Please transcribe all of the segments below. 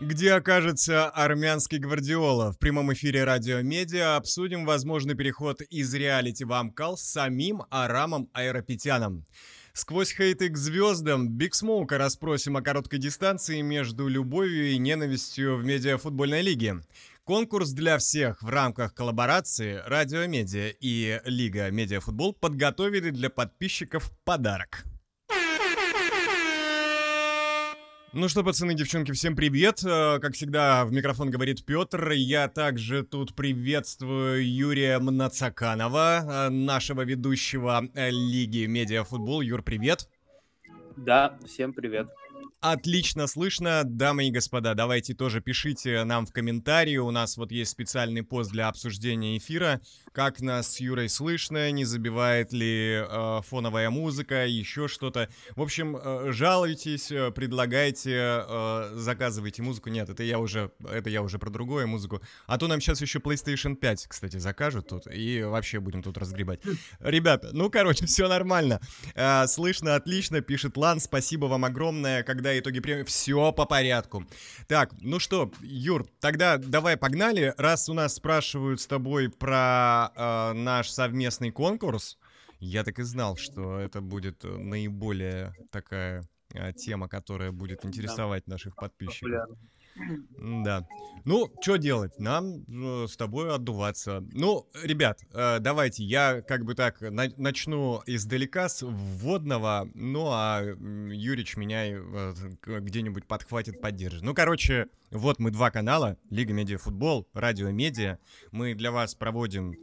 Где окажется армянский гвардиола? В прямом эфире Радио Медиа обсудим возможный переход из реалити в Амкал с самим Арамом Айрапетяном. Сквозь хейты к звездам Биг Смоука расспросим о короткой дистанции между любовью и ненавистью в медиафутбольной лиге. Конкурс для всех в рамках коллаборации Радио Медиа и Лига Медиафутбол подготовили для подписчиков подарок. Ну что, пацаны, девчонки, всем привет. Э, как всегда, в микрофон говорит Петр. Я также тут приветствую Юрия Мнацаканова, э, нашего ведущего э, Лиги Медиафутбол. Юр, привет. Да, всем привет. Отлично слышно, дамы и господа. Давайте тоже пишите нам в комментарии. У нас вот есть специальный пост для обсуждения эфира. Как нас с Юрой слышно, не забивает ли э, фоновая музыка, еще что-то. В общем, э, жалуйтесь, э, предлагайте, э, заказывайте музыку. Нет, это я уже, это я уже про другую музыку. А то нам сейчас еще PlayStation 5, кстати, закажут тут и вообще будем тут разгребать. Ребята, ну короче, все нормально. Э, слышно отлично, пишет Лан. Спасибо вам огромное. Когда итоги премии. Все по порядку. Так, ну что, Юр, тогда давай погнали. Раз у нас спрашивают с тобой про э, наш совместный конкурс, я так и знал, что это будет наиболее такая э, тема, которая будет интересовать наших подписчиков. Популярно. Да. Ну, что делать? Нам э, с тобой отдуваться. Ну, ребят, э, давайте я как бы так на начну издалека с вводного, ну а Юрич меня э, где-нибудь подхватит, поддержит. Ну, короче, вот мы два канала, Лига Медиа Футбол, Радио Медиа. Мы для вас проводим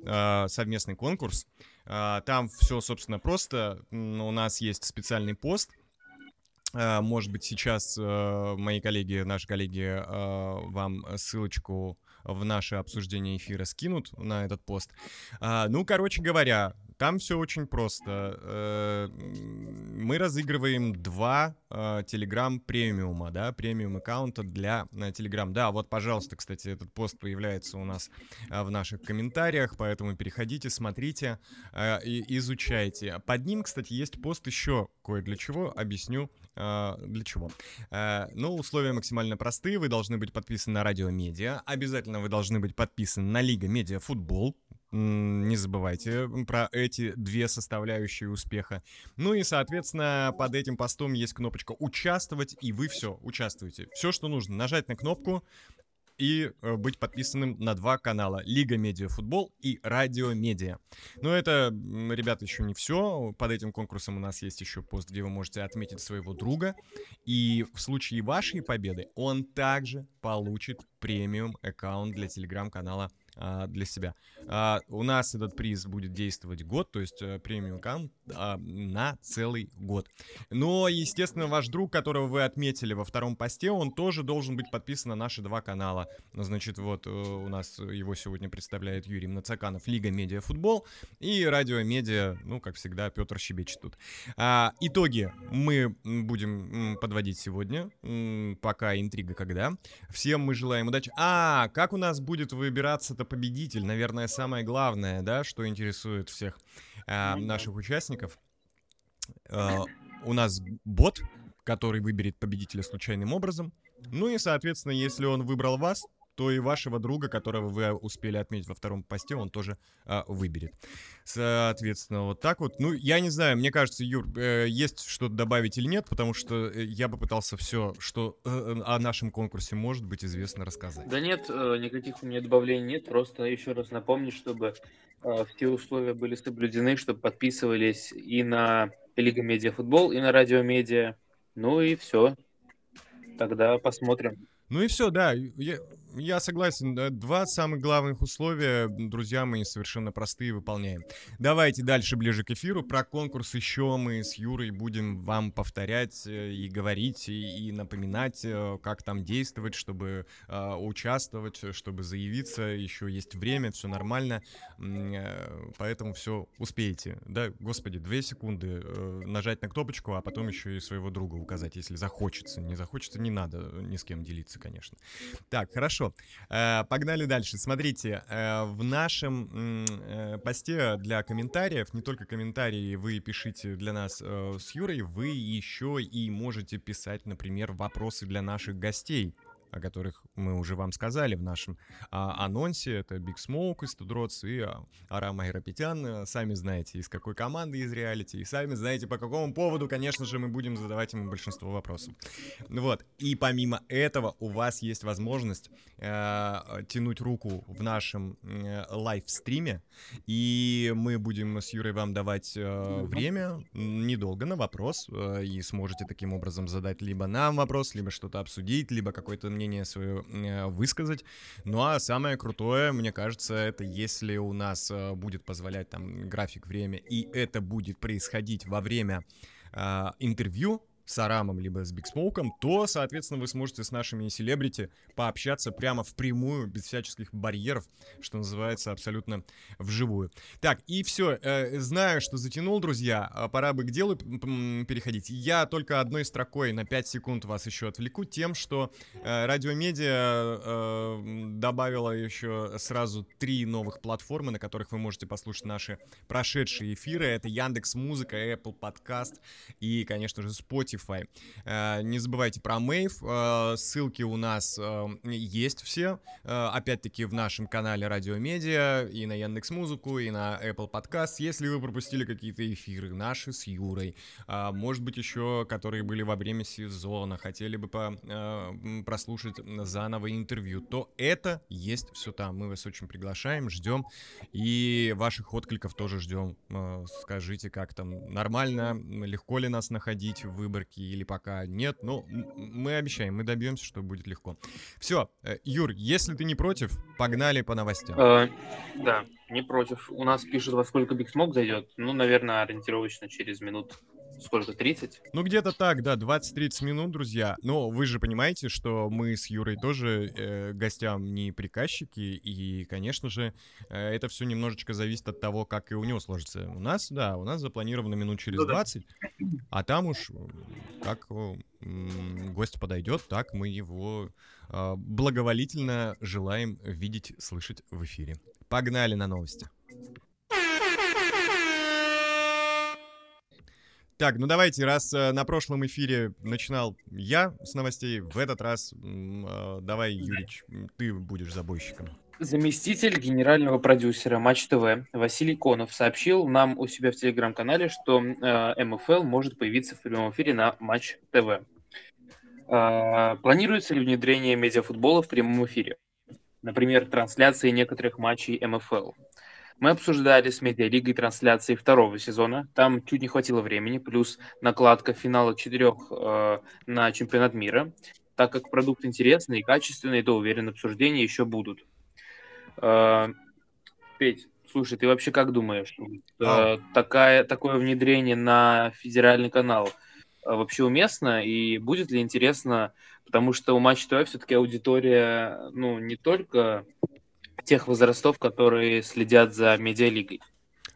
совместный конкурс. Там все, собственно, просто. У нас есть специальный пост, может быть, сейчас э, мои коллеги, наши коллеги э, вам ссылочку в наше обсуждение эфира скинут на этот пост. А, ну, короче говоря, там все очень просто. Э, мы разыгрываем два Telegram премиума, да, премиум аккаунта для Telegram. Да, вот, пожалуйста, кстати, этот пост появляется у нас в наших комментариях, поэтому переходите, смотрите и изучайте. Под ним, кстати, есть пост еще кое для чего, объясню для чего. Ну, условия максимально простые, вы должны быть подписаны на Радио Медиа, обязательно вы должны быть подписаны на Лига Медиа Футбол, не забывайте про эти две составляющие успеха. Ну и, соответственно, под этим постом есть кнопочка «Участвовать», и вы все участвуете. Все, что нужно, нажать на кнопку, и э, быть подписанным на два канала Лига Медиа Футбол и Радио Медиа. Но это, ребята, еще не все. Под этим конкурсом у нас есть еще пост, где вы можете отметить своего друга. И в случае вашей победы он также получит премиум аккаунт для телеграм-канала а, для себя. А, у нас этот приз будет действовать год, то есть а, премиум аккаунт а, на целый год. Но, естественно, ваш друг, которого вы отметили во втором посте, он тоже должен быть подписан на наши два канала. Значит, вот э, у нас его сегодня представляет Юрий Нацаканов, Лига Медиа Футбол и Радио Медиа, ну, как всегда, Петр Щебечет тут. А, итоги мы будем подводить сегодня, пока интрига когда. Всем мы желаем удачи. А, как у нас будет выбираться-то победитель, наверное, самое главное, да, что интересует всех э, наших участников. Э, у нас бот, который выберет победителя случайным образом. Ну и, соответственно, если он выбрал вас, то и вашего друга, которого вы успели отметить во втором посте, он тоже а, выберет. Соответственно, вот так вот. Ну, я не знаю, мне кажется, Юр, э, есть что-то добавить или нет, потому что э, я попытался все, что э, о нашем конкурсе может быть известно, рассказать. Да нет, э, никаких у меня добавлений нет, просто еще раз напомню, чтобы э, все условия были соблюдены, чтобы подписывались и на Лига Медиа Футбол, и на Радио Медиа. Ну и все. Тогда посмотрим. Ну и все, да. Я, я согласен. Два самых главных условия, друзья мои, совершенно простые, выполняем. Давайте дальше, ближе к эфиру. Про конкурс еще мы с Юрой будем вам повторять э, и говорить, и, напоминать, э, как там действовать, чтобы э, участвовать, чтобы заявиться. Еще есть время, все нормально. Поэтому все успеете. Да, господи, две секунды нажать на кнопочку, а потом еще и своего друга указать, если захочется. Не захочется, не надо ни с кем делиться, конечно. Так, хорошо. Э, погнали дальше. Смотрите, э, в нашем э, посте для комментариев, не только комментарии вы пишите для нас с Юрой, вы еще и можете писать, например, вопросы для наших гостей о которых мы уже вам сказали в нашем а, анонсе. Это Big Smoke из Тудроц и а, Арам Айрапетян. Сами знаете, из какой команды из реалити, и сами знаете, по какому поводу, конечно же, мы будем задавать ему большинство вопросов. Вот. И помимо этого у вас есть возможность э, тянуть руку в нашем э, лайв-стриме, и мы будем с Юрой вам давать э, время недолго на вопрос, э, и сможете таким образом задать либо нам вопрос, либо что-то обсудить, либо какое-то мнение свое э, высказать. Ну а самое крутое, мне кажется, это если у нас э, будет позволять там график время, и это будет происходить во время э, интервью, с Арамом, либо с Биг Смоуком, то, соответственно, вы сможете с нашими селебрити пообщаться прямо впрямую, без всяческих барьеров, что называется, абсолютно вживую. Так, и все. Э, знаю, что затянул, друзья. А пора бы к делу переходить. Я только одной строкой на 5 секунд вас еще отвлеку тем, что э, Радиомедиа э, добавила еще сразу три новых платформы, на которых вы можете послушать наши прошедшие эфиры. Это Яндекс Музыка, Apple Podcast и, конечно же, Spotify Spotify. Э, не забывайте про Мэйв. Э, ссылки у нас э, есть все. Опять-таки в нашем канале Радио Медиа и на Яндекс Музыку, и на Apple Podcast. Если вы пропустили какие-то эфиры наши с Юрой, может быть еще, которые были во время сезона, хотели бы по, прослушать заново интервью, то это есть все там. Мы вас очень приглашаем, ждем. И ваших откликов тоже ждем. Скажите, как там, нормально, легко ли нас находить в выборке проверки или пока нет, но мы обещаем, мы добьемся, что будет легко. Все, э, Юр, если ты не против, погнали по новостям. Э, да, не против. У нас пишут, во сколько Биг Смог зайдет. Ну, наверное, ориентировочно через минут сколько, 30? Ну, где-то так, да, 20-30 минут, друзья. Но вы же понимаете, что мы с Юрой тоже э, гостям не приказчики, и, конечно же, э, это все немножечко зависит от того, как и у него сложится. У нас, да, у нас запланировано минут через 20, а там уж как гость подойдет, так мы его э, благоволительно желаем видеть, слышать в эфире. Погнали на новости. Так, ну давайте, раз э, на прошлом эфире начинал я с новостей, в этот раз э, давай, Юрич, ты будешь забойщиком. Заместитель генерального продюсера Матч ТВ Василий Конов сообщил нам у себя в телеграм-канале, что э, МФЛ может появиться в прямом эфире на Матч ТВ. Э, планируется ли внедрение медиафутбола в прямом эфире? Например, трансляции некоторых матчей МФЛ. Мы обсуждали с медиалигой трансляции второго сезона. Там чуть не хватило времени, плюс накладка финала четырех э, на чемпионат мира. Так как продукт интересный и качественный, то уверен, обсуждения еще будут. Э, Петь, слушай, ты вообще как думаешь? Э, такая, такое внедрение на федеральный канал э, вообще уместно и будет ли интересно? Потому что у Матч ТВ все-таки аудитория, ну, не только тех возрастов, которые следят за медиалигой.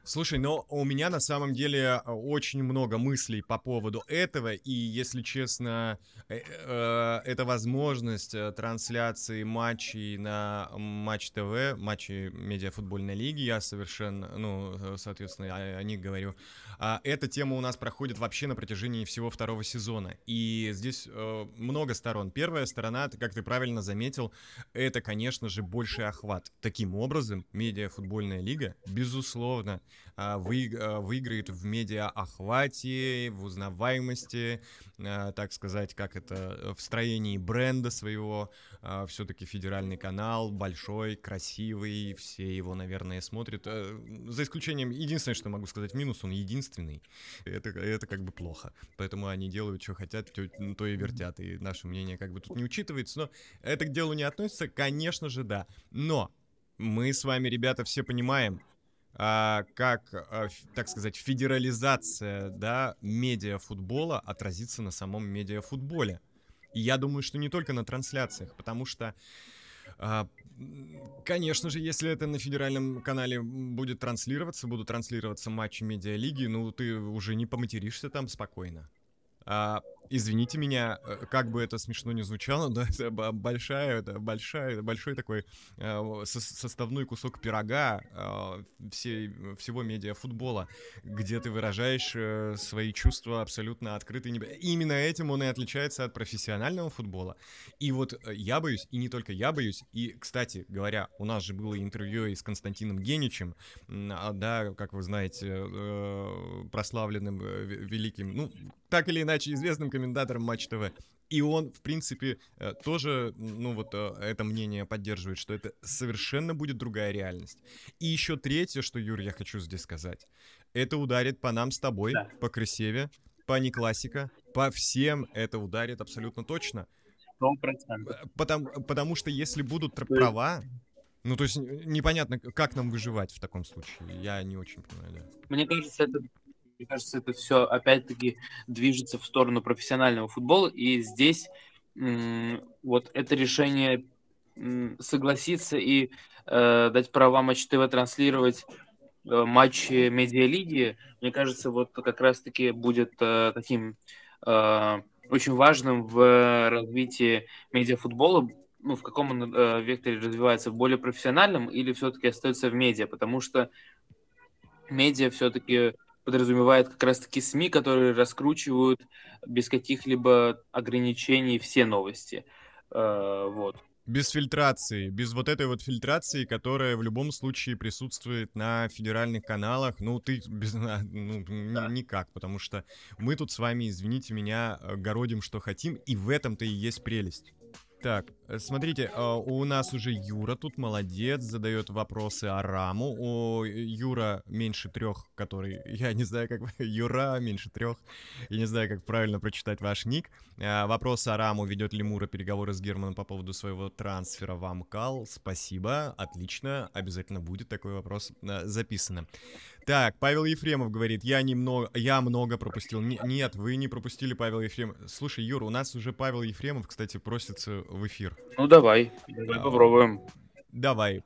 Слушай, но у меня на самом деле э, очень много мыслей по поводу этого, и, если честно, э, э, это возможность трансляции матчей на Матч ТВ, матчи медиафутбольной лиги, я совершенно, ну, соответственно, о, них говорю. А эта тема у нас проходит вообще на протяжении всего второго сезона, и здесь много сторон. Первая сторона, как ты правильно заметил, это, конечно же, больший охват. Таким образом, медиафутбольная лига, безусловно, а, вы, а, выиграет в медиа-охвате, в узнаваемости, а, так сказать, как это, в строении бренда своего. Все-таки федеральный канал, большой, красивый, все его, наверное, смотрят. За исключением, единственное, что могу сказать, минус, он единственный. Это, это как бы плохо. Поэтому они делают, что хотят, то, то и вертят. И наше мнение как бы тут не учитывается. Но это к делу не относится, конечно же, да. Но мы с вами, ребята, все понимаем, а, как, а, так сказать, федерализация, да, медиафутбола отразится на самом медиафутболе. И я думаю, что не только на трансляциях, потому что, а, конечно же, если это на федеральном канале будет транслироваться, будут транслироваться матчи медиалиги, ну, ты уже не поматеришься там спокойно. А, извините меня, э, как бы это смешно не звучало, но это большая, это большая, большой такой э, составной кусок пирога э, всей, всего медиафутбола, где ты выражаешь э, свои чувства абсолютно открыто. Именно этим он и отличается от профессионального футбола. И вот э, я боюсь, и не только я боюсь, и, кстати говоря, у нас же было интервью и с Константином Геничем, а, да, как вы знаете, э, прославленным великим, ну, так или иначе известным комментатором Матч ТВ. И он, в принципе, э, тоже, ну вот, э, это мнение поддерживает, что это совершенно будет другая реальность. И еще третье, что, Юр, я хочу здесь сказать. Это ударит по нам с тобой, да. по Красеве, по Неклассика, по всем это ударит абсолютно точно. 100%. Э, потому, потому что если будут права, ну, то есть непонятно, как нам выживать в таком случае. Я не очень понимаю, да. Мне кажется, это мне кажется, это все опять-таки движется в сторону профессионального футбола, и здесь вот это решение согласиться и э, дать права Матч ТВ транслировать э, матчи медиалиги, мне кажется, вот как раз-таки будет э, таким э, очень важным в развитии медиафутбола, ну, в каком он э, векторе развивается, в более профессиональном или все-таки остается в медиа, потому что медиа все-таки подразумевает как раз-таки СМИ, которые раскручивают без каких-либо ограничений все новости. Э, вот. Без фильтрации, без вот этой вот фильтрации, которая в любом случае присутствует на федеральных каналах. Ну, ты без, ну, да. никак, потому что мы тут с вами, извините меня, э, городим, что хотим, и в этом-то и есть прелесть. Так, смотрите, а, у нас уже Юра тут молодец, задает вопросы Араму. У Юра меньше трех, который, я не знаю, как... Юра меньше трех. Я не знаю, как правильно прочитать ваш ник. А, вопрос Араму, ведет ли Мура переговоры с Германом по поводу своего трансфера в Амкал. Спасибо, отлично, обязательно будет такой вопрос а, записано. Так, Павел Ефремов говорит, я немного, я много пропустил. Н- нет, вы не пропустили Павел Ефремов. Слушай, Юр, у нас уже Павел Ефремов, кстати, просится в эфир. Ну давай, давай а, попробуем. Давай.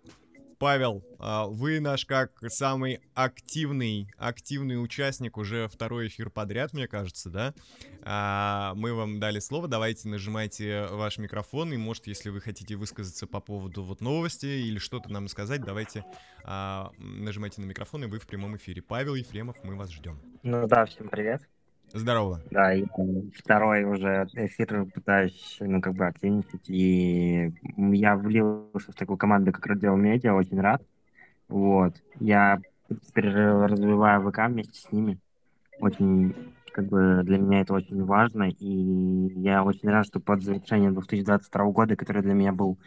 Павел, а, вы наш как самый активный, активный участник уже второй эфир подряд, мне кажется, да? А, мы вам дали слово, давайте нажимайте ваш микрофон, и может, если вы хотите высказаться по поводу вот новости или что-то нам сказать, давайте а, нажимайте на микрофон, и вы в прямом эфире. Павел Ефремов, мы вас ждем. Ну да, всем привет. Здорово. Да, и второй уже эфир пытаюсь, ну, как бы активничать, и я влился в такую команду, как Радио Медиа, очень рад. Вот. Я развиваю ВК вместе с ними. Очень, как бы, для меня это очень важно, и я очень рад, что под завершение 2022 года, который для меня был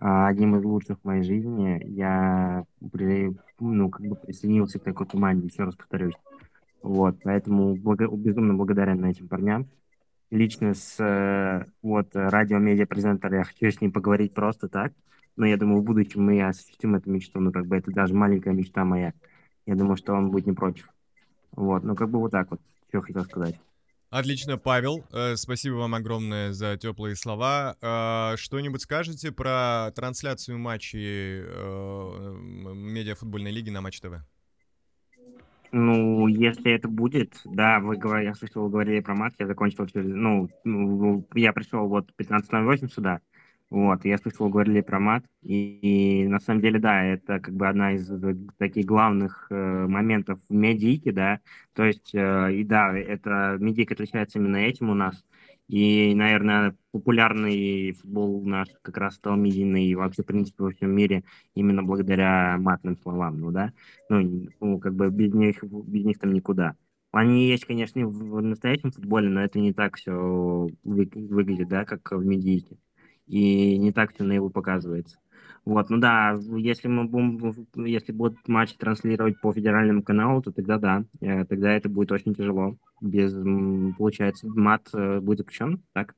а, одним из лучших в моей жизни, я, ну, как бы присоединился к такой команде, еще раз повторюсь. Вот, поэтому благо, безумно благодарен этим парням. Лично с э, вот радио-медиа презентера я хочу с ним поговорить просто так. Но я думаю, в будущем мы осуществим эту мечту. Ну, как бы это даже маленькая мечта моя. Я думаю, что он будет не против. Вот, ну, как бы вот так вот, что хотел сказать. Отлично, Павел, э, спасибо вам огромное за теплые слова. Э, что-нибудь скажете про трансляцию матчей медиафутбольной лиги на Матч ТВ? Ну, если это будет, да, вы говорили, я слышал, вы говорили про матч, я закончил через, ну, ну я пришел вот 15.08 сюда, вот, я слышал, вы говорили про мат, и, и на самом деле, да, это как бы одна из таких главных э, моментов в медийке, да, то есть, э, и да, это медийка отличается именно этим у нас, и, наверное, популярный футбол наш как раз стал медийный и вообще, в принципе, во всем мире именно благодаря матным словам, ну да. Ну, ну как бы без них, без них там никуда. Они есть, конечно, в настоящем футболе, но это не так все вы, выглядит, да, как в медийке. И не так все на его показывается. Вот, ну да, если мы будем, если будут матчи транслировать по федеральному каналу, то тогда да, э, тогда это будет очень тяжело. Без, получается, мат э, будет запрещен, так?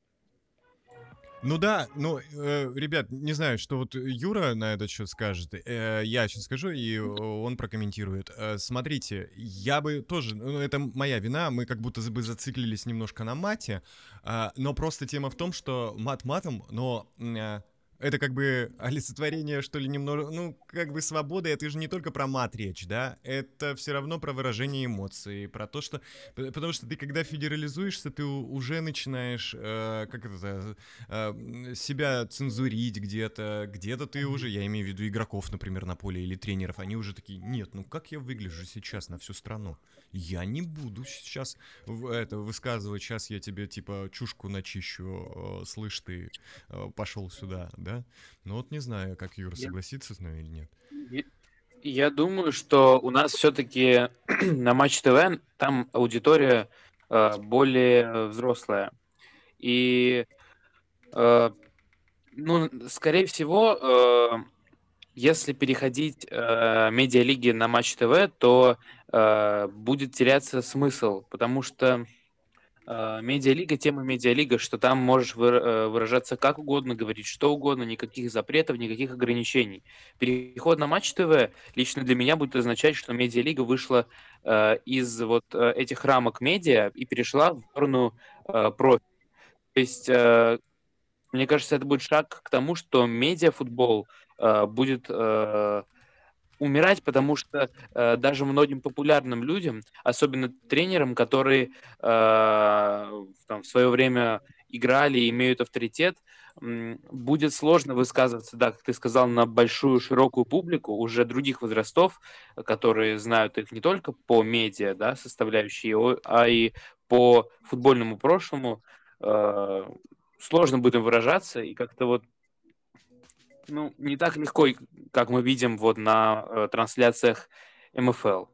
Ну да, ну, э, ребят, не знаю, что вот Юра на этот счет скажет. Э, я сейчас скажу, и он прокомментирует. Э, смотрите, я бы тоже, ну, это моя вина, мы как будто бы зациклились немножко на мате, э, но просто тема в том, что мат матом, но... Э, это как бы олицетворение, что ли, немного, ну, как бы свободы, это же не только про мат речь, да, это все равно про выражение эмоций, про то, что, потому что ты, когда федерализуешься, ты уже начинаешь, э, как это, э, себя цензурить где-то, где-то ты уже, я имею в виду игроков, например, на поле или тренеров, они уже такие, нет, ну как я выгляжу сейчас на всю страну? Я не буду сейчас это высказывать, сейчас я тебе, типа, чушку начищу, э, слышь ты, э, пошел сюда, да? Ну вот не знаю, как Юра согласится с нами или нет. Я думаю, что у нас все-таки на Матч ТВ там аудитория э, более взрослая. И, э, ну, скорее всего, э, если переходить э, медиалиги на Матч ТВ, то э, будет теряться смысл, потому что а, медиалига, тема медиалига, что там можешь э, выражаться как угодно, говорить что угодно, никаких запретов, никаких ограничений. Переход на Матч ТВ лично для меня будет означать, что медиалига вышла э, из вот э, этих рамок медиа и перешла в сторону э, профи. То есть, э, мне кажется, это будет шаг к тому, что медиафутбол э, будет э, умирать, потому что э, даже многим популярным людям, особенно тренерам, которые э, там, в свое время играли и имеют авторитет, будет сложно высказываться, да, как ты сказал, на большую широкую публику уже других возрастов, которые знают их не только по медиа, да, составляющей, а и по футбольному прошлому. Э, сложно будет им выражаться и как-то вот ну, не так легко, как мы видим вот на э, трансляциях МФЛ.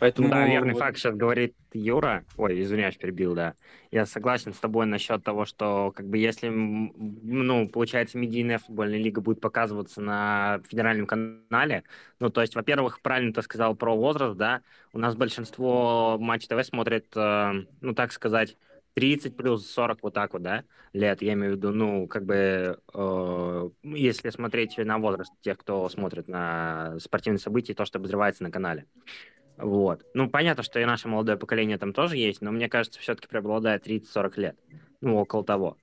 Поэтому... Да, верный факт сейчас говорит Юра. Ой, извиняюсь, перебил, да. Я согласен с тобой насчет того, что как бы если, ну, получается, медийная футбольная лига будет показываться на федеральном канале, ну, то есть, во-первых, правильно ты сказал про возраст, да, у нас большинство Матч ТВ смотрит, э, ну, так сказать, 30 плюс 40 вот так вот, да, лет, я имею в виду, ну, как бы, э, если смотреть на возраст тех, кто смотрит на спортивные события, то, что обозревается на канале. Вот. Ну, понятно, что и наше молодое поколение там тоже есть, но мне кажется, все-таки преобладает 30-40 лет. Ну, около того.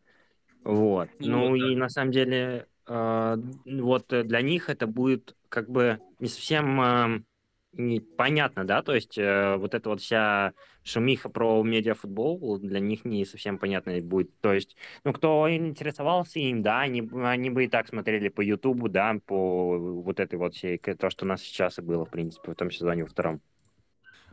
Вот. Ну, ну и на самом деле, э, вот для них это будет как бы не совсем... Э, непонятно, да, то есть э, вот эта вот вся шумиха про медиафутбол для них не совсем понятно будет. То есть, ну, кто интересовался им, да, они, они бы и так смотрели по Ютубу, да, по вот этой вот всей, то, что у нас сейчас и было, в принципе, в том сезоне, во втором.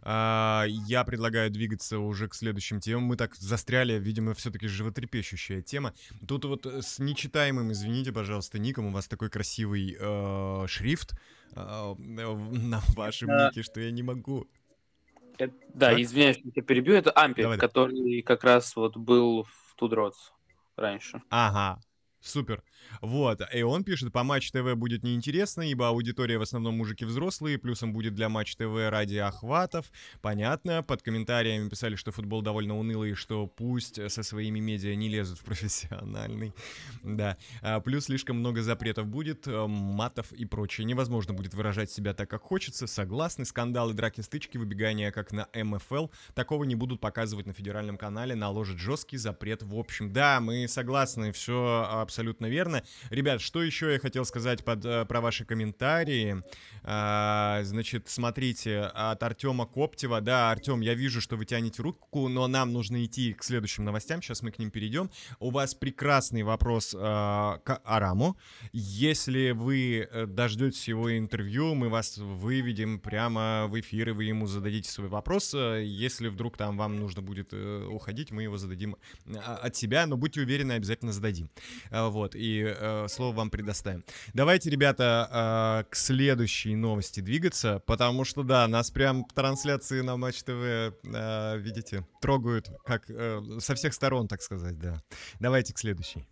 А, я предлагаю двигаться уже к следующим темам. Мы так застряли, видимо, все-таки животрепещущая тема. Тут вот с нечитаемым, извините, пожалуйста, ником, у вас такой красивый э, шрифт э, на вашем нике, что я не могу. Это, да, как? извиняюсь, я перебью. Это Ампер, Давай, который как раз вот был в Тудроц раньше. Ага, супер. Вот, и он пишет, по Матч ТВ будет неинтересно, ибо аудитория в основном мужики взрослые, плюсом будет для Матч ТВ ради охватов. Понятно, под комментариями писали, что футбол довольно унылый, что пусть со своими медиа не лезут в профессиональный. Да, а, плюс слишком много запретов будет, э, матов и прочее. Невозможно будет выражать себя так, как хочется. Согласны, скандалы, драки, стычки, выбегания, как на МФЛ. Такого не будут показывать на федеральном канале, наложит жесткий запрет в общем. Да, мы согласны, все абсолютно верно. Ребят, что еще я хотел сказать под, э, про ваши комментарии? А, значит, смотрите, от Артема Коптева. Да, Артем, я вижу, что вы тянете руку, но нам нужно идти к следующим новостям. Сейчас мы к ним перейдем. У вас прекрасный вопрос а, к Араму. Если вы э, дождетесь его интервью, мы вас выведем прямо в эфир, и вы ему зададите свой вопрос. Если вдруг там вам нужно будет уходить, мы его зададим от себя, но будьте уверены, обязательно зададим. Вот, и э, слово вам предоставим. Давайте, ребята, э, к следующей новости двигаться, потому что, да, нас прям трансляции на Матч ТВ, э, видите, трогают как э, со всех сторон, так сказать, да. Давайте к следующей.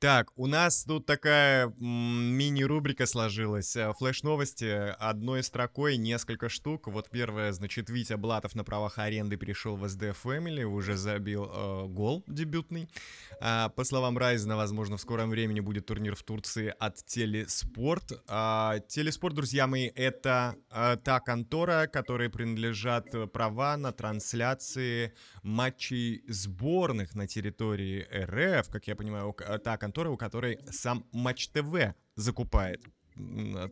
Так, у нас тут такая мини-рубрика сложилась. Э, флеш-новости одной строкой, несколько штук. Вот первое, значит, Витя Блатов на правах аренды перешел в SD Family, уже забил э, гол дебютный. А, по словам Райзена, возможно, в скором времени будет турнир в Турции от Телеспорт. А, Телеспорт, друзья мои, это а, та контора, которой принадлежат права на трансляции матчей сборных на территории РФ, как я понимаю, та контора, контора, у которой сам Матч ТВ закупает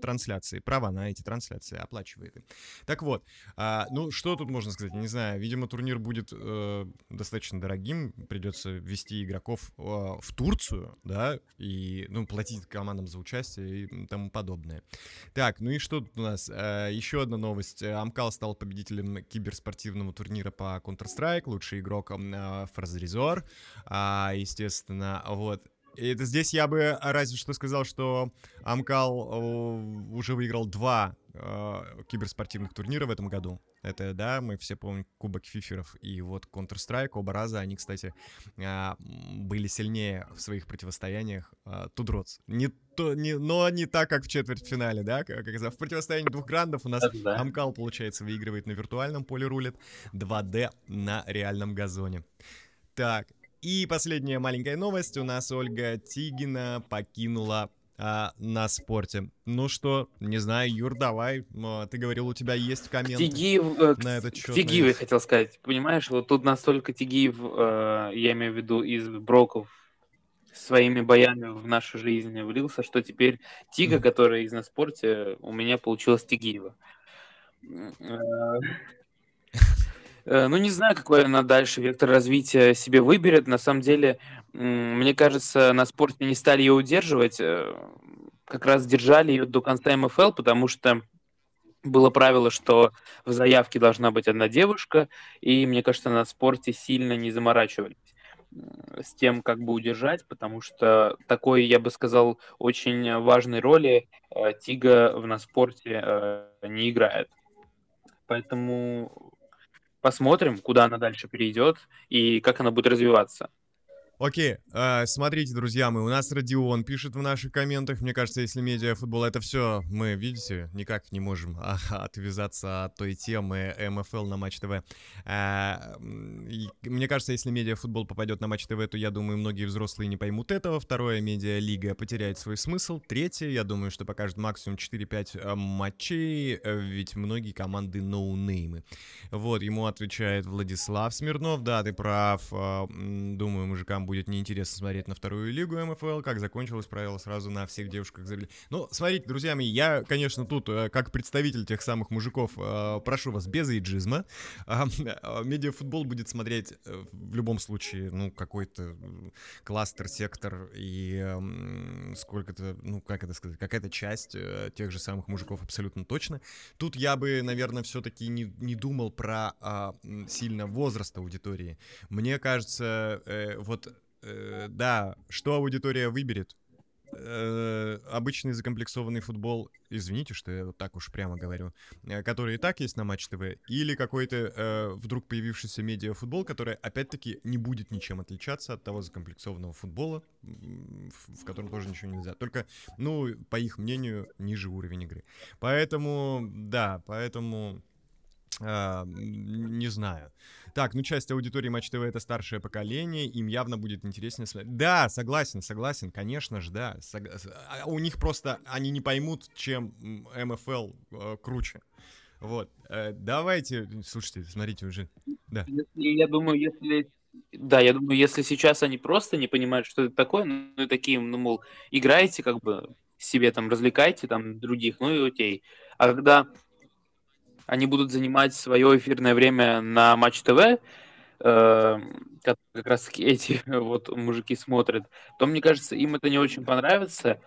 трансляции, права на эти трансляции оплачивает. Так вот, а, ну что тут можно сказать, не знаю, видимо турнир будет э, достаточно дорогим, придется вести игроков э, в Турцию, да, и, ну, платить командам за участие и тому подобное. Так, ну и что тут у нас? Э, еще одна новость. Амкал стал победителем киберспортивного турнира по Counter-Strike, лучший игрок э, Фразризор, а, естественно, вот, и это здесь я бы разве что сказал, что Амкал э, уже выиграл два э, киберспортивных турнира в этом году. Это, да, мы все помним Кубок Фиферов и вот Counter-Strike. Оба раза они, кстати, э, были сильнее в своих противостояниях э, Тудроц. Не то, не, но не так, как в четвертьфинале, да? Как, как в противостоянии двух грандов у нас да. Амкал, получается, выигрывает на виртуальном поле рулет, 2D на реальном газоне. Так, и последняя маленькая новость. У нас Ольга Тигина покинула а, на спорте. Ну что, не знаю, Юр, давай. Ты говорил, у тебя есть комменты Тигиев, э, на этот счет. Тигиев, я хотел сказать. Понимаешь, вот тут настолько Тигиев, э, я имею в виду, из броков своими боями в нашу жизнь влился, что теперь Тига, mm. которая из на спорте, у меня получилась Тигиева. Э, Э, ну, не знаю, какой она дальше вектор развития себе выберет. На самом деле, мне кажется, на спорте не стали ее удерживать. Э, как раз держали ее до конца МФЛ, потому что было правило, что в заявке должна быть одна девушка, и мне кажется, на спорте сильно не заморачивались с тем, как бы удержать, потому что такой, я бы сказал, очень важной роли э, Тига в на спорте не играет. Поэтому посмотрим, куда она дальше перейдет и как она будет развиваться. Окей, э, смотрите, друзья мои, у нас Родион пишет в наших комментах, мне кажется, если медиафутбол это все, мы, видите, никак не можем а, отвязаться от той темы МФЛ на Матч ТВ. Э, мне кажется, если медиафутбол попадет на Матч ТВ, то я думаю, многие взрослые не поймут этого. Второе, медиалига потеряет свой смысл. Третье, я думаю, что покажет максимум 4-5 э, матчей, э, ведь многие команды ноунеймы. Вот, ему отвечает Владислав Смирнов, да, ты прав, э, думаю, мужикам будет неинтересно смотреть на вторую лигу МФЛ, как закончилось правило сразу на всех девушках забили. Ну, смотрите, друзья мои, я, конечно, тут, э, как представитель тех самых мужиков, э, прошу вас без эйджизма. А, а, медиафутбол будет смотреть э, в любом случае, ну, какой-то кластер, сектор и сколько-то, ну, как это сказать, какая-то часть тех же самых мужиков абсолютно точно. Тут я бы, наверное, все-таки не, не думал про а, сильно возраст аудитории. Мне кажется, э, вот э, да, что аудитория выберет? Э, обычный закомплексованный футбол, извините, что я вот так уж прямо говорю, э, который и так есть на Матч ТВ, или какой-то э, вдруг появившийся медиафутбол, который опять-таки не будет ничем отличаться от того закомплексованного футбола, в, в котором тоже ничего нельзя. Только, ну, по их мнению, ниже уровень игры. Поэтому, да, поэтому а, не знаю. Так, ну часть аудитории Матч ТВ это старшее поколение, им явно будет интереснее смотреть. Да, согласен, согласен, конечно же, да. Сог... А у них просто, они не поймут, чем МФЛ э, круче. Вот, э, давайте, слушайте, смотрите уже, да. Если, я думаю, если, да, я думаю, если сейчас они просто не понимают, что это такое, ну и такие, ну, мол, играете как бы себе там, развлекайте там других, ну и окей. А когда они будут занимать свое эфирное время на Матч ТВ, э, как, раз эти вот мужики смотрят, то, мне кажется, им это не очень понравится.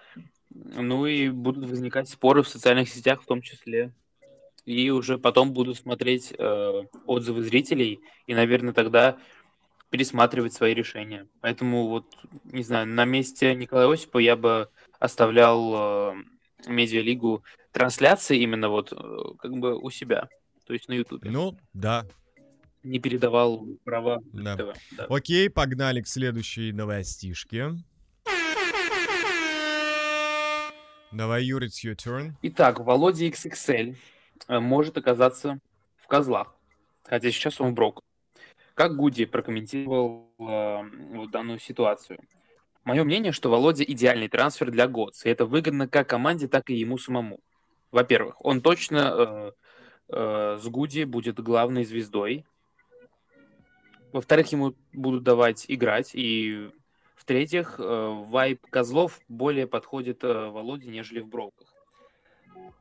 Ну и будут возникать споры в социальных сетях в том числе. И уже потом будут смотреть э, отзывы зрителей и, наверное, тогда пересматривать свои решения. Поэтому вот, не знаю, на месте Николая Осипа я бы оставлял э, медиалигу трансляции именно вот э, как бы у себя, то есть на Ютубе. Ну, да. Не передавал права. Да. ТВ, да. Окей, погнали к следующей новостишке. Давай, Юр, it's your turn. Итак, Володя XXL э, может оказаться в козлах, хотя сейчас он в брок. Как Гуди прокомментировал э, вот данную ситуацию? Мое мнение, что Володя идеальный трансфер для Готс, и это выгодно как команде, так и ему самому. Во-первых, он точно э, э, с Гуди будет главной звездой. Во-вторых, ему будут давать играть, и в-третьих, э, вайп козлов более подходит э, Володе, нежели в броуках.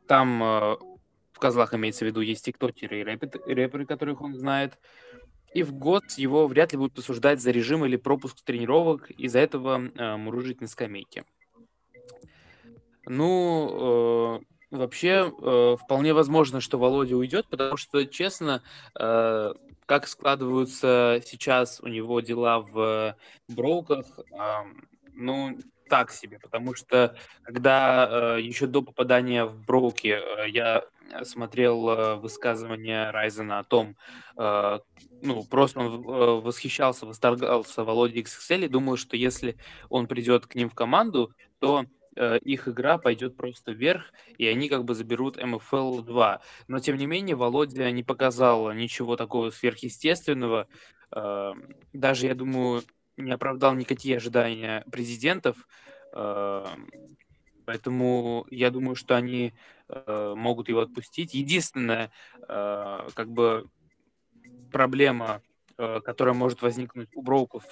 Там э, в козлах имеется в виду есть тиктокеры и рэперы, рэперы, которых он знает. И в год его вряд ли будут осуждать за режим или пропуск тренировок, из-за этого э, мурыжить на скамейке. Ну, э, вообще, э, вполне возможно, что Володя уйдет, потому что, честно, э, как складываются сейчас у него дела в броуках, э, ну, так себе, потому что когда э, еще до попадания в броуки э, я смотрел э, высказывание Райзена о том, э, ну, просто он э, восхищался, восторгался Володей XXL и думал, что если он придет к ним в команду, то э, их игра пойдет просто вверх, и они как бы заберут MFL 2. Но, тем не менее, Володя не показал ничего такого сверхъестественного. Э, даже, я думаю, не оправдал никакие ожидания президентов. Э, поэтому я думаю, что они могут его отпустить. Единственное, э, как бы проблема, которая может возникнуть у Броуков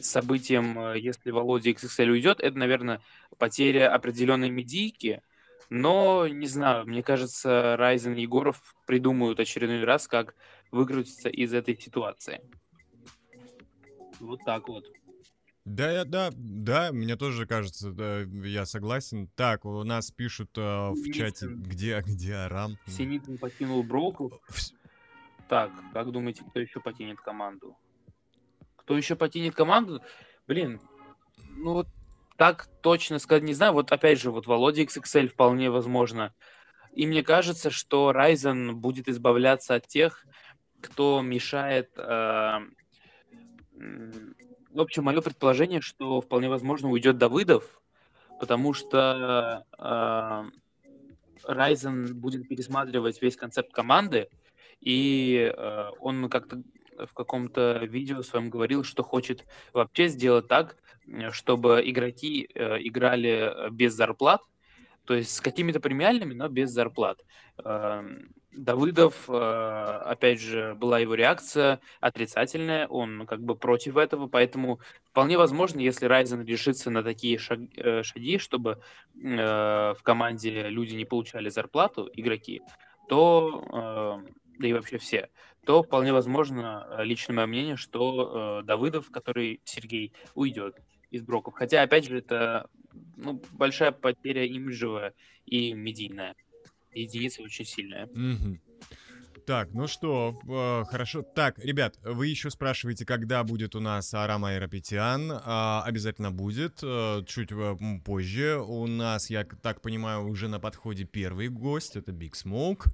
событием, э, если Володя XXL уйдет, это, наверное, потеря определенной медийки. Но, не знаю, мне кажется, Райзен и Егоров придумают очередной раз, как выкрутиться из этой ситуации. Вот так вот. Да, я- да, да, мне тоже кажется, да, я согласен. Так, у нас пишут э, в чате, где, где Арам. Синицын покинул Броуков. Вс- Так, как думаете, кто еще потянет команду? Кто еще потянет команду? Блин, ну вот так точно сказать не знаю. Вот опять же, вот Володя XXL вполне возможно. И мне кажется, что Ryzen будет избавляться от тех, кто мешает... э, В общем, мое предположение, что вполне возможно уйдет Давыдов, потому что э, Ryzen будет пересматривать весь концепт команды, и э, он как-то в каком-то видео своем говорил, что хочет вообще сделать так, э, чтобы игроки э, играли э, без зарплат, то есть с какими-то премиальными, но без зарплат. Эм, Давыдов, опять же, была его реакция отрицательная, он как бы против этого, поэтому вполне возможно, если Ryzen решится на такие шаг- шаги, чтобы в команде люди не получали зарплату, игроки, то, э, да и вообще все, то вполне возможно, э, лично мое мнение, что э, Давыдов, который Сергей, уйдет из броков. Хотя, опять же, это ну, большая потеря имиджевая и медийная. Единица очень сильная. Мгм. Так, ну что, э, хорошо. Так, ребят, вы еще спрашиваете, когда будет у нас Арам Айрапетян. А, обязательно будет, э, чуть э, позже. У нас, я так понимаю, уже на подходе первый гость, это Big Smoke.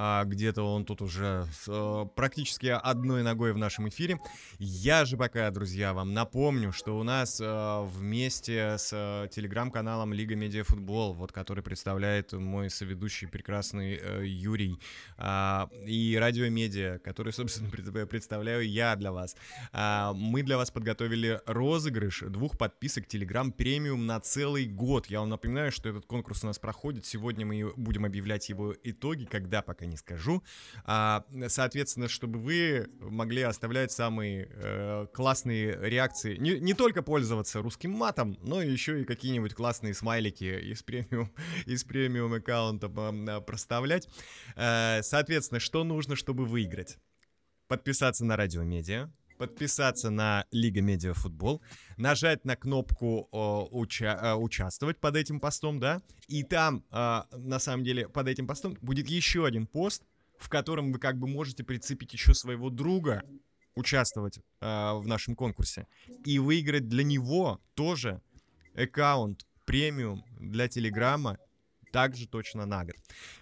А, где-то он тут уже с, э, практически одной ногой в нашем эфире. Я же пока, друзья, вам напомню, что у нас э, вместе с э, телеграм-каналом Лига Медиа Футбол, вот который представляет мой соведущий прекрасный э, Юрий, а, и Радио Медиа, который, собственно, пред- представляю я для вас. А, Мы для вас подготовили розыгрыш двух подписок Telegram премиум на целый год. Я вам напоминаю, что этот конкурс у нас проходит. Сегодня мы будем объявлять его итоги, когда пока не скажу. А, Соответственно, чтобы вы могли оставлять самые э, классные реакции, не, не только пользоваться русским матом, но еще и какие-нибудь классные смайлики из премиум, из премиум аккаунта а, проставлять. Э, Соответственно, что нужно, чтобы выиграть? Подписаться на Радио Медиа, подписаться на Лига Медиа Футбол, нажать на кнопку о, уча- э, участвовать под этим постом, да, и там, э, на самом деле, под этим постом будет еще один пост, в котором вы как бы можете прицепить еще своего друга, участвовать э, в нашем конкурсе, и выиграть для него тоже аккаунт премиум для Телеграма также точно на год.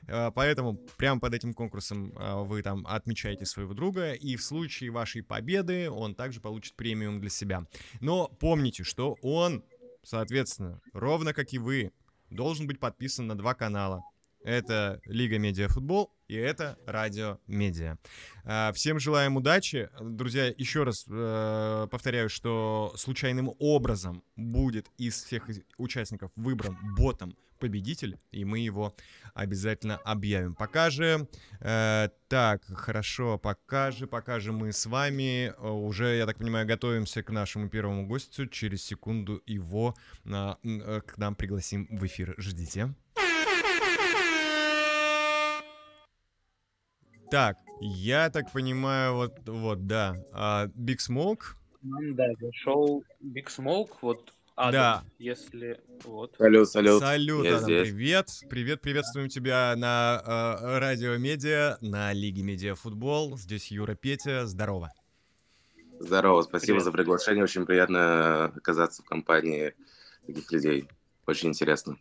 Э, Поэтому прямо под этим конкурсом э, вы там отмечаете своего друга, и в случае вашей победы он также получит премиум для себя. Но помните, что он, соответственно, ровно как и вы, должен быть подписан на два канала. Это Лига Медиа Футбол и это Радио Медиа. А, всем желаем удачи. Друзья, еще раз э, повторяю, что случайным образом будет из всех участников выбран ботом победитель, и мы его обязательно объявим. Пока же, э, так, хорошо, пока же, пока же мы с вами уже, я так понимаю, готовимся к нашему первому гостю. Через секунду его э, э, к нам пригласим в эфир. Ждите. Так, я так понимаю, вот, вот, да. А, Big Smoke. Да, зашел Big Smoke, вот Адам, Да. если вот. Салют, салют. Салют, я Адам, здесь. привет. Привет, приветствуем тебя на э, Радио Медиа, на Лиге Медиа Футбол. Здесь Юра Петя, здорово. Здорово, спасибо Привет. за приглашение. Очень приятно оказаться в компании таких людей. Очень интересно.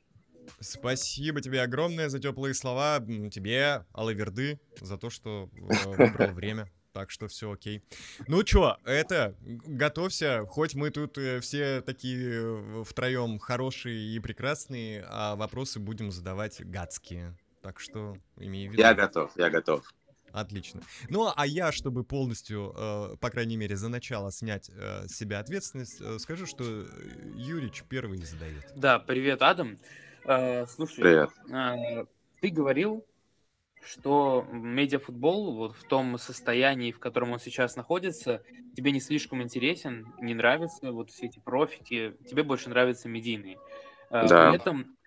Спасибо тебе огромное за теплые слова. Тебе, Алаверды, за то, что э, выбрал время. Так что все окей. Ну чё, это, готовься, хоть мы тут э, все такие э, втроем хорошие и прекрасные, а вопросы будем задавать гадские. Так что имей в виду. Я готов, я готов. Отлично. Ну, а я, чтобы полностью, э, по крайней мере, за начало снять э, с себя ответственность, э, скажу, что Юрич первый задает. Да, привет, Адам. Э, слушай, Привет. э, ты говорил, что медиафутбол вот в том состоянии, в котором он сейчас находится, тебе не слишком интересен, не нравятся вот все эти профики, тебе больше нравятся медийные. Э, Да. При этом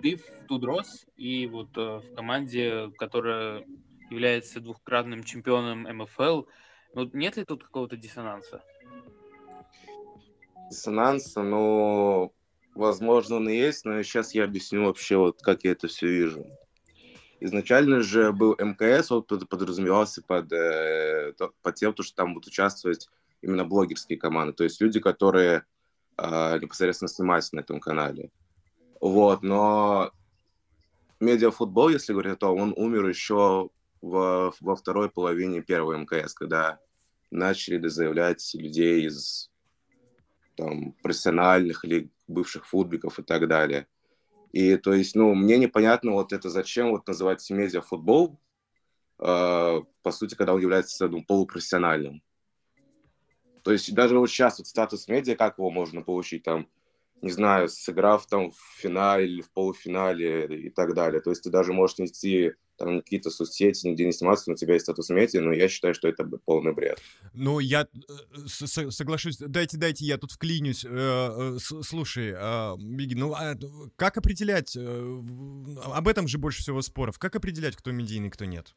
ты в Тудрос и вот в команде, которая является двухкратным чемпионом МФЛ, ну, нет ли тут какого-то диссонанса? Диссонанс, ну, возможно, он и есть, но сейчас я объясню вообще, вот как я это все вижу. Изначально же был МКС, под- подразумевался под, э, то- под тем, то, что там будут участвовать именно блогерские команды, то есть люди, которые э, непосредственно снимаются на этом канале. Вот, но медиафутбол, если говорить о том, он умер еще во, во второй половине первого МКС, когда начали заявлять людей из там, профессиональных или бывших футбиков и так далее. И то есть, ну, мне непонятно вот это зачем вот называть медиафутбол, э, по сути, когда он является ну, полупрофессиональным. То есть даже вот сейчас вот статус медиа, как его можно получить там, не знаю, сыграв там в финале или в полуфинале и так далее. То есть ты даже можешь нести там какие-то соцсети, нигде не сниматься, но у тебя есть статус медиа, но я считаю, что это полный бред. Ну, я э, с- соглашусь. Дайте, дайте, я тут вклинюсь. Э, э, Слушай, а, Биги, ну а как определять? Об этом же больше всего споров. Как определять, кто медийный, кто нет?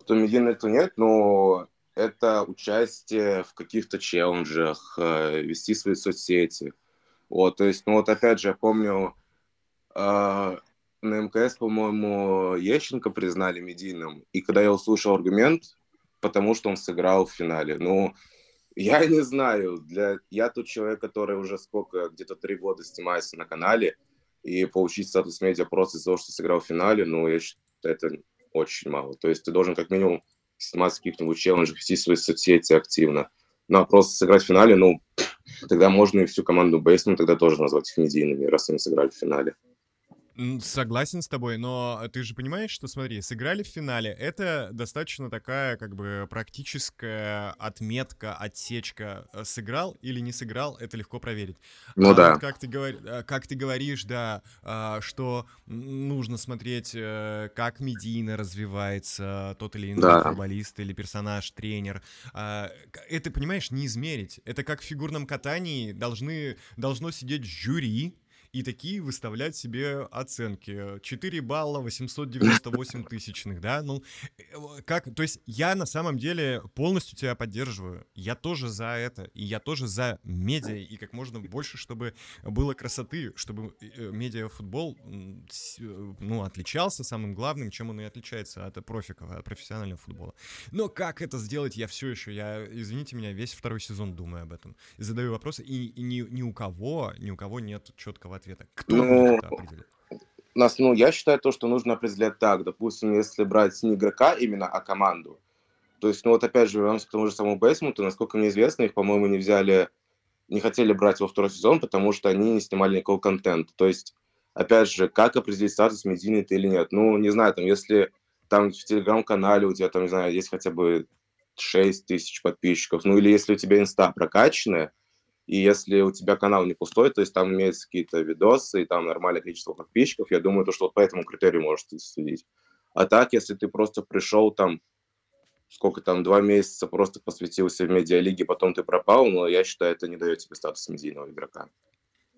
кто медийный, кто нет, но это участие в каких-то челленджах, вести свои соцсети. Вот, то есть, ну вот опять же, я помню, э, на МКС, по-моему, Ещенко признали медийным, и когда я услышал аргумент, потому что он сыграл в финале, ну, я не знаю, для... я тот человек, который уже сколько, где-то три года снимается на канале, и получить статус медиа просто из-за того, что сыграл в финале, ну, я считаю, это очень мало. То есть ты должен как минимум сниматься в каких-нибудь челленджах, вести свои соцсети активно. Ну, а просто сыграть в финале, ну, тогда можно и всю команду Бейсман тогда тоже назвать их медийными, раз они сыграли в финале. Согласен с тобой, но ты же понимаешь, что, смотри, сыграли в финале. Это достаточно такая, как бы, практическая отметка, отсечка. Э, Сыграл или не сыграл, это легко проверить. Ну А да. вот как ты, говор- э, как ты говоришь, да, а, что нужно смотреть, э, как медийно развивается тот или иной Да. футболист или персонаж, тренер. А, Это, понимаешь, не измерить. Это как в фигурном катании должны, должно сидеть жюри, и такие выставлять себе оценки. 4 балла, 898 тысячных, да? Ну, э, как, то есть я на самом деле полностью тебя поддерживаю. Я тоже за это. И я тоже за медиа. И как можно больше, чтобы было красоты, чтобы э, медиафутбол, э, ну, отличался самым главным, чем он и отличается от профиков, от профессионального футбола. Но как это сделать, я все еще, я, извините меня, весь второй сезон думаю об этом. Задаю вопросы, и, и ни, ни у кого, ни у кого нет четкого ответа. Кто Ну, это? Нас, ну, я считаю то, что нужно определять так. Допустим, если брать не игрока именно, а команду. То есть, ну вот опять же, вернемся к тому же самому Бейсмуту. Насколько мне известно, их, по-моему, не взяли, не хотели брать во второй сезон, потому что они не снимали никакого контента. То есть опять же, как определить статус медийный ты или нет? Ну, не знаю, там, если там в телеграм-канале у тебя, там, не знаю, есть хотя бы 6 тысяч подписчиков, ну, или если у тебя инста прокачанная, и если у тебя канал не пустой, то есть там имеются какие-то видосы, и там нормальное количество подписчиков, я думаю, то, что вот по этому критерию можете судить. А так, если ты просто пришел там, сколько там, два месяца просто посвятился в медиалиге, потом ты пропал, но я считаю, это не дает тебе статус медийного игрока.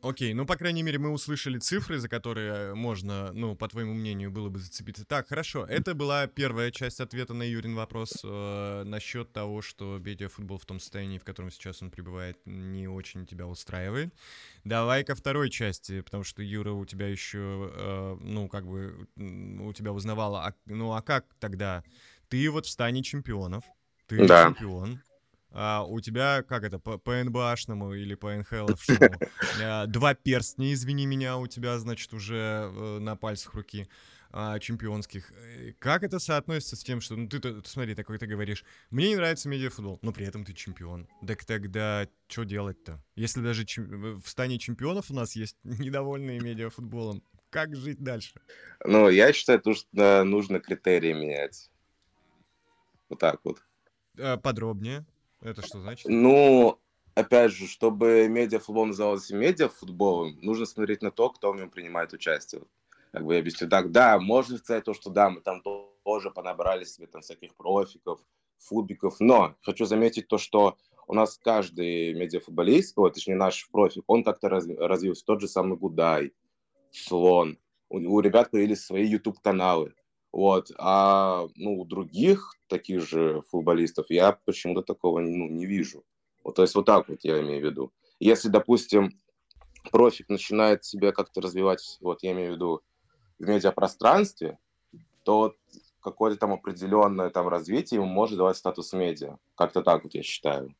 Окей, ну, по крайней мере, мы услышали цифры, за которые можно, ну, по твоему мнению, было бы зацепиться. Так, хорошо, это была первая часть ответа на Юрин вопрос э, насчет того, что медиафутбол в том состоянии, в котором сейчас он пребывает, не очень тебя устраивает. Давай ко второй части, потому что Юра у тебя еще, э, ну, как бы, у тебя узнавала, а, ну, а как тогда? Ты вот в стане чемпионов, ты Да. чемпион, а у тебя, как это, по, по НБАшному или по НХЛовшному, а, два перстня, извини меня, у тебя, значит, уже э, на пальцах руки а, чемпионских. Э, Как это соотносится с тем, что, ну, ты, ты смотри, такой ты говоришь, мне не нравится медиафутбол, но при этом ты чемпион. Так тогда что делать-то? Если даже в стане чемпионов у нас есть недовольные медиафутболом, как жить дальше? Ну, я считаю, то, что нужно критерии менять. Вот так вот. Подробнее. Это что значит? Ну, опять же, чтобы медиафутбол назывался медиафутболом, нужно смотреть на то, кто в нем принимает участие. Как бы я объясню так, да, можно сказать то, что да, мы там то- тоже понабрали себе там всяких профиков, футбиков, но хочу заметить то, что у нас каждый медиафутболист, ой, точнее наш профик, он как-то раз- развился. Тот же самый Гудай, Слон. У, у ребят появились свои YouTube-каналы. Вот. А ну, у других таких же футболистов я почему-то такого ну, не вижу. Вот, то есть вот так вот я имею в виду. Если, допустим, профик начинает себя как-то развивать, вот я имею в виду в медиапространстве, то какое-то там определенное там развитие ему может давать статус медиа. Как-то так вот я считаю.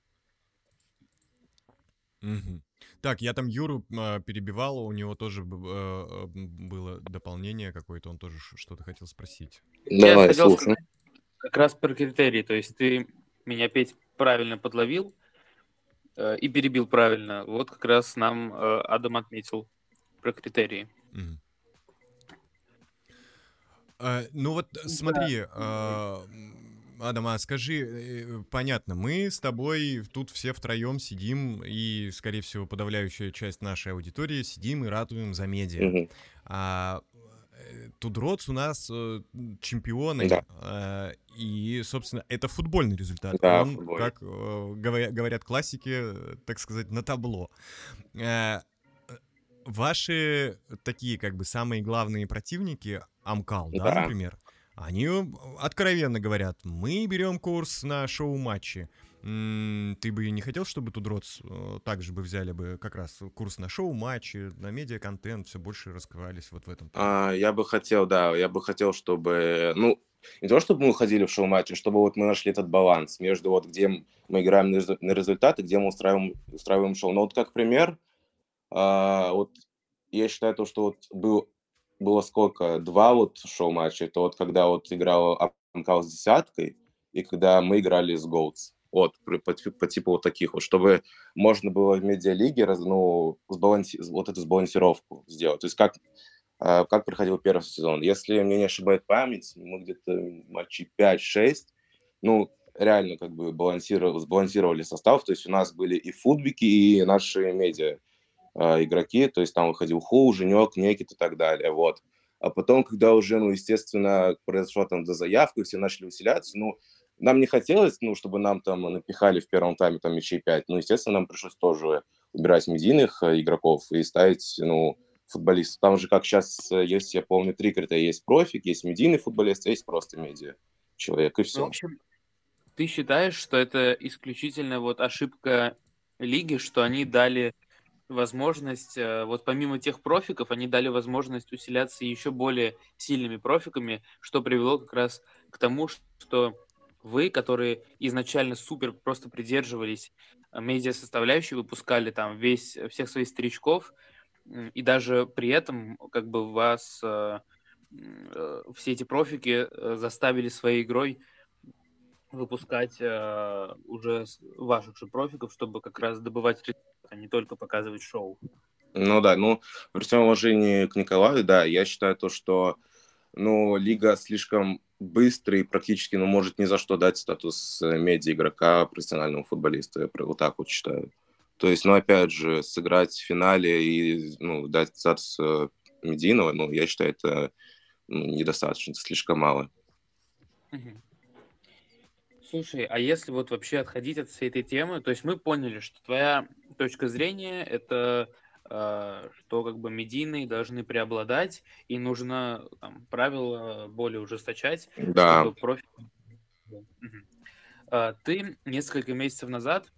Мгм. Так, я там Юру а, перебивал, у него тоже э, э, было дополнение какое-то, он тоже что-то хотел спросить. Я Давай, хотел слушай. сказать как раз про критерии. То есть ты меня опять правильно подловил э, и перебил правильно. Вот как раз нам э, Адам отметил про критерии. Мгм. А, ну вот э, смотри, а, м, Адам, а скажи, э, понятно, мы с тобой тут все втроем сидим, и, скорее всего, подавляющая часть нашей аудитории сидим и ратуем за медиа. Мгм. А э, Тудроц у нас э, чемпионы, Да. а, и, собственно, это футбольный результат. Да, Он, футбольный. как э, говоря- говорят классики, э, так сказать, на табло. Э, э, Ваши такие, как бы, самые главные противники, Амкал, да, Да. например, они э, откровенно говорят, мы берем курс на шоу-матчи. Ты бы не хотел, чтобы Тудроц э, также бы взяли бы как раз курс на шоу-матчи, на медиа-контент, все больше раскрывались вот в этом. А, я бы хотел, да, я бы хотел, чтобы, ну, не то, чтобы мы уходили в шоу-матчи, чтобы вот мы нашли этот баланс между вот где мы играем на резу- на результат и где мы устраиваем, устраиваем шоу. Но вот как пример, а, вот я считаю то, что вот был, было сколько, два вот шоу-матча, это вот когда вот играл Амкал с десяткой и когда мы играли с Голдс. Вот, по, по типу вот таких вот, чтобы можно было в медиалиге раз, ну, сбаланси- вот эту сбалансировку сделать. То есть как а, как проходил первый сезон. Если мне не ошибает память, мы где-то матчей 5-6, ну, реально как бы балансировали, сбалансировали состав, то есть у нас были и футбики, и наши медиа а, игроки, то есть там выходил Ху, Женек, Некит и так далее, вот. А потом, когда уже, ну, естественно, произошла там дозаявка, все начали усиляться, ну, нам не хотелось, ну, чтобы нам там напихали в первом тайме там мячей 5, ну, естественно, нам пришлось тоже убирать медийных э, игроков и ставить, ну, футболистов. Там же, как сейчас, есть, я помню, три критерия. Есть профик, есть медийный футболист, а есть просто медиа человек, и Ну, все. в общем, ты считаешь, что это исключительно вот ошибка лиги, что они дали возможность, э, вот помимо тех профиков, они дали возможность усиляться еще более сильными профиками, что привело как раз к тому, что вы, которые изначально супер просто придерживались э, медиа-составляющей, выпускали там весь, всех своих старичков, и даже при этом как бы вас э, э, все эти профики э, заставили своей игрой выпускать э, уже ваших же профиков, чтобы как раз добывать а не только показывать шоу. Ну да, ну, при всем уважении к Николаю, да, я считаю то, что, ну, лига слишком быстрый, практически, ну, может ни за что дать статус э, медиа-игрока профессиональному футболисту, я вот так вот считаю. То есть, ну, опять же, сыграть в финале и, ну, дать статус э, медийного, ну, я считаю, это ну, недостаточно, слишком мало. Слушай, а если вот вообще отходить от всей этой темы, то есть мы поняли, что твоя точка зрения это э, что как бы медийные должны преобладать и нужно там, правила более ужесточать, Да. чтобы профи... Э, ты несколько месяцев назад,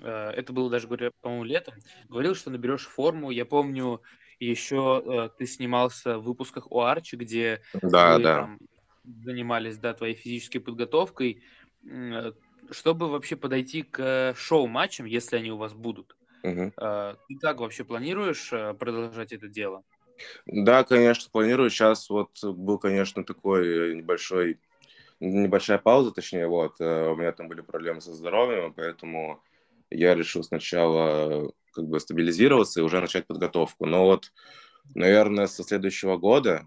э, это было даже, по-моему, летом, говорил, что наберешь форму. Я помню, еще ты снимался в выпусках у Арчи, где Да, вы да. там занимались, да, твоей физической подготовкой. Э, чтобы вообще подойти к шоу-матчам, если они у вас будут, э, ты как вообще планируешь э, продолжать это дело? Да, конечно, планирую. Сейчас вот был, конечно, такой небольшой, небольшая пауза, точнее, вот. э, У меня там были проблемы со здоровьем, поэтому я решил сначала как бы стабилизироваться и уже начать подготовку. Но вот, наверное, со следующего года,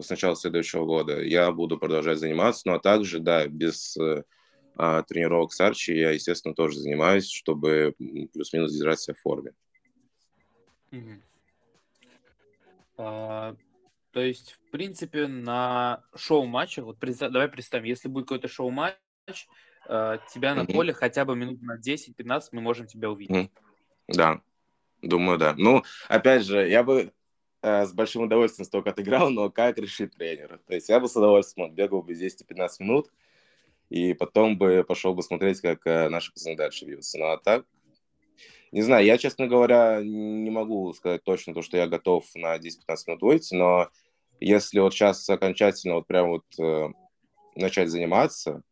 с начала следующего года я буду продолжать заниматься, ну а также, да, без э, а, тренировок с Арчи я, естественно, тоже занимаюсь, чтобы плюс-минус держать себя в форме. Мгм. А, то есть, в принципе, на шоу-матчах, вот представь- давай представим, если будет какой-то шоу-матч, э, тебя на Мгм. поле хотя бы минут на 10-15 мы можем тебя увидеть. Мгм. Да, думаю, да. Ну, опять же, я бы с большим удовольствием столько отыграл, но как решит тренер. То есть я бы с удовольствием бегал бы 10-15 минут, и потом бы пошел бы смотреть, как э, наши пацаны дальше бьются. Ну, а так, не знаю, я, честно говоря, не могу сказать точно то, что я готов на 10-15 минут выйти, но если вот сейчас окончательно вот прям вот э, начать заниматься,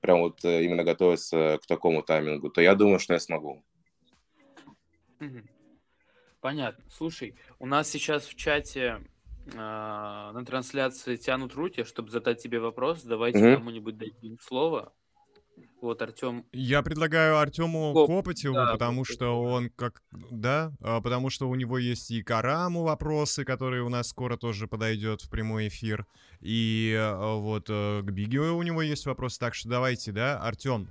прям вот э, именно готовиться к такому таймингу, то я думаю, что я смогу. Мгм. Понятно. Слушай, у нас сейчас в чате а, на трансляции тянут руки, чтобы задать тебе вопрос. Давайте Мгм. кому-нибудь дадим слово. Вот, Артем. Я предлагаю Артему Коп- Копотеву, да, потому вот что он как... Да, а, потому что у него есть и Караму вопросы, которые у нас скоро тоже подойдет в прямой эфир. И а, вот э, к Биги у него есть вопросы. Так что давайте, да, Артем,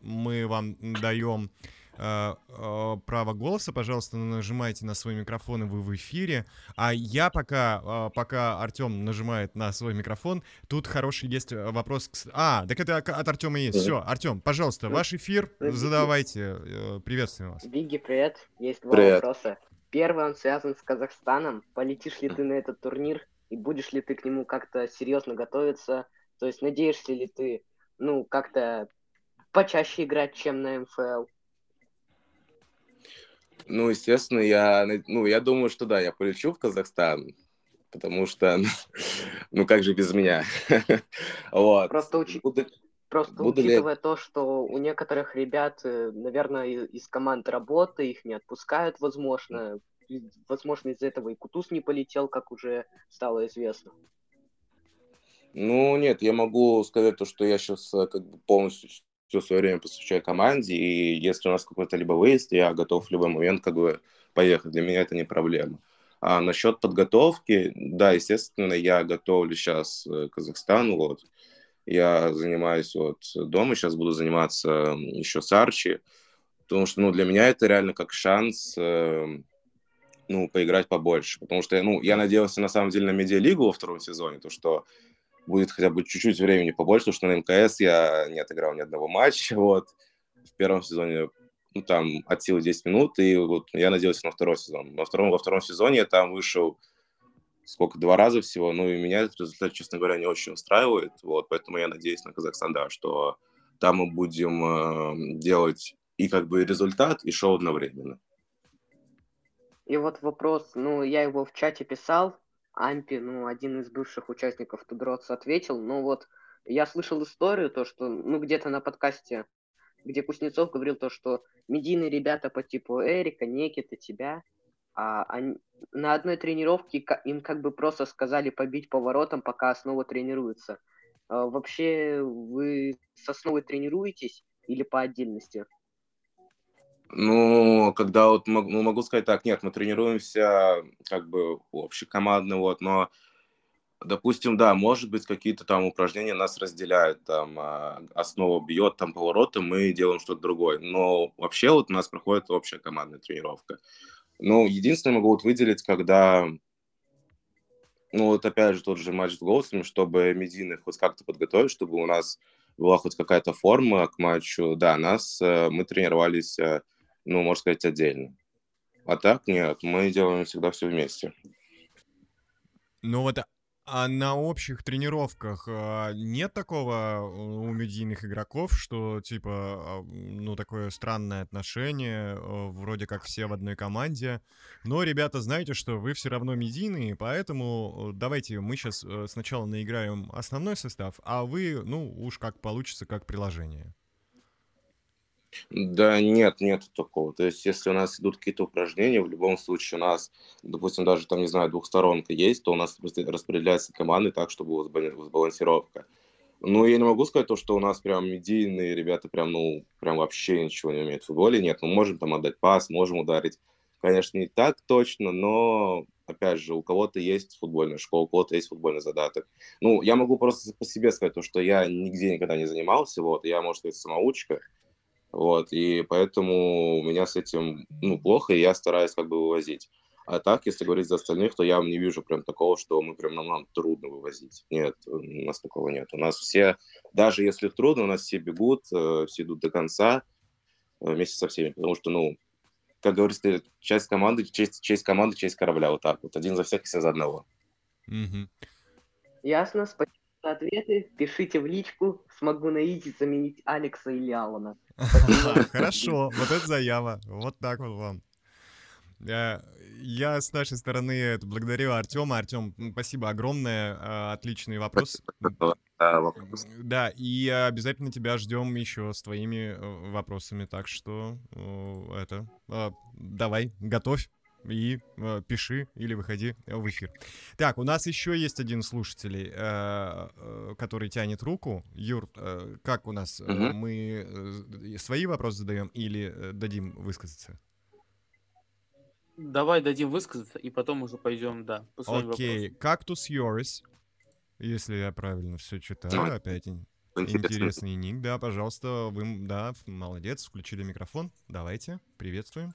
мы вам даем право голоса. Пожалуйста, нажимайте на свой микрофон, и вы в эфире. А я пока, а, пока Артем нажимает на свой микрофон, тут хороший есть э, вопрос. к А, так это от Артема есть. Все, Артем, пожалуйста, ваш эфир, задавайте. э, Приветствуем вас. Биги, привет. Есть два Привет. вопроса. Первый, он связан с Казахстаном. Полетишь ли ты на этот турнир и будешь ли ты к нему как-то серьезно готовиться? То есть надеешься ли ты, ну, как-то почаще играть, чем на МФЛ? Ну, естественно, я, ну, я думаю, что да, я полечу в Казахстан, потому что, ну, как же без меня? Вот. Просто учи- Буду- Просто Буду ли- учитывая то, что у некоторых ребят, э, наверное, из команд работы, их не отпускают, возможно. Возможно, из-за этого и Кутуз не полетел, как уже стало известно. Ну, нет, я могу сказать то, что я сейчас как бы полностью все свое время посвящаю команде, и если у нас какой-то либо выезд, я готов в любой момент как бы поехать. Для меня это не проблема. А насчет подготовки, да, естественно, я готовлю сейчас э, Казахстан, вот. Я занимаюсь вот дома, сейчас буду заниматься еще с Арчи, потому что, ну, для меня это реально как шанс, э, ну, поиграть побольше, потому что, ну, я надеялся, на самом деле, на медиалигу во втором сезоне, то, что будет хотя бы чуть-чуть времени побольше, потому что на МКС я не отыграл ни одного матча, вот. В первом сезоне, ну, там, от силы 10 минут, и вот я надеялся на второй сезон. Во втором, во втором сезоне я там вышел сколько, два раза всего, ну, и меня этот результат, честно говоря, не очень устраивает, вот, поэтому я надеюсь на Казахстан, да, что там мы будем э, делать и как бы результат, и шоу одновременно. И вот вопрос, ну, я его в чате писал, Ампи, ну, один из бывших участников Тудроца ответил, но вот я слышал историю, то, что, ну, где-то на подкасте, где Кузнецов говорил то, что медийные ребята по типу Эрика, Некита, тебя, а они- на одной тренировке им как бы просто сказали побить поворотом, пока основа тренируется. А вообще вы с основой тренируетесь или по отдельности? Ну, когда вот, мог- ну, могу сказать так, нет, мы тренируемся как бы общекомандно, вот, но, допустим, да, может быть, какие-то там упражнения нас разделяют, там, а, основа бьет, там, повороты, мы делаем что-то другое, но вообще вот у нас проходит общая командная тренировка. Ну, единственное, могу вот выделить, когда, ну, вот опять же, тот же матч с Гоусами, чтобы медийных хоть как-то подготовить, чтобы у нас была хоть какая-то форма к матчу, да, нас, э, мы тренировались, э, ну, можно сказать, отдельно. А так нет, мы делаем всегда все вместе. Ну вот, а на общих тренировках а, нет такого э, у медийных игроков, что типа, а, ну, такое странное отношение, э, вроде как все в одной команде, но, ребята, знаете, что вы все равно медийные, поэтому э, давайте мы сейчас сначала наиграем основной состав, а вы, ну, уж как получится, как приложение. Да нет, нет такого. То есть, если у нас идут какие-то упражнения, в любом случае у нас, допустим, даже там, не знаю, двухсторонка есть, то у нас распределяются команды так, чтобы была сбалансировка. Ну, я не могу сказать то, что у нас прям медийные ребята прям, ну, прям вообще ничего не умеют в футболе. Нет, мы можем там отдать пас, можем ударить. Конечно, не так точно, но, опять же, у кого-то есть футбольная школа, у кого-то есть футбольный задаток. Ну, я могу просто по себе сказать то, что я нигде никогда не занимался, вот, я, может сказать, самоучка. Вот, и поэтому у меня с этим, ну, плохо, и я стараюсь как бы вывозить. А так, если говорить за остальных, то я не вижу прям такого, что мы прям нам, нам трудно вывозить. Нет, у нас такого нет. У нас все, даже если трудно, у нас все бегут, э, все идут до конца э, вместе со всеми. Потому что, ну, как говорится, часть команды, часть, часть команды, часть корабля. Вот так вот. Один за всех, все за одного. Угу. Ясно, спасибо ответы. Пишите в личку, смогу на изи заменить Алекса или Алана. Хорошо, вот это заява. Вот так вот вам. Э, я с нашей стороны благодарю Артема. Артем, спасибо огромное, э, отличный вопрос. Да, и обязательно тебя ждем еще с твоими э, вопросами, так что это давай, готовь и э, пиши или выходи в эфир. Так, у нас еще есть один слушатель, э, э, который тянет руку. Юр, э, как у нас? Угу. Э, мы э, свои вопросы задаем или э, дадим высказаться? Давай дадим высказаться, и потом уже пойдем, да, Окей, кактус yours, если я правильно все читаю, опять интересный ник, да, пожалуйста, вы, да, молодец, включили микрофон, давайте, приветствуем.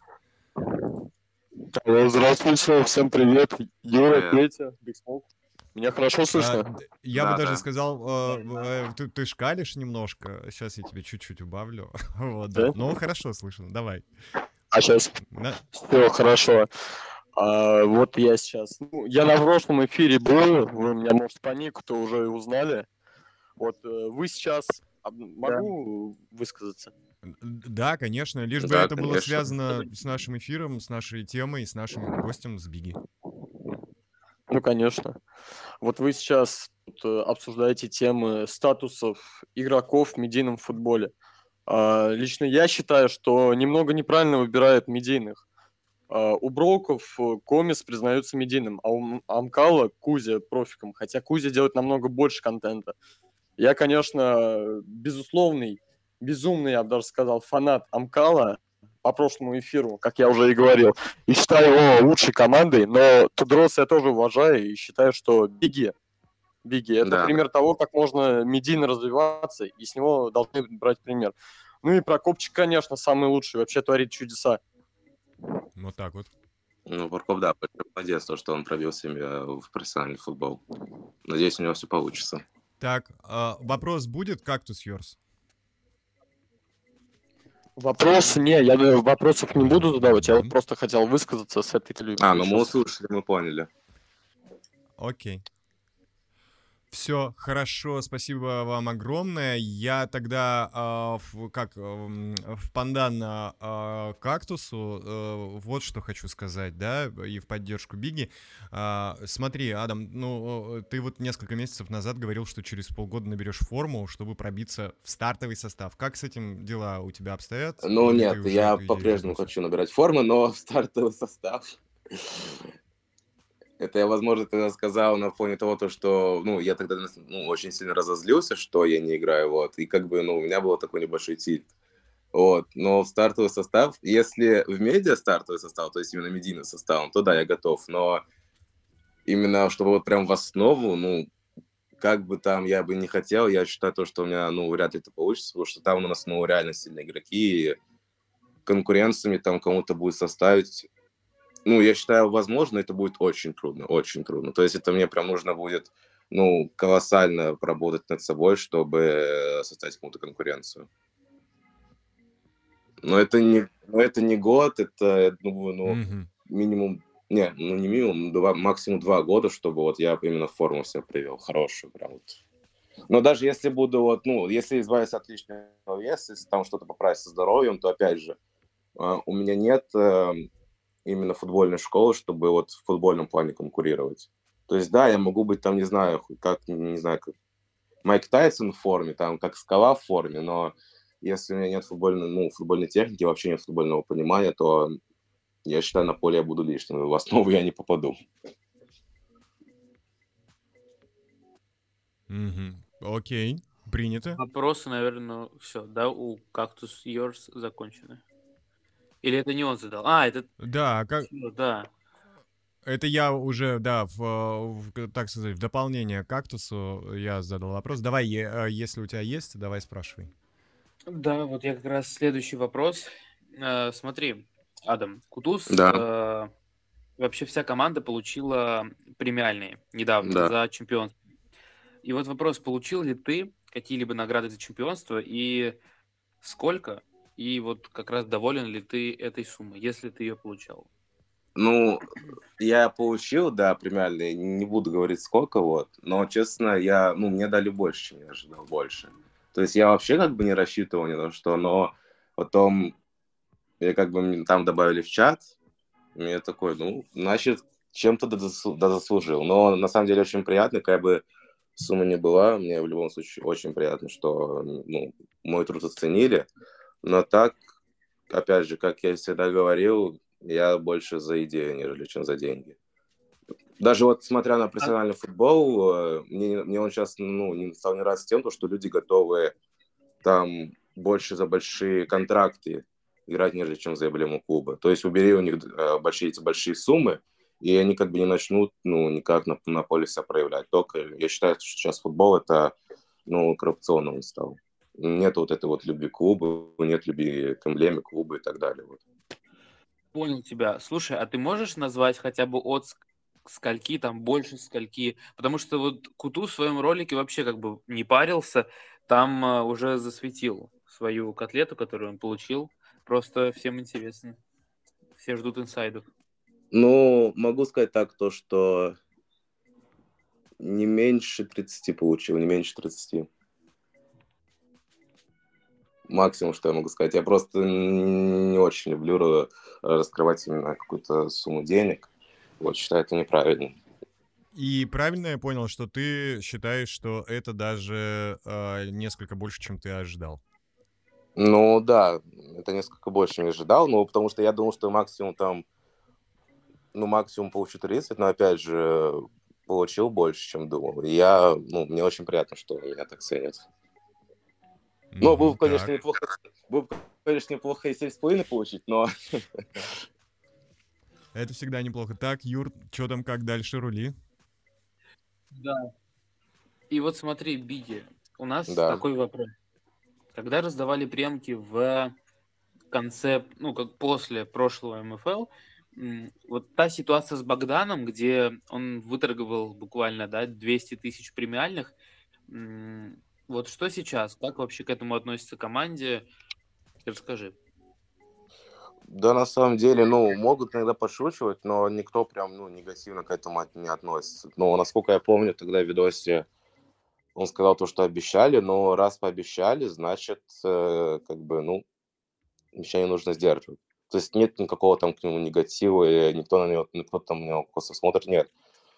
Здравствуйте, всем привет. Юра, Петя, Биг Смоук. Меня хорошо слышно? А, я да, бы даже да. сказал, э, э, ты, ты шкалишь немножко. Сейчас я тебе чуть-чуть убавлю. вот, да? Ну, хорошо слышно, давай. А сейчас? Да. Все, хорошо. А, вот я сейчас... Ну, я на прошлом эфире был, вы меня, может, по нику-то уже узнали. Вот э, вы сейчас... Могу да. высказаться? Да, конечно, лишь бы да, это конечно. было связано с нашим эфиром, с нашей темой, с нашим гостем, с Биги. Ну, конечно. Вот вы сейчас э, обсуждаете темы статусов игроков в медийном футболе. А, лично я считаю, что немного неправильно выбирают медийных. А, у Броков э, Комис признается медийным, а у Амкала Кузя профиком, хотя Кузя делает намного больше контента. Я, конечно, безусловный безумный, я бы даже сказал, фанат Амкала по прошлому эфиру, как я уже и говорил, и считаю его лучшей командой, но Тудротс я тоже уважаю и считаю, что Биги, Биги, это да. пример того, как можно медийно развиваться, и с него должны брать пример. Ну и Прокопчик, конечно, самый лучший, вообще творит чудеса. Вот так вот. Ну, Прокоп, да, молодец, то, что он пробил себя в профессиональный футбол. Надеюсь, у него все получится. Так, э, вопрос будет, Кактус Йорс? Вопрос, не, я вопросов не буду задавать, я вот просто хотел высказаться с этой телевизором. А, ну мы услышали, мы поняли. Окей. Все хорошо, спасибо вам огромное. Я тогда э, в, как э, в пандан э, кактусу э, вот что хочу сказать, да, и в поддержку Биги. Э, смотри, Адам, ну ты вот несколько месяцев назад говорил, что через полгода наберешь форму, чтобы пробиться в стартовый состав. Как с этим дела у тебя обстоят? Ну Или нет, я по-прежнему хочу набирать формы, но в стартовый состав это я, возможно, тогда сказал на фоне того, то, что, ну, я тогда ну, очень сильно разозлился, что я не играю, вот, и как бы, ну, у меня был такой небольшой тильт. Вот, но в стартовый состав, если в медиа стартовый состав, то есть именно медийный состав, то да, я готов, но именно чтобы вот прям в основу, ну, как бы там я бы не хотел, я считаю то, что у меня, ну, вряд ли это получится, потому что там у нас, ну, реально сильные игроки, и конкуренциями там кому-то будет составить. Ну, я считаю, возможно, это будет очень трудно, очень трудно. То есть это мне прям нужно будет, ну, колоссально поработать над собой, чтобы составить кому-то конкуренцию. Но это не, но это не год, это, я думаю, ну, Мгм. минимум, не, ну не минимум, два, максимум два года, чтобы вот я именно форму себя привел, хорошую прям вот. Но даже если буду вот, ну, если избавиться от лишнего веса, если там что-то поправить со здоровьем, то опять же, а, у меня нет э, именно футбольной школы, чтобы вот в футбольном плане конкурировать. То есть, да, я могу быть там, не знаю, как, не знаю, как Майк Тайсон в форме, там, как Скала в форме, но если у меня нет футбольной, ну, футбольной техники, вообще нет футбольного понимания, то я считаю, на поле я буду лишним, и в основу я не попаду. Мгм. Окей, принято. Вопросы, наверное, все, да, у Cactus Yours закончены. Или это не он задал? А, это Да, как... да. Это я уже, да, в, в, так сказать, в дополнение к кактусу я задал вопрос. Давай, е- э, если у тебя есть, давай спрашивай. Да, вот я как раз следующий вопрос. Э, смотри, Адам, Кутуз, Да. э, вообще вся команда получила премиальные недавно Да. за чемпионство. И вот вопрос, получил ли ты какие-либо награды за чемпионство и сколько? И вот как раз доволен ли ты этой суммой, если ты ее получал? Ну, я получил, да, премиальные, не буду говорить сколько, вот, но, честно, я, ну, мне дали больше, чем я ожидал, больше. То есть я вообще как бы не рассчитывал ни на что, но потом я как бы там добавили в чат, и я такой, ну, значит, чем-то дозасу- дозаслужил. Но на самом деле очень приятно, какая бы сумма ни была, мне в любом случае очень приятно, что, ну, мой труд оценили, но так, опять же, как я всегда говорил, я больше за идею, нежели чем за деньги. Даже вот смотря на профессиональный футбол, э, мне, мне он сейчас ну, не стал не раз тем, то, что люди готовы там больше за большие контракты играть, нежели чем за эмблему клуба. То есть убери у них э, большие эти большие суммы, и они как бы не начнут ну, никак на, на поле себя проявлять. Только я считаю, что сейчас футбол это ну, коррупционным он стал. Нет вот этой вот любви к клубу, нет любви к эмблеме клуба и так далее. Вот. Понял тебя. Слушай, а ты можешь назвать хотя бы от ск- скольки, там, больше скольки? Потому что вот Куту в своем ролике вообще как бы не парился, там а, уже засветил свою котлету, которую он получил. Просто всем интересно. Все ждут инсайдов. Ну, могу сказать так, то, что не меньше 30 получил, не меньше 30. Максимум, что я могу сказать. Я просто не очень люблю ра- раскрывать именно какую-то сумму денег. Вот, считаю это неправильно. И правильно я понял, что ты считаешь, что это даже э, несколько больше, чем ты ожидал? Ну, да, это несколько больше, чем я ожидал, ну, потому что я думал, что максимум там, ну, максимум получу 30, но, опять же, получил больше, чем думал. И я, ну, мне очень приятно, что меня так ценят. Ну, было бы, конечно, неплохо, было бы, конечно, неплохо и 7,5 получить, но Это всегда неплохо. Так, Юр, что там, как дальше рули? Да. И вот смотри, Биги, у нас Да. такой вопрос. Когда раздавали премки в конце, ну, как после прошлого МФЛ, вот та ситуация с Богданом, где он выторговал буквально, да, 200 тысяч премиальных, вот что сейчас? Как вообще к этому относится команде? Расскажи. Да, на самом деле, ну, могут иногда подшучивать, но никто прям, ну, негативно к этому не относится. Ну, насколько я помню, тогда в видосе он сказал то, что обещали, но раз пообещали, значит, э, как бы, ну, обещание нужно сдерживать. То есть нет никакого там к нему негатива, и никто на него, никто там на него косо смотрит, нет.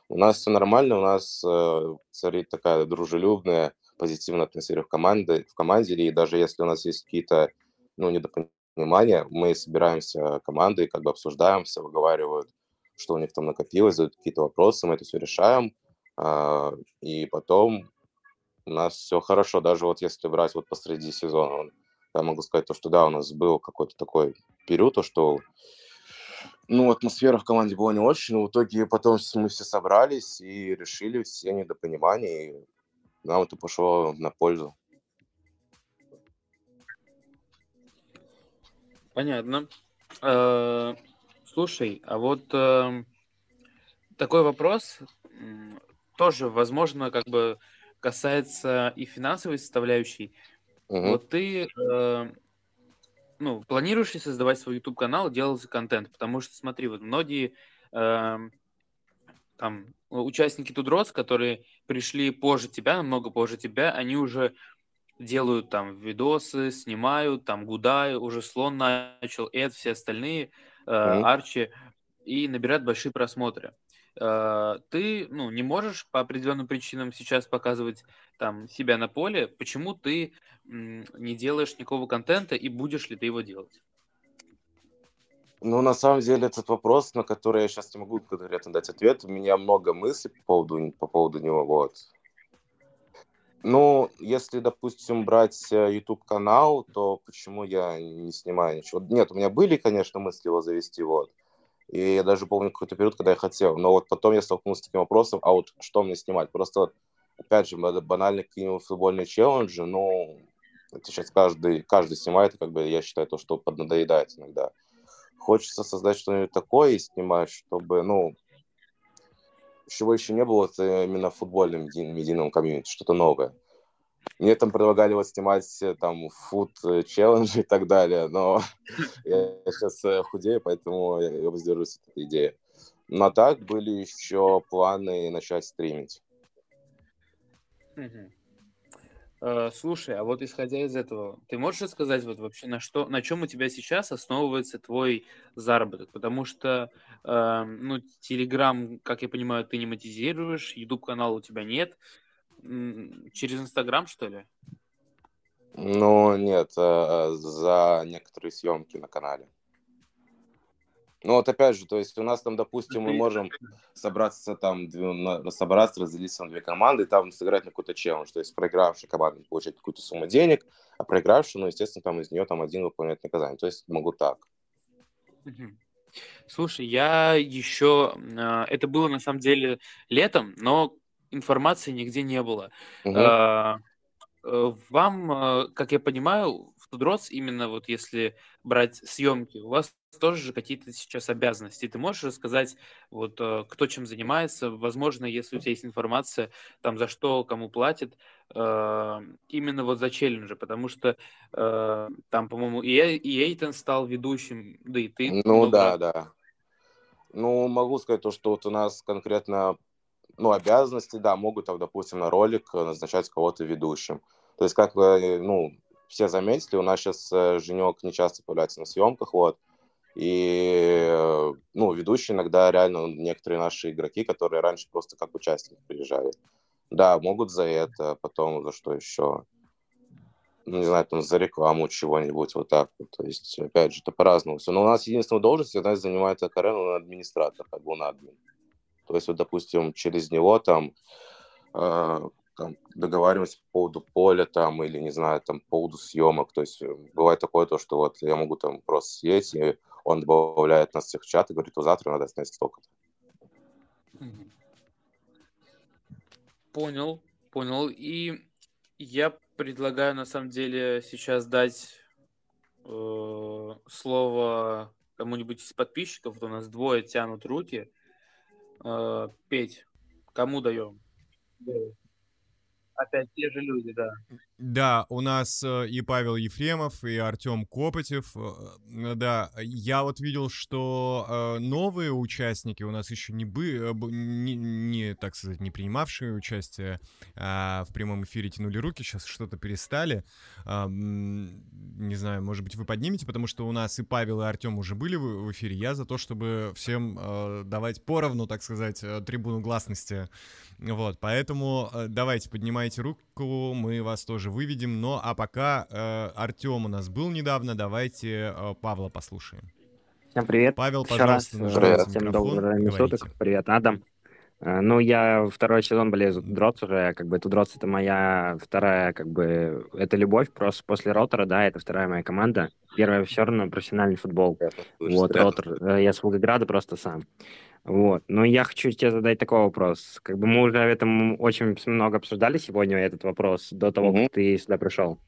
У нас все нормально, у нас э, царит такая дружелюбная, позитивная атмосфера в команде, в команде, и даже если у нас есть какие-то, ну, недопонимания, мы собираемся командой, как бы обсуждаем, все выговаривают, что у них там накопилось, задают какие-то вопросы, мы это все решаем, а, и потом у нас все хорошо, даже вот если брать вот посреди сезона, Я могу сказать то, что да, у нас был какой-то такой период, то, что ну, атмосфера в команде была не очень, но в итоге потом мы все собрались и решили все недопонимания, и нам это пошло на пользу. Понятно. Э, Слушай, а вот эм, такой вопрос тоже, возможно, как бы касается и финансовой составляющей. Мгм. Вот ты, э, ну, планируешь ли создавать свой YouTube канал, делать контент? Потому что, смотри, вот многие эм, там участники Тудроц, которые пришли позже тебя, намного позже тебя, они уже делают там видосы, снимают, там Гудай, уже Слон начал, Эд, все остальные, э, Мгм. Арчи, и набирают большие просмотры. Э, Ты, ну, не можешь по определенным причинам сейчас показывать там себя на поле. Почему ты м, не делаешь никакого контента и будешь ли ты его делать? Ну, на самом деле, этот вопрос, на который я сейчас не могу конкретно дать ответ, у меня много мыслей по поводу, по поводу него, вот. Ну, если, допустим, брать э, YouTube-канал, то почему я не снимаю ничего? Нет, у меня были, конечно, мысли его завести, вот. И я даже помню какой-то период, когда я хотел. Но вот потом я столкнулся с таким вопросом, а вот что мне снимать? Просто, вот, опять же, бана- банальные какие-нибудь футбольные челленджи, ну, это сейчас каждый, каждый снимает, и как бы я считаю то, что поднадоедает иногда. Хочется создать что-нибудь такое и снимать, чтобы, ну, чего еще не было, это именно в футбольном меди- медийном комьюнити, что-то новое. Мне там предлагали вот снимать э, там фуд э, челленджи и так далее, но я сейчас э, худею, поэтому я я воздержусь от этой идеи. Но так были еще планы начать стримить. Э, Слушай, а вот исходя из этого, ты можешь рассказать вот вообще на что, на чем у тебя сейчас основывается твой заработок? Потому что, э, ну, Телеграм, как я понимаю, ты не монетизируешь, YouTube канал у тебя нет. Через Инстаграм, что ли? Ну, нет, э, за некоторые съемки на канале. Ну, вот опять же, то есть у нас там, допустим, мы можем собраться там, собраться, разделиться на две команды и там сыграть на какой-то челлендж. То есть проигравшая команда получает какую-то сумму денег, а проигравшая, ну, естественно, там из нее там один выполняет наказание. То есть могу так. Слушай, я еще... э, Это было на самом деле летом, но информации нигде не было. А, э, Вам, э, как я понимаю, в Тудроц, именно вот если брать съемки, у вас тоже же какие-то сейчас обязанности. Ты можешь рассказать, вот э, кто чем занимается? Возможно, если у тебя есть информация, там за что, кому платят, э, именно вот за челленджи, потому что э, там, по-моему, и, и Эйтон стал ведущим, да и ты Ну, да, да. Ну, могу сказать то, что вот у нас конкретно, ну, обязанности, да, могут, там, допустим, на ролик назначать кого-то ведущим. То есть, как ну, все заметили, у нас сейчас Женек не часто появляется на съемках, вот, и, э, ну, ведущие иногда реально некоторые наши игроки, которые раньше просто как участники приезжали. Да, могут за это, потом за что еще? Ну, не знаю, там, за рекламу чего-нибудь, вот так вот. То есть, опять же, это по-разному все. Но у нас единственная должность, она занимает Карен, он администратор, как бы он админ. То есть, вот, допустим, через него там, э, там договариваемся по поводу поля там, или, не знаю, там, по поводу съемок. То есть, э, бывает такое то, что вот я могу там просто сидеть, и он добавляет нас всех в чат и говорит, вот завтра надо снять столько-то. Мгм. Понял, понял. И я предлагаю на самом деле сейчас дать э, слово кому-нибудь из подписчиков. Вот у нас двое тянут руки. Э, Петь, кому даем? Опять те же люди, да. Да, у нас э, и Павел Ефремов, и Артем Копотев. Э, Да, я вот видел, что э, новые участники у нас еще не, бы, э, не, не, так сказать, не принимавшие участие а, в прямом эфире тянули руки, сейчас что-то перестали. А, Не знаю, может быть, вы поднимете, потому что у нас и Павел, и Артем уже были в эфире. Я за то, чтобы всем э, давать поровну, так сказать, э, трибуну гласности. Вот, поэтому э, давайте поднимайте руку, мы вас тоже выведем. Но а пока э, Артем у нас был недавно, давайте э, Павла послушаем. Всем привет. Павел, Еще пожалуйста, раз, э, Привет. всем доброго суток. Привет, Адам. Э, Ну, я второй сезон болею за Тудроц уже, как бы Тудроц это моя вторая, как бы, это любовь, просто после Ротора, да, это вторая моя команда. Первая все равно профессиональный футбол. Вот, Ротор, э, я с Волгограда просто сам. Вот, но я хочу тебе задать такой вопрос. Как бы мы уже об этом очень много обсуждали сегодня, этот вопрос, до того, Мгм. как ты сюда пришел.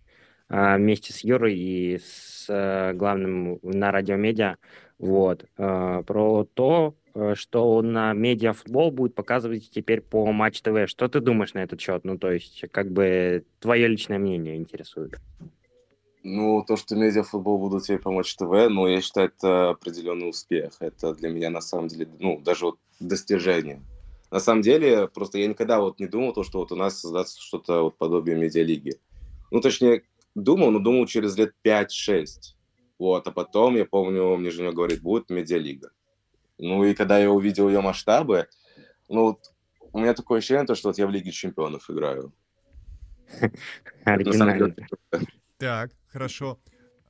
А, Вместе с Юрой и с э, главным на радиомедиа. Вот. э, Про то, э, что на медиафутбол будет показывать теперь по Матч ТВ. Что ты думаешь на этот счет? Ну, то есть, как бы, твое личное мнение интересует. Ну, то, что медиафутбол будут теперь помочь ТВ, ну, я считаю, это определенный успех. Это для меня, на самом деле, ну, даже вот достижение. На самом деле, просто я никогда вот не думал, то, что вот у нас создастся что-то вот подобие медиалиги. Ну, точнее, думал, но думал через лет 5-6. Вот, а потом, я помню, мне Женя говорит, будет медиалига. Ну, и когда я увидел ее масштабы, ну, вот у меня такое ощущение, то, что вот я в Лиге Чемпионов играю. Это на самом Оригинально. деле Так, хорошо.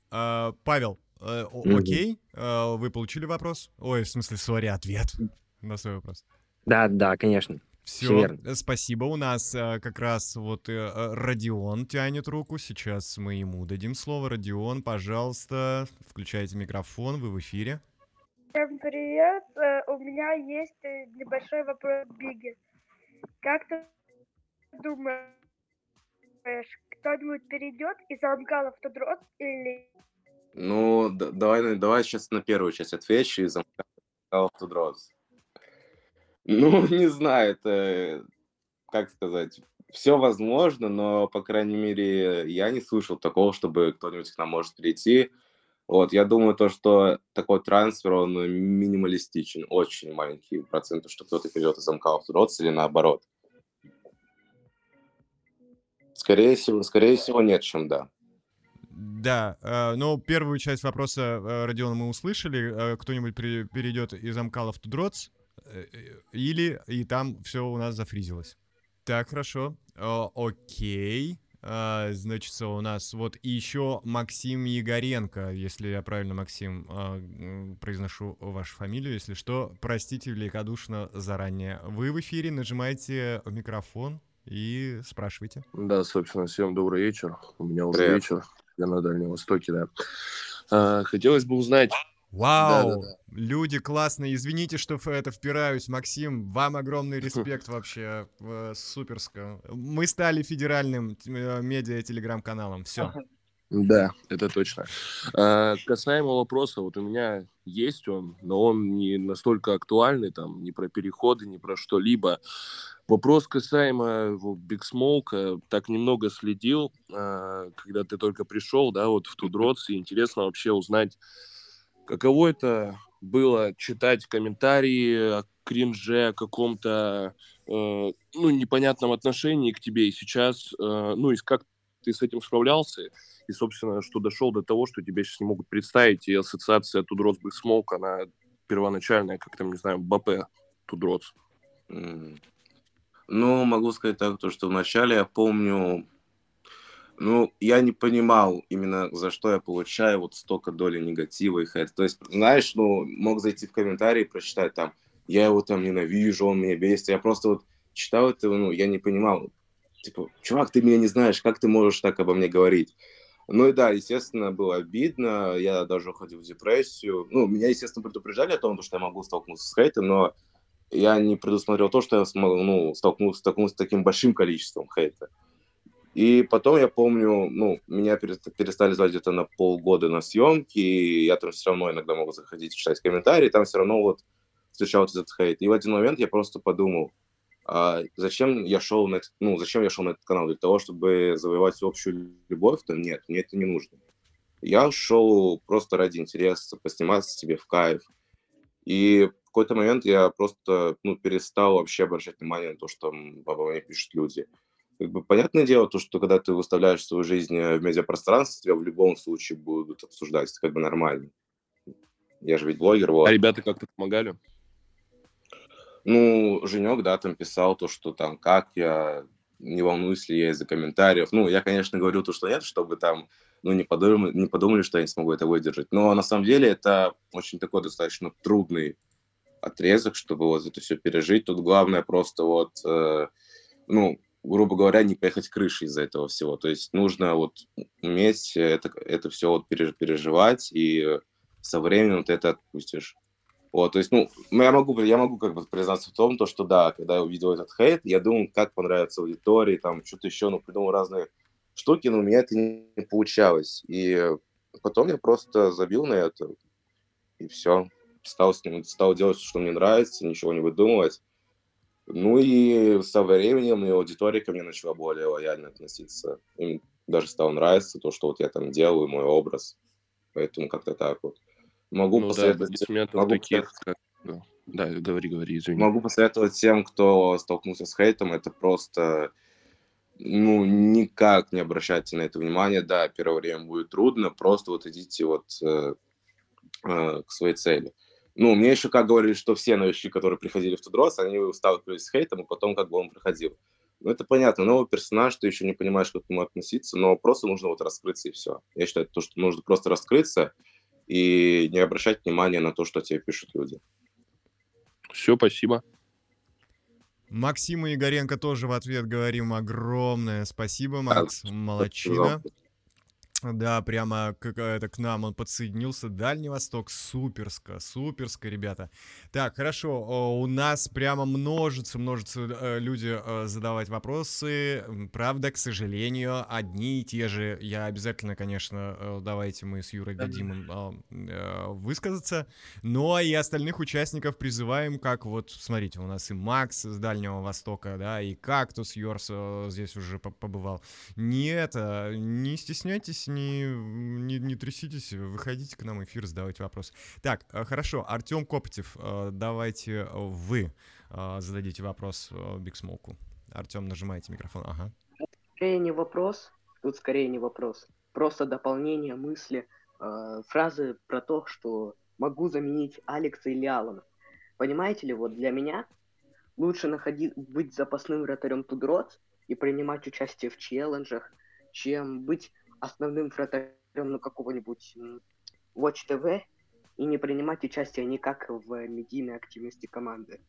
А, Павел, э, о- окей, а, вы получили вопрос? Ой, в смысле, сори, ответ на свой вопрос. Да, да, конечно. Все, верно. спасибо. У нас э, как раз вот э, э, Родион тянет руку. Сейчас мы ему дадим слово. Родион, пожалуйста, включайте микрофон, вы в эфире. Всем привет. Э, У меня есть э, небольшой вопрос к Биге. Как ты думаешь, кто-нибудь перейдет из Амкала в Тудрот или Ну, д- давай, давай сейчас на первую часть отвечу и замкал в Тудроз. Ну, не знаю, это, как сказать, все возможно, но, по крайней мере, я не слышал такого, чтобы кто-нибудь к нам может прийти. Вот, я думаю, то, что такой трансфер, он минималистичен, очень маленький процент, что кто-то перейдет из МК в или наоборот. Скорее всего, скорее всего, нет, чем да. Да, э, ну, первую часть вопроса э, Родиона мы услышали. Э, Кто-нибудь перейдет из Амкала в Тудроц, э, или и там все у нас зафризилось. Так, хорошо. О, окей. А, значит, у нас вот еще Максим Егоренко, если я правильно, Максим, а, произношу вашу фамилию, если что, простите великодушно заранее. Вы в эфире, нажимайте микрофон и спрашивайте. Да, собственно, всем добрый вечер. У меня уже Привет. вечер. Я на Дальнем Востоке, да. А, хотелось бы узнать... Вау! Да-да-да. Люди классные. Извините, что в это впираюсь, Максим. Вам огромный респект вообще. Суперско. Мы стали федеральным э, медиа-телеграм-каналом. Все. Да, это точно. А, касаемо вопроса, вот у меня есть он, но он не настолько актуальный, там, не про переходы, не про что-либо. Вопрос касаемо Биг Смолка, так немного следил, а, когда ты только пришел, да, вот в Тудроц, и интересно вообще узнать, каково это было читать комментарии о кринже, о каком-то, э, ну, непонятном отношении к тебе, и сейчас, э, ну, и как ты с этим справлялся, и, собственно, что дошел до того, что тебя сейчас не могут представить, и ассоциация Тудротс Биг Смоук, она первоначальная, как там, не знаю, БП Тудротс. М. Ну, могу сказать так, то, что вначале я помню, ну, я не понимал именно, за что я получаю вот столько доли негатива и хейта. То есть, знаешь, ну, мог зайти в комментарии и прочитать там, я его там ненавижу, он меня бесит. Я просто вот читал это, ну, я не понимал. Типа, чувак, ты меня не знаешь, как ты можешь так обо мне говорить? Ну и да, естественно, было обидно, я даже уходил в депрессию. Ну, меня, естественно, предупреждали о том, что я могу столкнуться с хейтом, но я не предусмотрел то, что я смогу, ну, столкнулся, столкнулся с таким большим количеством хейта. И потом я помню, ну, меня перест- перестали звать где-то на полгода на съемки, и я там все равно иногда могу заходить и читать комментарии, там все равно вот встречался этот хейт. И в один момент я просто подумал, а зачем я шел на этот, ну, зачем я шел на этот канал? Для того, чтобы завоевать общую любовь? То нет, мне это не нужно. Я шел просто ради интереса, посниматься себе в кайф. И какой-то момент я просто ну, перестал вообще обращать внимание на то, что м, обо мне пишут люди. Как бы понятное дело, то, что когда ты выставляешь свою жизнь э, в медиапространстве, тебя в любом случае будут обсуждать, это как бы нормально. Я же ведь блогер, вот. А ребята как-то помогали? Ну, Женек, да, там писал то, что там, как я, не волнуюсь ли я из-за комментариев. Ну, я, конечно, говорю то, что нет, чтобы там, ну, не подумали, не подумали, что я не смогу это выдержать. Но на самом деле это очень такой достаточно трудный отрезок, чтобы вот это все пережить. Тут главное просто вот, э, ну, грубо говоря, не поехать крышей из-за этого всего. То есть нужно вот уметь это, это все вот переживать, и со временем ты это отпустишь. Вот, то есть, ну, я могу, я могу как бы признаться в том, то, что да, когда я увидел этот хейт, я думал, как понравится аудитории, там, что-то еще, ну, придумал разные штуки, но у меня это не получалось. И потом я просто забил на это, и все. Стал, стал делать, что мне нравится, ничего не выдумывать. Ну и со временем и аудитория ко мне начала более лояльно относиться. Им даже стало нравиться то, что вот я там делаю, мой образ. Поэтому как-то так вот. Могу Ну да, посоветовать... методов могу таких, как... Да, говори, говори, извини. Могу посоветовать тем, кто столкнулся с хейтом, это просто, ну, никак не обращайте на это внимание. Да, первое время будет трудно, просто вот идите вот э, э, к своей цели. Ну, мне еще как говорили, что все новички, которые приходили в Тудрос, они сталкивались с хейтом, и потом как бы он проходил. Ну, это понятно, новый персонаж, ты еще не понимаешь, как к нему относиться, но просто нужно вот раскрыться и все. Я считаю, то, что нужно просто раскрыться и не обращать внимания на то, что тебе пишут люди. Все, спасибо. Максиму Игоренко тоже в ответ говорим огромное спасибо, Макс, молодчина. Да, прямо к, это, к нам он подсоединился. Дальний Восток, суперско, суперско, ребята. Так, хорошо, у нас прямо множится, множится э, люди э, задавать вопросы. Правда, к сожалению, одни и те же. Я обязательно, конечно, э, давайте мы с Юрой дадим им высказаться. Но и остальных участников призываем, как вот, смотрите, у нас и Макс с Дальнего Востока, да, и Кактус Йорс здесь уже побывал. Не это, не стесняйтесь не, не, не тряситесь, выходите к нам в эфир, задавайте вопросы. Так, хорошо, Артем Копотев, давайте вы зададите вопрос Биг Смоку. Артем, нажимайте микрофон, ага. Скорее не вопрос, тут скорее не вопрос, просто дополнение мысли, фразы про то, что могу заменить Алекса или Алана. Понимаете ли, вот для меня лучше находить, быть запасным вратарем Тудрот и принимать участие в челленджах, чем быть основным вратарем ну, какого-нибудь Watch TV и не принимать участие никак в медийной активности команды.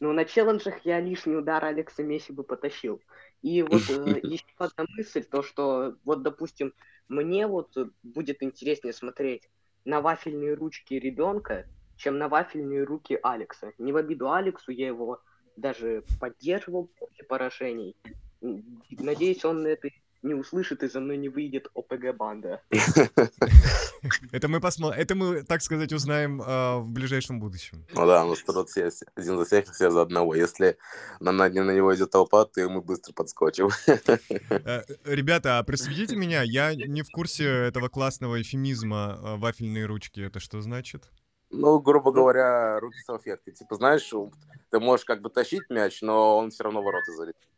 Но на челленджах я лишний удар Алекса Месси бы потащил. И вот э, еще одна мысль, то что вот, допустим, мне вот будет интереснее смотреть на вафельные ручки ребенка, чем на вафельные руки Алекса. Не в обиду Алексу, я его даже поддерживал после поражений. Надеюсь, он это не услышит и за мной не выйдет ОПГ банда. Это мы посмотрим. Это мы, так сказать, узнаем э, в ближайшем будущем. Ну да, у нас тут один за всех, все за одного. Если на, на, на него идет толпа, то мы быстро подскочим. Э, ребята, а просветите меня, я не в курсе этого классного эфемизма э, вафельные ручки. Это что значит? Ну, грубо говоря, руки салфетки. Типа, знаешь, ты можешь как бы тащить мяч, но он все равно ворота залетит.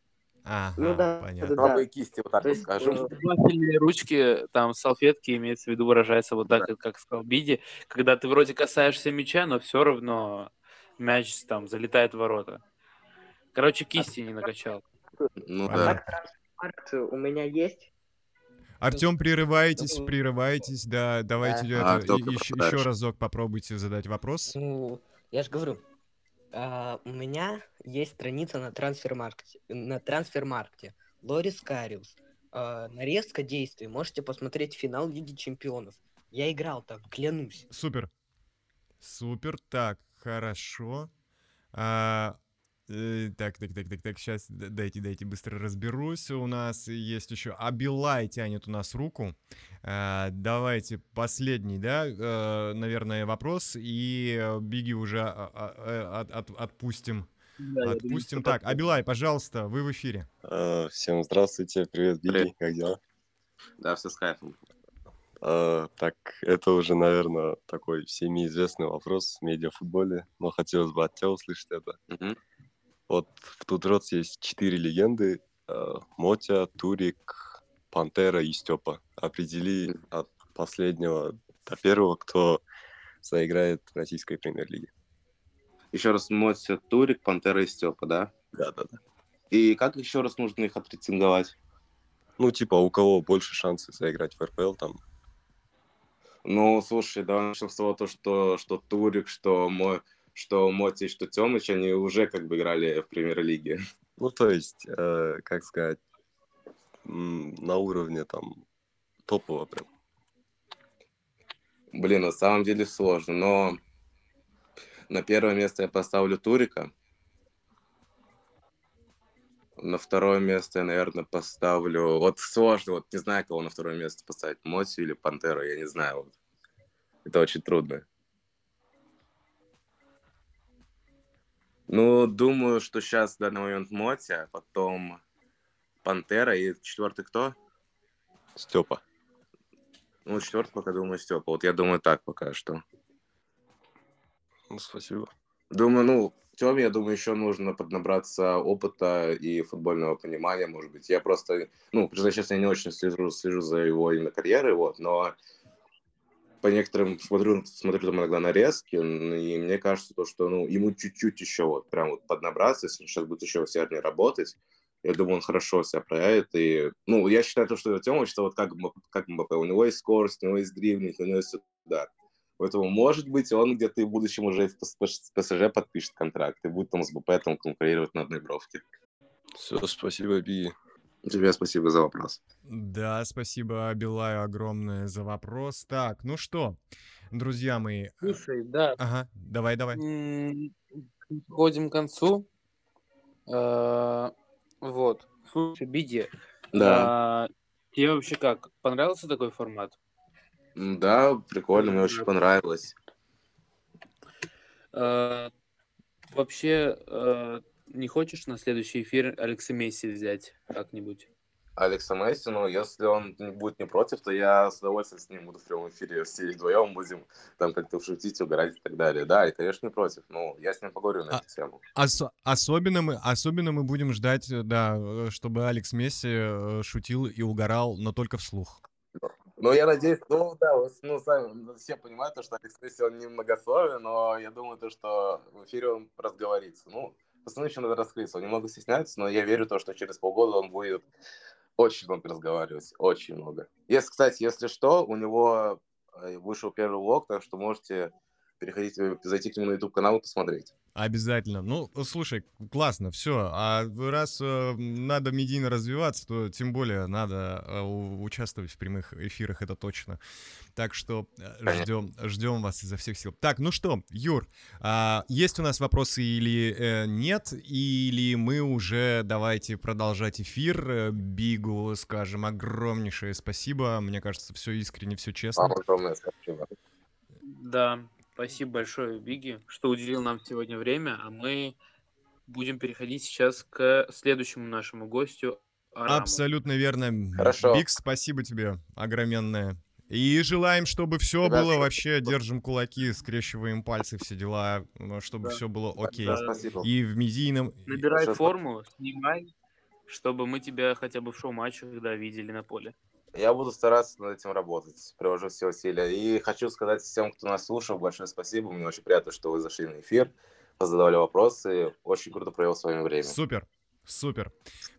Ага, Ну да, понятно. да, Слабые кисти, вот так То вот есть, скажем. э, Вафельные ручки, там салфетки, имеется в виду, выражается вот так, как сказал Биди, когда ты вроде касаешься мяча, но все равно мяч там залетает в ворота. Короче, кисти не накачал. Ну А да. так у меня есть. Артем, прерываетесь, прерываетесь, да, давайте А, это, еще, еще разок попробуйте задать вопрос. Ну, я же говорю, а, у меня есть страница на трансфермаркте, на трансфермаркте. Лорис Кариус. А, нарезка действий. Можете посмотреть финал Лиги Чемпионов. Я играл там, клянусь. Супер. Супер, так, хорошо. А, так, так, так, так, так, сейчас дайте, дайте быстро разберусь. У нас есть еще Абилай тянет у нас руку. А, давайте последний, да, э, наверное, вопрос. И э, Биги уже а, а, э, от- от- отпустим. Отпустим. Так, Абилай, пожалуйста, вы в эфире. Э, Всем здравствуйте, привет, Биги, Привет. как дела? Да, все с кайфом. Э, Так, это уже, наверное, такой всеми известный вопрос в медиафутболе, но хотелось бы от тебя услышать это. Мгм. Вот в Тудротс есть четыре легенды. э, Мотя, Турик, Пантера и Степа. Определи от последнего до первого, кто заиграет в российской премьер-лиге. Еще раз Мотя, Турик, Пантера и Степа, да? Да-да-да. И как еще раз нужно их отрейтинговать? Ну, типа, у кого больше шансов заиграть в РПЛ, там, Ну, слушай, давай начнем с того, то, что, что Турик, что мой, что Моти, что Тёмыч, они уже как бы играли в премьер-лиге. Ну, то есть, э, как сказать, на уровне там топового прям. Блин, на самом деле сложно, но на первое место я поставлю Турика. На второе место я, наверное, поставлю... Вот сложно, вот не знаю, кого на второе место поставить, Моти или Пантеру, я не знаю. Вот. Это очень трудно. Ну, думаю, что сейчас в данный момент Моти, а потом Пантера и четвертый кто? Степа. Ну, четвертый пока думаю Степа. Вот я думаю так пока что. Ну, спасибо. Думаю, ну, Тёме, я думаю, еще нужно поднабраться опыта и футбольного понимания, может быть. Я просто, ну, признаюсь честно, я не очень слежу, слежу за его именно карьерой, вот, но по некоторым смотрю, смотрю там иногда нарезки, и мне кажется, то, что ну, ему чуть-чуть еще вот прям вот поднабраться, если он сейчас будет еще усерднее работать, я думаю, он хорошо себя проявит. И, ну, я считаю, то, что Тёма, что вот как, как МБП, у него есть скорость, у него есть дривнинг, у него есть удар. Поэтому, может быть, он где-то и в будущем уже в ПСЖ подпишет контракт и будет там с БП там конкурировать на одной бровке. Все, спасибо, Би. Тебе спасибо за вопрос. Да, спасибо Билаю огромное за вопрос. Так, ну что, друзья мои. Слушай, да. Ага, давай, давай. Подходим к концу. А, вот. Слушай, Биги. Да. А, тебе вообще как? Понравился такой формат? Да, прикольно, мне очень понравилось. А, вообще, не хочешь на следующий эфир Алекса Месси взять как-нибудь? Алекса Месси, ну, если он не будет не против, то я с удовольствием с ним буду в прямом эфире все вдвоем будем там как-то шутить, угорать и так далее. Да, и, конечно, не против. Ну, я с ним поговорю на А- эту тему. Ос- особенно, мы, особенно мы будем ждать, э, да, э, чтобы Алекс Месси э, шутил и угорал, но только вслух. Ну, я надеюсь, ну, да, ну, сами все понимают, то, что Алекс Месси, он не многословен, но я думаю, то, что в эфире он разговорится. Ну, пацаны еще надо раскрыться, он немного стесняется, но я верю, то, что через полгода он будет очень много разговаривать, очень много. Если, кстати, если что, у него э, вышел первый влог, так что можете переходить, э, зайти к нему на YouTube-канал и посмотреть. Обязательно. Ну, слушай, классно, все. А раз э, надо медийно развиваться, то тем более надо э, у- участвовать в прямых эфирах, это точно. Так что э, ждем, ждем вас изо всех сил. Так, ну что, Юр, а, есть у нас вопросы или э, нет? Или мы уже давайте продолжать эфир. Э, Бигу скажем огромнейшее спасибо. Мне кажется, все искренне, все честно. Вам огромное спасибо. Да, спасибо большое, Биги, что уделил нам сегодня время, а мы будем переходить сейчас к следующему нашему гостю. Араму. Абсолютно верно. Хорошо. Биг, спасибо тебе огроменное. И желаем, чтобы все Ребят, было спасибо. вообще, держим кулаки, скрещиваем пальцы, все дела, чтобы Да. все было окей. Да, спасибо. И в медийном... Набирай Большое форму, снимай, чтобы мы тебя хотя бы в шоу-матчах да, видели на поле. Я буду стараться над этим работать, приложу все усилия. И хочу сказать всем, кто нас слушал, большое спасибо. Мне очень приятно, что вы зашли на эфир, позадавали вопросы. Очень круто провел с вами время. Супер. Супер.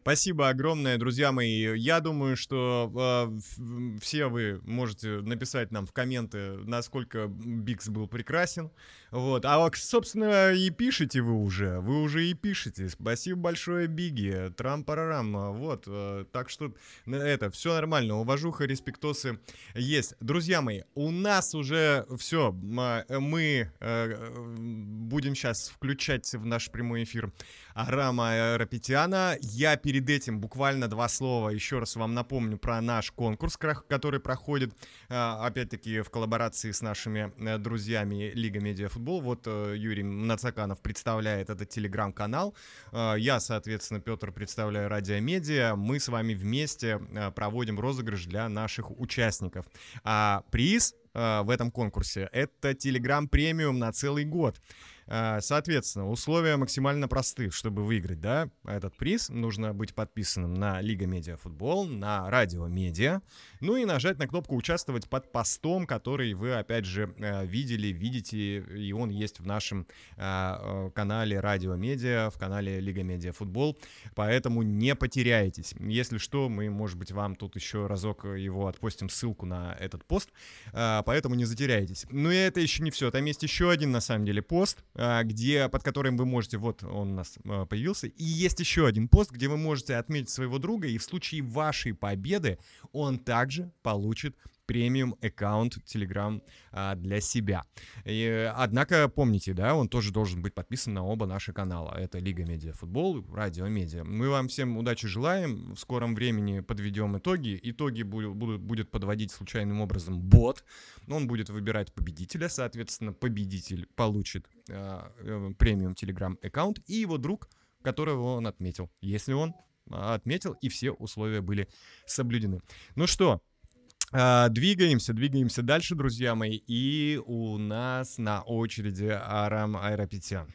Спасибо огромное, друзья мои. Я думаю, что э, все вы можете написать нам в комменты, насколько Бикс был прекрасен. Вот. А, собственно, и пишите вы уже. Вы уже и пишете. Спасибо большое, Биги. Трам-парарам. Вот. э, Так что это, все нормально. Уважуха, респектосы есть. Друзья мои, у нас уже все. Мы э, будем сейчас включать в наш прямой эфир Арама Рапетиана. Я перед этим буквально два слова еще раз вам напомню про наш конкурс, который проходит, а, опять-таки, в коллаборации с нашими э, друзьями Лига Медиа Футбол. Вот э, Юрий Нацаканов представляет этот телеграм-канал. А, Я, соответственно, Петр представляю Радио Медиа. Мы с вами вместе э, проводим розыгрыш для наших участников. А приз э, в этом конкурсе это Telegram премиум на целый год. А, Соответственно, условия максимально просты, чтобы выиграть, да, этот приз. Нужно быть подписанным на Лига Медиа Футбол, на Радио Медиа, ну и нажать на кнопку «Участвовать» под постом, который вы, опять же, э, видели, видите, и он есть в нашем а, э, канале Радио Медиа, в канале Лига Медиа Футбол, поэтому не потеряйтесь. Если что, мы, может быть, вам тут еще разок его отпостим ссылку на этот пост, а, поэтому не затеряйтесь. И это еще не все, там есть еще один, на самом деле, пост, где, под которым вы можете, вот он у нас а, появился, и есть еще один пост, где вы можете отметить своего друга, и в случае вашей победы он также получит премиум аккаунт Telegram а, для себя. И, однако помните, да, он тоже должен быть подписан на оба наши канала. Это Лига Медиа Футбол, Радио Медиа. Мы вам всем удачи желаем. В скором времени подведем итоги. Итоги будут, будет подводить случайным образом бот. Он будет выбирать победителя, соответственно, победитель получит а, э, премиум Telegram аккаунт и его друг, которого он отметил. Если он а, отметил, и все условия были соблюдены. Ну что, двигаемся, двигаемся дальше, друзья мои. И у нас на очереди Арам Айрапетян.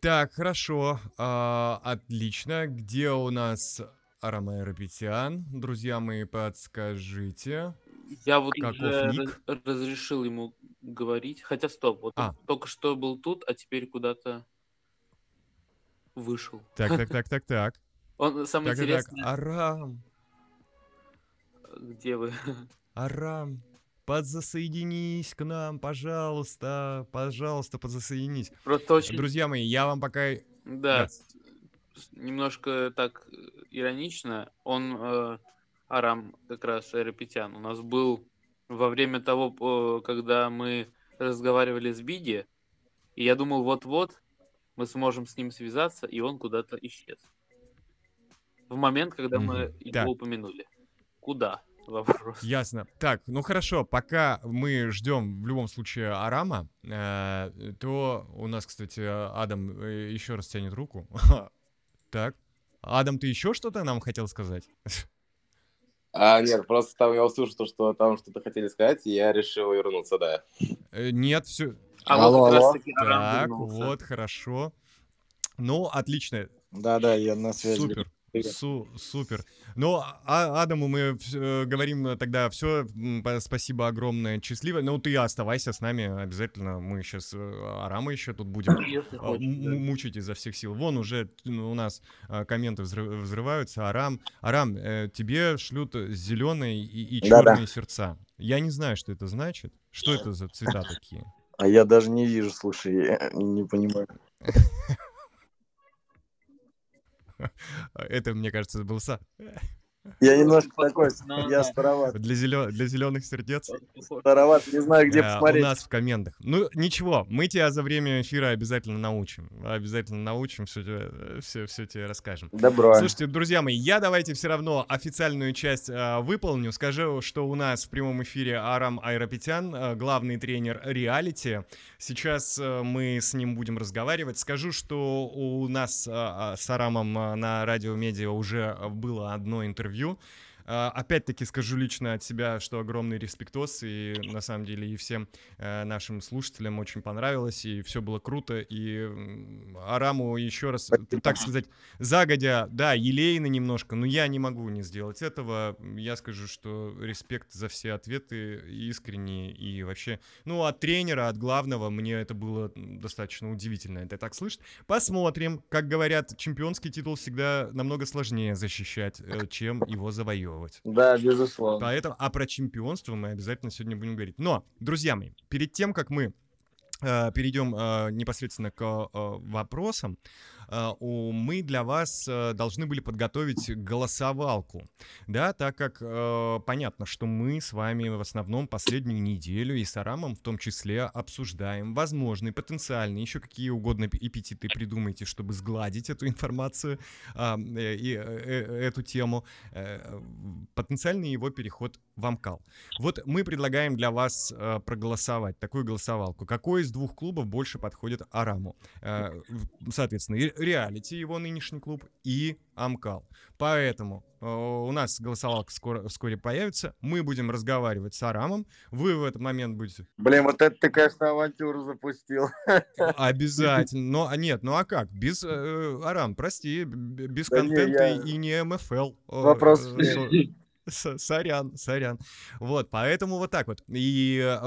Так, хорошо, а, отлично. Где у нас Арам Айрапетян? Друзья мои, подскажите. Я вот Каков уже ник? раз- разрешил ему говорить. Хотя стоп, вот А. только что был тут, а теперь куда-то вышел. Так, так, так, так, так. Он самое Так, так, так. Арам, где вы? Арам, подзасоединись к нам, пожалуйста, пожалуйста, подзасоединись. Просто очень, Друзья мои, я вам пока... да, Да. немножко так э, иронично. Он, э, Арам, как раз Айрапетян, у нас был во время того, э, когда мы разговаривали с Биги, и я думал, вот-вот мы сможем с ним связаться, и он куда-то исчез. В момент, когда мы Мгм. его Так. упомянули. Куда? Вопрос. Ясно. Так, ну хорошо, пока мы ждем в любом случае Арама, э, то у нас, кстати, Адам э, еще раз тянет руку. Так. Адам, ты еще что-то нам хотел сказать? А, нет, просто там я услышал, что там что-то хотели сказать, и я решил вернуться, да. Э, Нет, все. А Алло, вот алло. Так, вернулся. вот, хорошо. Ну, отлично. Да-да, я на связи. Супер. Су- супер. Ну, а Адаму мы э, говорим э, тогда все. Спасибо огромное, счастливо. Ну, ты оставайся с нами обязательно. Мы сейчас Арама еще тут будем а, хочешь, м- мучить изо всех сил. Вон уже ну, у нас а, комменты взрыв- взрываются. Арам, Арам, э, тебе шлют зеленые и, и Да-да. черные сердца. Я не знаю, что это значит. Что это за цвета такие? А я даже не вижу, слушай, я не понимаю. Это, мне кажется, был са. Я немножко такой, я староват. Для, зелё- для зеленых сердец. Староват, не знаю, где Э, У посмотреть. нас в комментах. Ну, ничего, мы тебя за время эфира обязательно научим. Обязательно научим, все, все, все тебе расскажем. Добро. Слушайте, друзья мои, я давайте все равно официальную часть э, выполню. Скажу, что у нас в прямом эфире Арам Айрапетян, э, главный тренер реалити. Сейчас э, мы с ним будем разговаривать. Скажу, что у нас э, э, с Арамом э, на радио Медиа уже было одно интервью. Э, Опять-таки скажу лично от себя, что огромный респектос, и на самом деле и всем э, нашим слушателям очень понравилось, и все было круто, и Араму еще раз, так сказать, загодя, да, елейно немножко, но я не могу не сделать этого. Я скажу, что респект за все ответы искренние и вообще, ну, от тренера, от главного, мне это было достаточно удивительно, это так слышать. Посмотрим. Как говорят, чемпионский титул всегда намного сложнее защищать, э, чем его завоевывать. Да, безусловно. Поэтому, а про чемпионство мы обязательно сегодня будем говорить. Но, друзья мои, перед тем, как мы э, перейдем э, непосредственно к э, вопросам, мы для вас э, должны были подготовить голосовалку, да, так как э, понятно, что мы с вами в основном последнюю неделю и с Арамом в том числе обсуждаем возможные, потенциальные, еще какие угодно эпи- эпитеты придумайте, чтобы сгладить эту информацию а, э, и эту тему, потенциальный его переход в Амкал. Вот мы предлагаем для вас проголосовать такую голосовалку. Какой из двух клубов больше подходит Араму? Соответственно, Реалити, его нынешний клуб, и Амкал. Поэтому э, у нас голосовалка скоро, вскоре появится. Мы будем разговаривать с Арамом. Вы в этот момент будете Блин, вот это ты, конечно, авантюру запустил. обязательно. Но а нет, ну а как? Без э, Арам, прости, без Да не, контента я- и не МФЛ. Э, Вопрос э, Сорян, сорян. Вот, поэтому вот так вот. И э,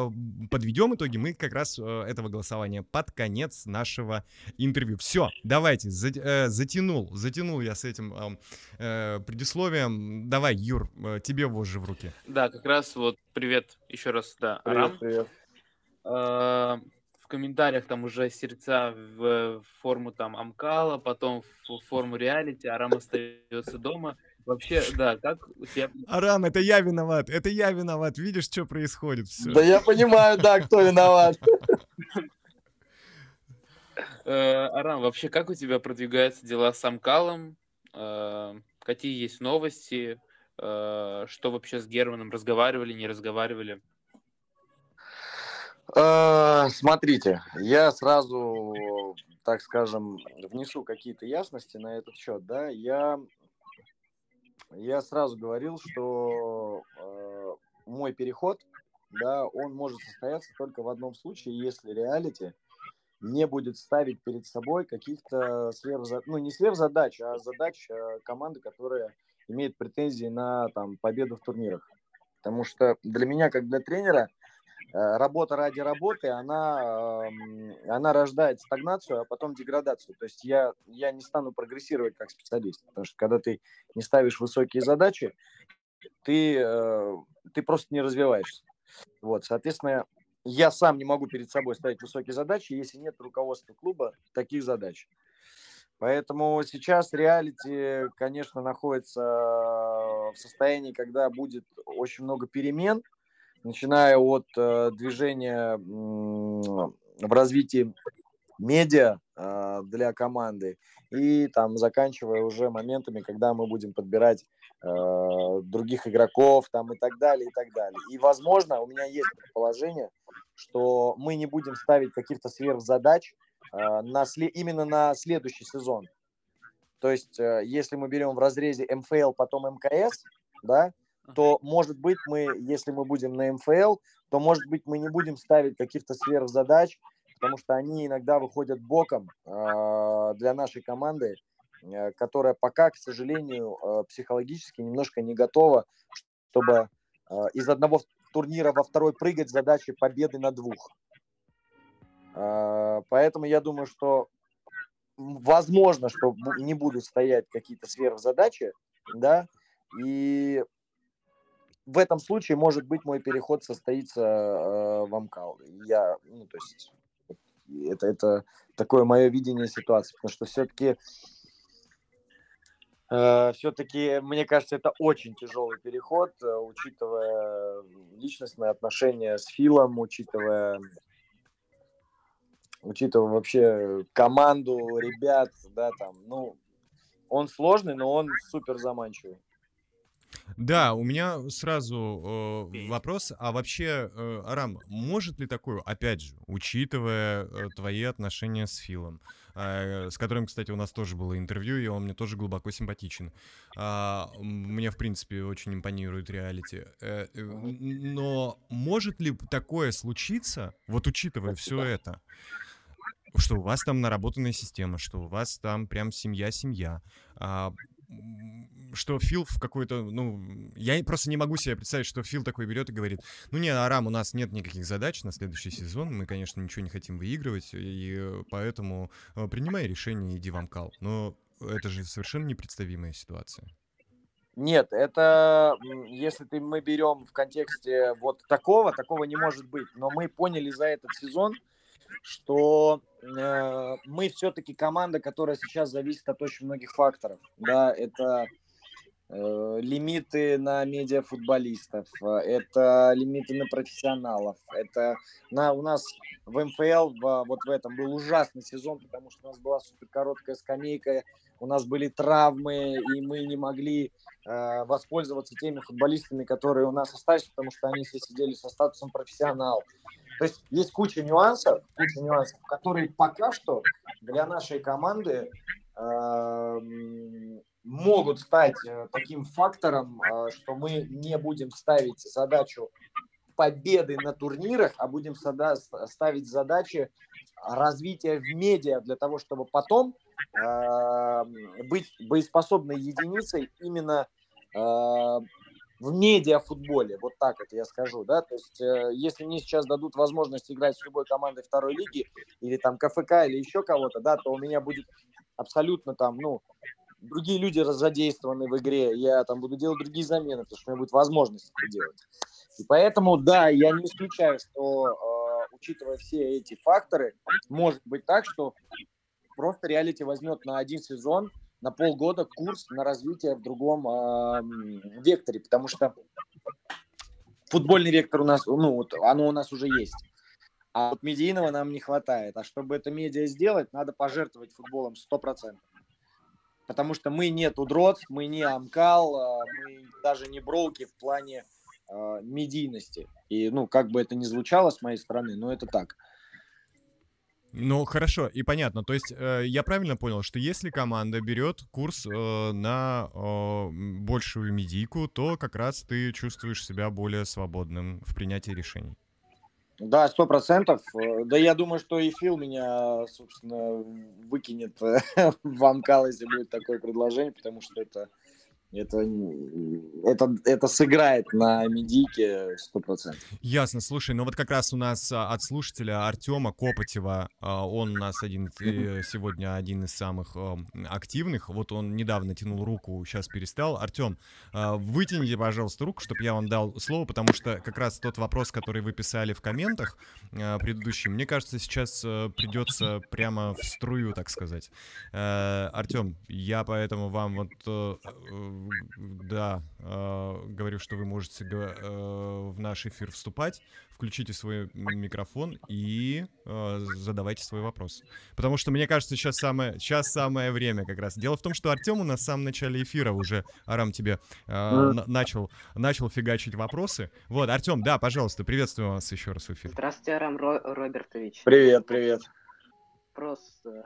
подведем итоги мы как раз э, этого голосования под конец нашего интервью. Все, давайте, э, затянул, затянул я с этим э, предисловием. Давай, Юр, тебе вожжи в руки. Да, как раз вот привет еще раз, да, Привет, Арам. привет. а, в комментариях там уже сердца в форму там Амкала, потом в форму реалити, Арам остается дома. Вообще, да, как у тебя... Арам, это я виноват, это я виноват. Видишь, что происходит? Всё. Да я понимаю, да, кто виноват. Э, Арам, вообще, как у тебя продвигаются дела с Амкалом? Э, Какие есть новости? Э, Что вообще с Германом? Разговаривали, не разговаривали? Э, Смотрите, я сразу, так скажем, внесу какие-то ясности на этот счет, да. Я, я сразу говорил, что э, мой переход, да, он может состояться только в одном случае, если реалити не будет ставить перед собой каких-то сверхзадач, ну не сверхзадач, а задач э, команды, которая имеет претензии на там победу в турнирах. Потому что для меня, как для тренера, работа ради работы, она, эм, она рождает стагнацию, а потом деградацию. То есть я, я не стану прогрессировать как специалист, потому что когда ты не ставишь высокие задачи, ты, э, ты просто не развиваешься. Вот, соответственно, я сам не могу перед собой ставить высокие задачи, если нет руководства клуба таких задач. Поэтому сейчас реалити, конечно, находится в состоянии, когда будет очень много перемен, начиная от э, движения м, в развитии медиа э, для команды и там заканчивая уже моментами, когда мы будем подбирать э, других игроков там и так далее, и так далее. И, возможно, у меня есть предположение, что мы не будем ставить каких-то сверхзадач э, на сле- именно на следующий сезон. То есть, э, если мы берем в разрезе МФЛ, потом МКС, да, то, может быть, мы, если мы будем на МФЛ, то, может быть, мы не будем ставить каких-то сверхзадач, потому что они иногда выходят боком э, для нашей команды, э, которая пока, к сожалению, э, психологически немножко не готова, чтобы э, из одного турнира во второй прыгать с задачей победы на двух. Э, Поэтому я думаю, что возможно, что не будут стоять какие-то сверхзадачи, да, и в этом случае, может быть, мой переход состоится э, в Амкал. Я, ну, то есть, это, это такое мое видение ситуации, потому что все-таки все-таки, мне кажется, это очень тяжелый переход, э, учитывая личностные отношения с Филом, учитывая, учитывая вообще команду, ребят, да, там, ну, он сложный, но он супер заманчивый. Да, у меня сразу э, вопрос, а вообще, э, Арам, может ли такое, опять же, учитывая э, твои отношения с Филом, э, с которым, кстати, у нас тоже было интервью, и он мне тоже глубоко симпатичен. М, мне, в принципе, очень импонирует реалити. Э, э, но может ли такое случиться, вот учитывая все это, что у вас там наработанная система, что у вас там прям семья-семья, а, что Фил в какой-то, ну, я просто не могу себе представить, что Фил такой берет и говорит, ну не, Арам, у нас нет никаких задач на следующий сезон, мы, конечно, ничего не хотим выигрывать, и э, поэтому э, принимай решение, иди в Амкал. Но это же совершенно непредставимая ситуация. Нет, это если ты, мы берем в контексте вот такого, такого не может быть. Но мы поняли за этот сезон, что э, мы все-таки команда, которая сейчас зависит от очень многих факторов. Да, это э, лимиты на медиафутболистов, э, это лимиты на профессионалов, это на, у нас в МФЛ в- вот в этом был ужасный сезон, потому что у нас была супер короткая скамейка, у нас были травмы, и мы не могли воспользоваться теми футболистами, которые у нас остались, потому что они все сидели со статусом профессионал. То есть есть куча нюансов, куча нюансов, которые пока что для нашей команды эм, могут стать э, таким фактором, э, что мы не будем ставить задачу победы на турнирах, а будем ставить задачи развития в медиа для того, чтобы потом э, быть боеспособной единицей именно э, в медиафутболе, вот так вот я скажу, да, то есть э, если мне сейчас дадут возможность играть с любой командой второй лиги или там КФК или еще кого-то, да, то у меня будет абсолютно там, ну, другие люди задействованы в игре, я там буду делать другие замены, потому что у меня будет возможность это делать. И поэтому, да, я не исключаю, что э, учитывая все эти факторы, может быть так, что просто реалити возьмет на один сезон, на полгода курс на развитие в другом э, векторе, потому что футбольный вектор у нас, ну, вот оно у нас уже есть. А вот медийного нам не хватает. А чтобы это медиа сделать, надо пожертвовать футболом 100%. Потому что мы не Тудрот, мы не Амкал, а, мы даже не Броуки в плане э, медийности. И, ну, как бы это ни звучало с моей стороны, но это так. Ну, хорошо, и понятно. То есть э, я правильно понял, что если команда берет курс э, на э, большую медийку, то как раз ты чувствуешь себя более свободным в принятии решений. Да, сто процентов. Э, да я думаю, что и Фил меня, собственно, выкинет в Амкал, если будет такое предложение, потому что это это, это, это сыграет на медике 100%. Ясно. Слушай, ну вот как раз у нас а, от слушателя Артема Копотева, а, он у нас один э, сегодня один из самых активных. Вот он недавно тянул руку, сейчас перестал. Артем, а, вытяните, пожалуйста, руку, чтобы я вам дал слово, потому что как раз тот вопрос, который вы писали в комментах предыдущий, мне кажется, сейчас э, придется прямо в струю, так сказать. Э, Артем, я поэтому вам вот да, э, говорю, что вы можете э, в наш эфир вступать, включите свой микрофон и э, задавайте свой вопрос. Потому что мне кажется, сейчас самое, сейчас самое время как раз. Дело в том, что Артем у нас в самом начале эфира уже, Арам, тебе э, начал, начал фигачить вопросы. Вот, Артем, да, пожалуйста, приветствую вас еще раз в эфире. Здравствуйте, Арам Ро- Робертович. Привет, привет. Вопрос, э,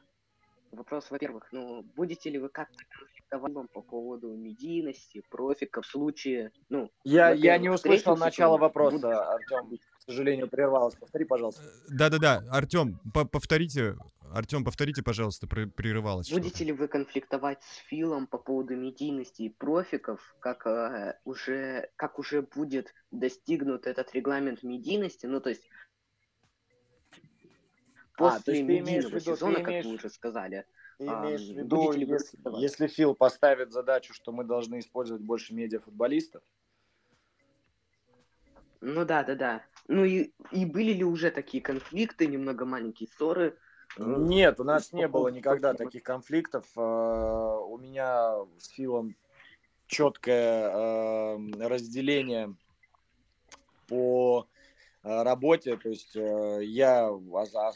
вопрос, во-первых, ну, будете ли вы как-то конфликтовать по поводу медийности, профика в случае, ну... Я, я не услышал начало вопроса, буду... Артем, к сожалению, прервалось. Повтори, пожалуйста. Э, да-да-да, Артем, повторите, Артем, повторите, пожалуйста, прерывалось. Будете ли вы конфликтовать с Филом по поводу медийности и профиков, как э, уже как уже будет достигнут этот регламент медийности, ну то есть после а, то есть медийного виду, сезона, имеешь... как вы уже сказали, ты имеешь а, в виду, если, если Фил поставит задачу, что мы должны использовать больше медиафутболистов? Ну да, да, да. Ну и, и были ли уже такие конфликты, немного маленькие ссоры? Нет, у нас не было никогда таких конфликтов. А, у меня с Филом четкое а, разделение по работе. То есть э, я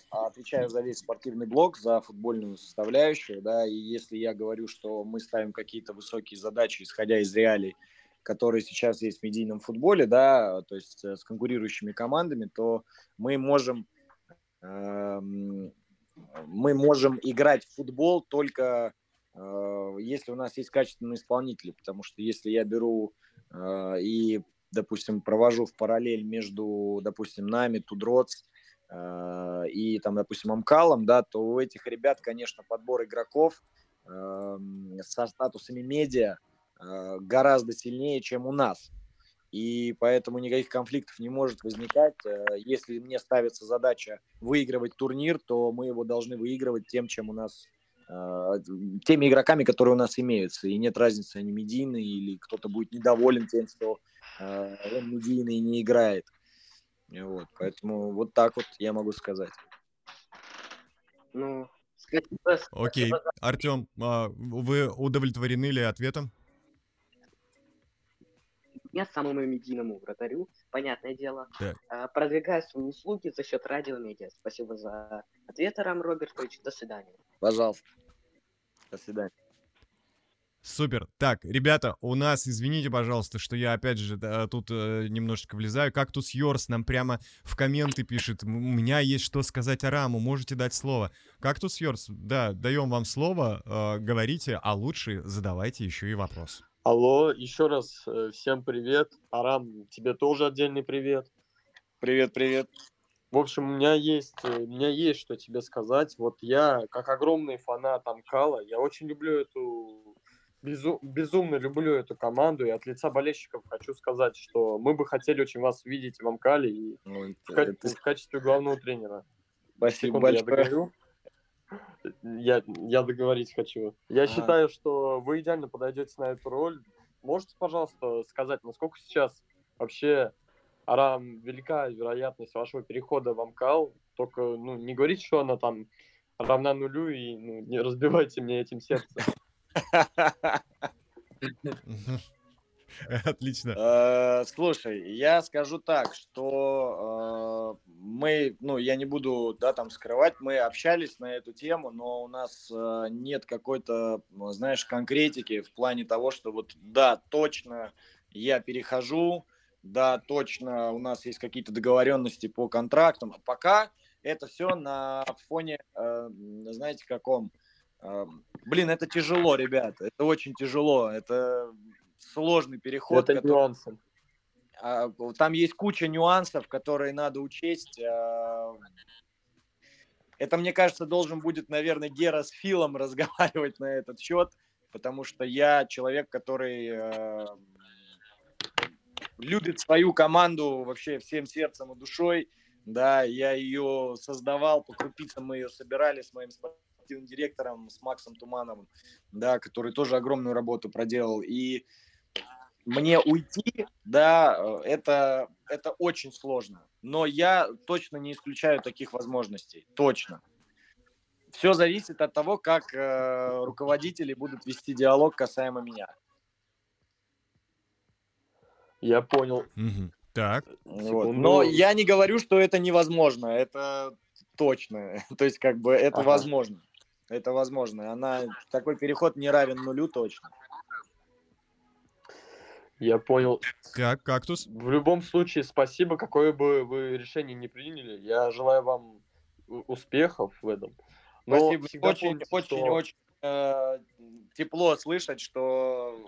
отвечаю за весь спортивный блок, за футбольную составляющую, да, и если я говорю, что мы ставим какие-то высокие задачи, исходя из реалий, которые сейчас есть в медийном футболе, да, то есть э, с конкурирующими командами, то мы можем эм, мы можем играть в футбол только если у нас есть качественные исполнители, потому что если я беру и допустим, провожу в параллель между, допустим, нами, Тудроц э, и, там, допустим, Амкалом, да, то у этих ребят, конечно, подбор игроков э, со статусами медиа э, гораздо сильнее, чем у нас. И поэтому никаких конфликтов не может возникать. Э, если мне ставится задача выигрывать турнир, то мы его должны выигрывать тем, чем у нас э, теми игроками, которые у нас имеются. И нет разницы, они медийные или кто-то будет недоволен тем, что он медийный не играет. Вот, поэтому вот так вот я могу сказать. Ну, Окей. Артем, а, вы удовлетворены ли ответом? Я самому медийному вратарю, понятное дело. Так. А, продвигаю свои услуги за счет радиомедиа. Спасибо за ответ, Рам Робертович. До свидания. Пожалуйста. До свидания. Супер. Так, ребята, у нас, извините, пожалуйста, что я опять же да, тут э, немножечко влезаю. Кактус Йорс нам прямо в комменты пишет. У меня есть что сказать Араму, можете дать слово. Кактус Йорс, да, даем вам слово, э, говорите, а лучше задавайте еще и вопрос. Алло, еще раз э, всем привет. Арам, тебе тоже отдельный привет. Привет, привет. В общем, у меня есть, э, у меня есть что тебе сказать. Вот я, как огромный фанат Амкала, я очень люблю эту безу- безумно люблю эту команду, и от лица болельщиков хочу сказать, что мы бы хотели очень вас видеть в Амкале и ну, в, ка- это... в качестве главного тренера. Спасибо Секунду, большое. Я, договорю. я, я договорить хочу. Я а. считаю, что вы идеально подойдете на эту роль. Можете, пожалуйста, сказать, насколько сейчас вообще Арам, велика вероятность вашего перехода в Амкал, только ну, не говорите, что она там равна нулю, и ну, не разбивайте мне этим сердце. Отлично. Э, Слушай, я скажу так, что э, мы, ну, я не буду, да, там скрывать, мы общались на эту тему, но у нас э, нет какой-то, ну, знаешь, конкретики в плане того, что вот, да, точно я перехожу, да, точно у нас есть какие-то договоренности по контрактам. А Пока это все на фоне, знаете, каком? Э, Блин, это тяжело, ребят, это очень тяжело, это сложный переход. Это который- нюансы. а, Там есть куча нюансов, которые надо учесть. а, Это, мне кажется, должен будет, наверное, Гера с Филом разговаривать на этот счет, потому что я человек, который любит свою команду вообще всем сердцем и душой. Да, я ее создавал, по крупицам мы ее собирали с моим спортивным директором, с Максом Тумановым, да, который тоже огромную работу проделал. И мне уйти, да, э, это, это очень сложно. Но я точно не исключаю таких возможностей. Точно. Все зависит от того, как э, руководители будут вести диалог касаемо меня. Я понял. Мгм. Так. Вот. Но я не говорю, что это невозможно. Это точно. То есть, как бы, это Ага. возможно. Это возможно. Она, такой переход не равен нулю точно. Я понял. Так, кактус. В любом случае, спасибо, какое бы вы решение не приняли. Я желаю вам успехов в этом. Но Спасибо. Очень, помните, очень, что- очень э, тепло слышать, что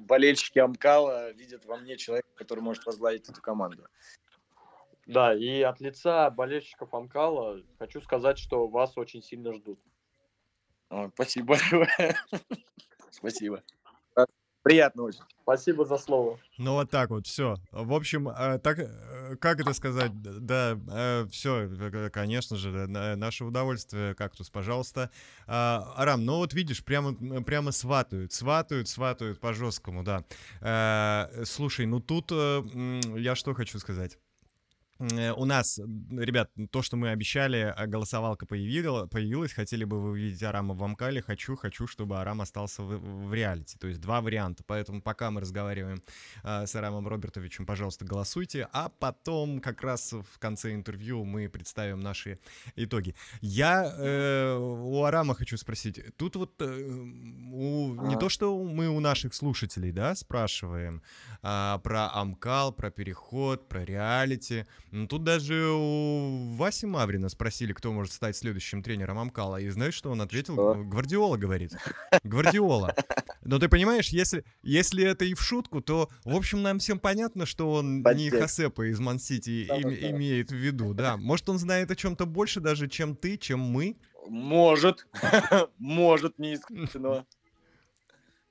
болельщики Амкала видят во мне человека, который может возглавить эту команду. Да, и от лица болельщиков Амкала хочу сказать, что вас очень сильно ждут. О, спасибо большое. Спасибо. Приятно очень. Спасибо за слово. Ну вот так вот, все. В общем, э, так, э, как это сказать? Да, все, конечно же, наше удовольствие, кактус, пожалуйста. Арам, ну вот видишь, прямо, прямо сватают, сватают, сватают по-жесткому, да. Э, Слушай, ну тут э, я что хочу сказать. Э, У нас, ребят, то, что мы обещали, а, голосовалка появила, появилась. Хотели бы вы увидеть Арама в Амкале? Хочу, хочу, чтобы Арам остался в, в реалити. То есть два варианта. Поэтому пока мы разговариваем а, с Арамом Робертовичем, пожалуйста, голосуйте. А потом как раз в конце интервью мы представим наши итоги. Я э, у Арама хочу спросить. Тут вот э, у- не А. то, что мы у наших слушателей, да, спрашиваем а, про Амкал, про переход, про реалити. Ну, Тут даже у Васи Маврина спросили, кто может стать следующим тренером Амкала. И знаешь, что он ответил? Что? Гвардиола говорит. Гвардиола. Но ты понимаешь, если, если это и в шутку, то, в общем, нам всем понятно, что он не Подтекст. Хасепа из Ман-Сити Да, им- да, имеет в виду, да. Может, он знает о чем-то больше даже, чем ты, чем мы. Может. Может, не исключено.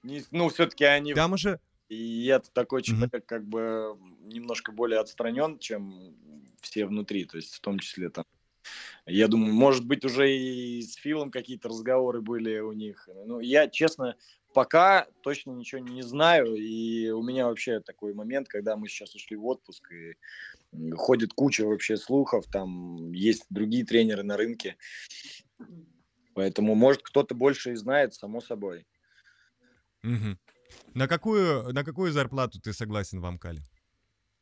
Не Ну, все-таки они... Там уже... И я-то такой человек, как бы, немножко более отстранен, чем все внутри, то есть в том числе там. Я думаю, может быть, уже и с Филом какие-то разговоры были у них. Ну, я, честно, пока точно ничего не знаю, и у меня вообще такой момент, когда мы сейчас ушли в отпуск, и ходит куча вообще слухов, там есть другие тренеры на рынке, поэтому, может, кто-то больше и знает, само собой. Мгм. На какую, на какую зарплату ты согласен в Амкале?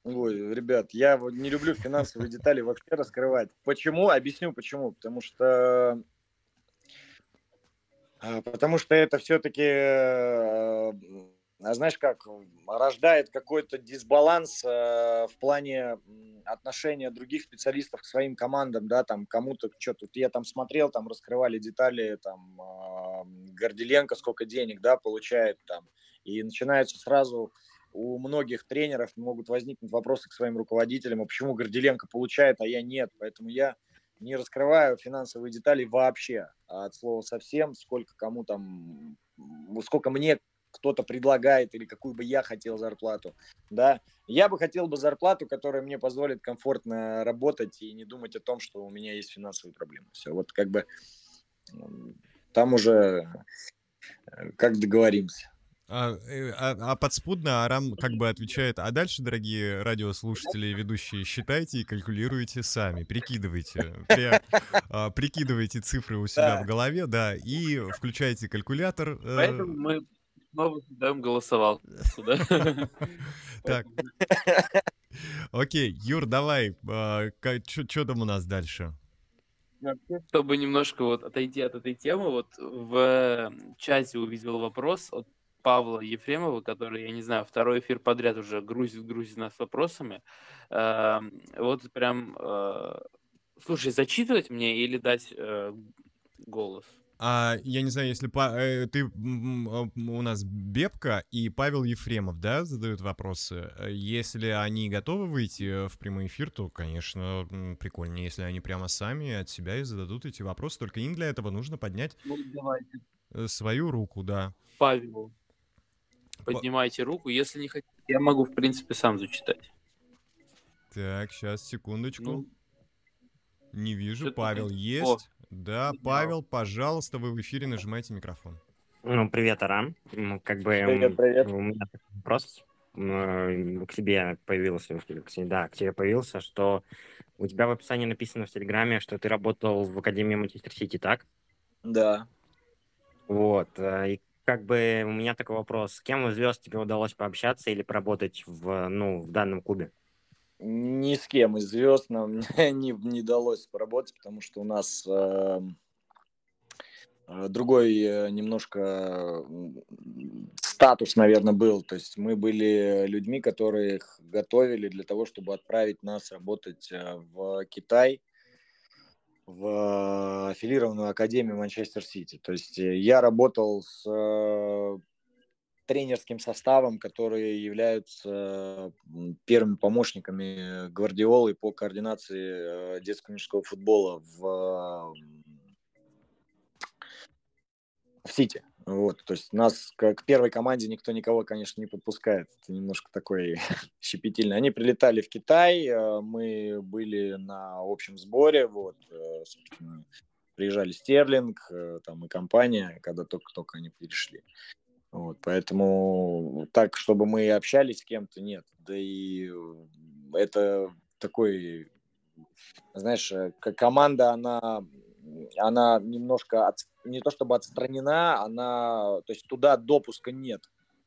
Ой, ребят, я не люблю финансовые детали вообще раскрывать. Почему? Объясню почему. Потому что а, потому что это все-таки, знаешь как, рождает какой-то дисбаланс в плане отношения других специалистов к своим командам, да, там кому-то что-то, я там смотрел, там раскрывали детали, там а, Горделенко сколько денег, да, получает там, и начинаются сразу у многих тренеров могут возникнуть вопросы к своим руководителям, а почему Горделенко получает, а я нет. Поэтому я не раскрываю финансовые детали вообще, а от слова совсем, сколько кому там, сколько мне кто-то предлагает или какую бы я хотел зарплату, да. Я бы хотел бы зарплату, которая мне позволит комфортно работать и не думать о том, что у меня есть финансовые проблемы. Все, вот как бы там уже э, как договоримся. А, э, а- а подспудно Арам как бы отвечает, а дальше, дорогие радиослушатели и ведущие, считайте и калькулируйте сами, прикидывайте, при- а, прикидывайте цифры у себя Да. в голове, да, и включайте калькулятор. э, Поэтому мы снова создаем голосовалку. да. Так. Окей, Юр, давай, что там у нас дальше? Чтобы немножко вот отойти от этой темы, вот в чате увидел вопрос от Павла Ефремова, который, я не знаю, второй эфир подряд уже грузит, грузит нас вопросами. Эм, Вот прям, э, слушай, зачитывать мне или дать э, голос? А, я не знаю, если па- э, ты у нас Бебка и Павел Ефремов, да, задают вопросы. Э, Если они готовы выйти в прямой эфир, то, конечно, прикольнее, если они прямо сами от себя и зададут эти вопросы. Только им для этого нужно поднять Ну, давайте. э, свою руку, да. Павел, поднимайте руку. Если не хотите, я могу, в принципе, сам зачитать. Так, сейчас, секундочку. Ну, Не вижу. что-то Павел ты- есть? О, Да, поднял. Павел, пожалуйста, вы в эфире, нажимайте микрофон. Ну, привет, Арам. М, Как бы м, Привет, привет. у меня такой вопрос м, к тебе появился, к тебе- да, к тебе появился, что у тебя в описании написано в Телеграме, что ты работал в Академии Манчестер Сити, так? Да. Вот. э, И как бы у меня такой вопрос. С кем из звезд тебе удалось пообщаться или поработать в, ну, в данном клубе? Ни с кем из звезд нам не, не удалось поработать, потому что у нас э, э, другой э, немножко статус, наверное, был. То есть мы были людьми, которых готовили для того, чтобы отправить нас работать э, в Китай, в аффилированную академию Манчестер Сити. То есть э, я работал с э, тренерским составом, которые являются первыми помощниками Гвардиолы по координации э, детского мужского футбола в, в Сити. Вот, то есть нас к, к первой команде никто никого, конечно, не подпускает. Это немножко такой щепетильно. Они прилетали в Китай, э, мы были на общем сборе, вот, э, приезжали Стерлинг, э, там и компания, когда только-только они пришли. Вот, поэтому так, чтобы мы общались с кем-то, нет. Да и это такой, знаешь, команда, она, она немножко, от- не то чтобы отстранена, она, то есть туда допуска нет.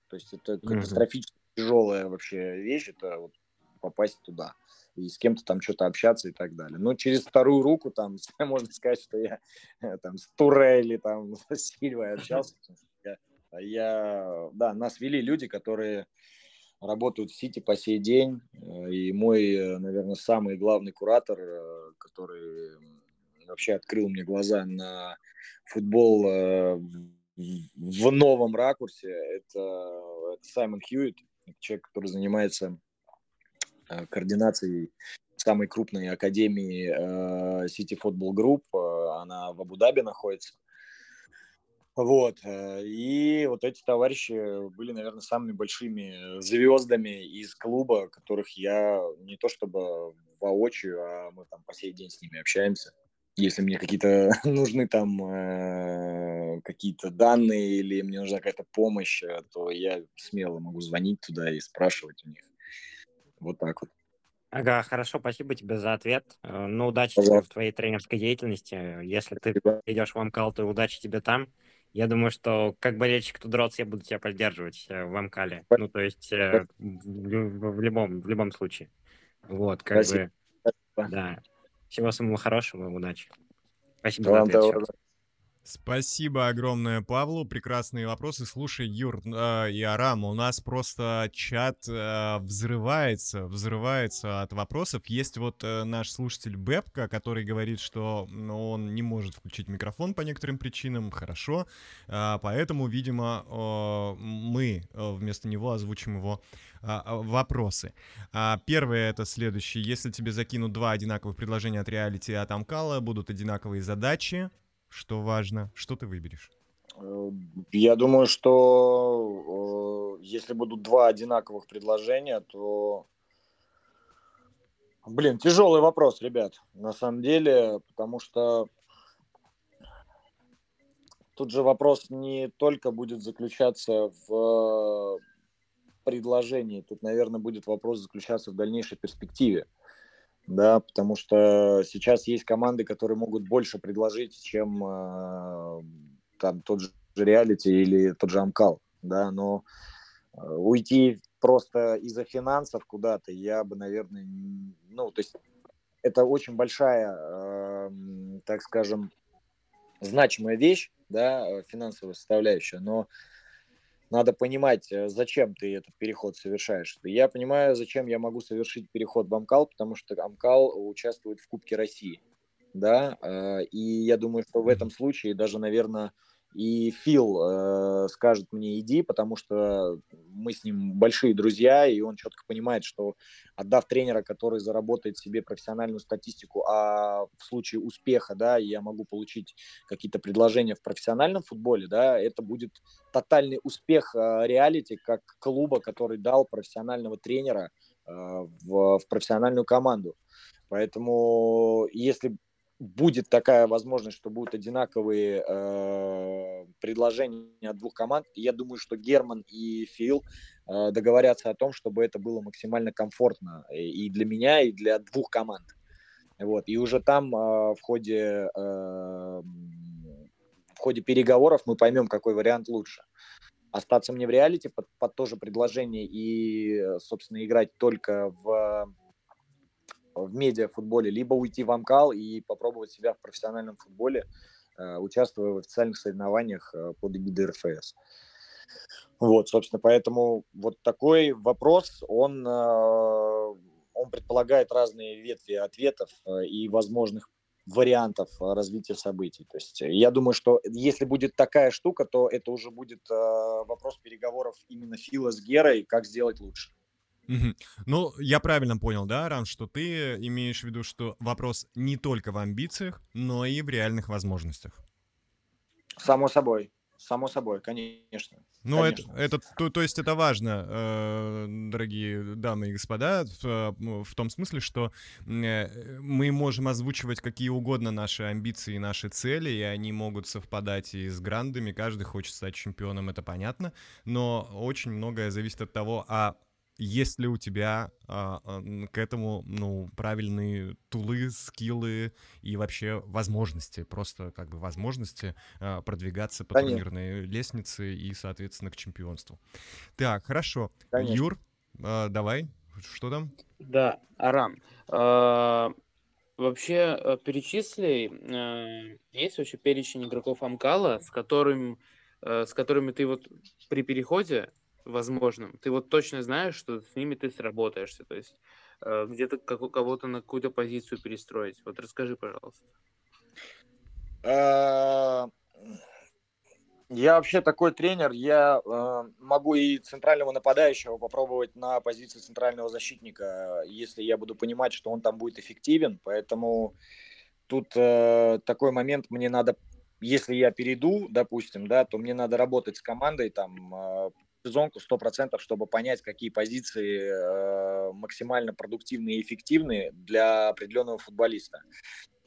То есть это Мгм. катастрофически тяжелая вообще вещь, это вот попасть туда и с кем-то там что-то общаться и так далее. Но через вторую руку там можно сказать, что я э, там с Туре или там с Сильвой общался. Я, я- да, нас вели люди, которые работают в Сити по сей день. Э, И мой, э, наверное, самый главный куратор, который вообще открыл мне глаза на футбол э, в новом ракурсе, это, это Саймон Хьюитт, Это человек, который занимается э, координацией самой крупной академии э, City Football Group. Она в Абу-Даби находится. Вот. И вот эти товарищи были, наверное, самыми большими звездами из клуба, которых я не то чтобы воочию, а мы там по сей день с ними общаемся. Если мне какие-то нужны там э, какие-то данные или мне нужна какая-то помощь, э, то я смело могу звонить туда и спрашивать у них. Вот так вот. Ага, хорошо, спасибо тебе за ответ. Э, Ну, удачи тебе в Пожалуйста. твоей тренерской деятельности. Если ты идешь в Амкал, то удачи тебе там. Я думаю, что как болельщик Тудроц я буду тебя поддерживать э, в Амкале. Ну, то есть э, в, в любом, в любом случае. Вот, как Спасибо. бы, да. Всего самого хорошего, удачи. Спасибо за Вам ответ Спасибо огромное Павлу, прекрасные вопросы. Слушай, Юр э, и Арам, у нас просто чат э, взрывается, взрывается от вопросов. Есть вот э, наш слушатель Бэбка, который говорит, что он не может включить микрофон по некоторым причинам, хорошо, А, поэтому, видимо, э, мы э, вместо него озвучим его а, вопросы. А, Первое это следующее. Если тебе закинут два одинаковых предложения от реалити и от Амкала, будут одинаковые задачи, что важно, что ты выберешь? Э, Я думаю, что э, если будут два одинаковых предложения, то... Блин, тяжелый вопрос, ребят, на самом деле, потому что тут же вопрос не только будет заключаться в предложении, тут, наверное, будет вопрос заключаться в дальнейшей перспективе. Да, потому что сейчас есть команды, которые могут больше предложить, чем э, там тот же реалити или тот же Амкал, да, но э, уйти просто из-за финансов куда-то я бы, наверное, ну, то есть это очень большая, э, так скажем, значимая вещь, да, финансовая составляющая, но надо понимать, э, зачем ты этот переход совершаешь. Я понимаю, зачем я могу совершить переход в Амкал, потому что Амкал участвует в Кубке России, да, э, и я думаю, что в этом случае даже, наверное, и Фил э, скажет мне иди, потому что мы с ним большие друзья, и он четко понимает, что отдав тренера, который заработает себе профессиональную статистику, а в случае успеха, да, я могу получить какие-то предложения в профессиональном футболе, да, это будет тотальный успех э, реалити как клуба, который дал профессионального тренера э, в, в профессиональную команду. Поэтому если будет такая возможность, что будут одинаковые э, предложения от двух команд. Я думаю, что Герман и Фил э, договорятся о том, чтобы это было максимально комфортно и для меня, и для двух команд. Вот. И уже там э, в ходе э, в ходе переговоров мы поймем, какой вариант лучше. Остаться мне в реалити под, под то же предложение и, собственно, играть только в в медиафутболе, либо уйти в Амкал и попробовать себя в профессиональном футболе, э, участвуя в официальных соревнованиях э, под эгидой РФС. Вот, собственно, поэтому вот такой вопрос, он, э, он предполагает разные ветви ответов и возможных вариантов развития событий. То есть я думаю, что если будет такая штука, то это уже будет вопрос переговоров именно Фила с Герой, как сделать лучше. Мгм. Ну, я правильно понял, да, Рам, что ты имеешь в виду, что вопрос не только в амбициях, но и в реальных возможностях. Само собой. Само собой, конечно. Ну, это, это то, то есть это важно, э, дорогие дамы и господа, в, э, в том смысле, что э, мы можем озвучивать какие угодно наши амбиции и наши цели, и они могут совпадать и с грандами, каждый хочет стать чемпионом, это понятно, но очень многое зависит от того, а есть ли у тебя а, а, к этому, ну, правильные тулы, скиллы и вообще возможности, просто как бы возможности а, продвигаться по Конечно. турнирной лестнице и, соответственно, к чемпионству. Так, хорошо. Конечно. Юр, а, давай, что там? Да, Арам. а, Вообще, э, перечисли, э, есть вообще перечень игроков Амкала, с которым, э, с которыми ты вот при переходе возможным, ты вот точно знаешь, что с ними ты сработаешься, то есть э, где-то как- кого-то на какую-то позицию перестроить. Вот расскажи, пожалуйста. А, Я вообще такой тренер, я э, могу и центрального нападающего попробовать на позиции центрального защитника, если я буду понимать, что он там будет эффективен. Поэтому тут э, такой момент мне надо, если я перейду, допустим, да, то мне надо работать с командой там э, сезонку 100%, чтобы понять, какие позиции э, максимально продуктивные и эффективные для определенного футболиста.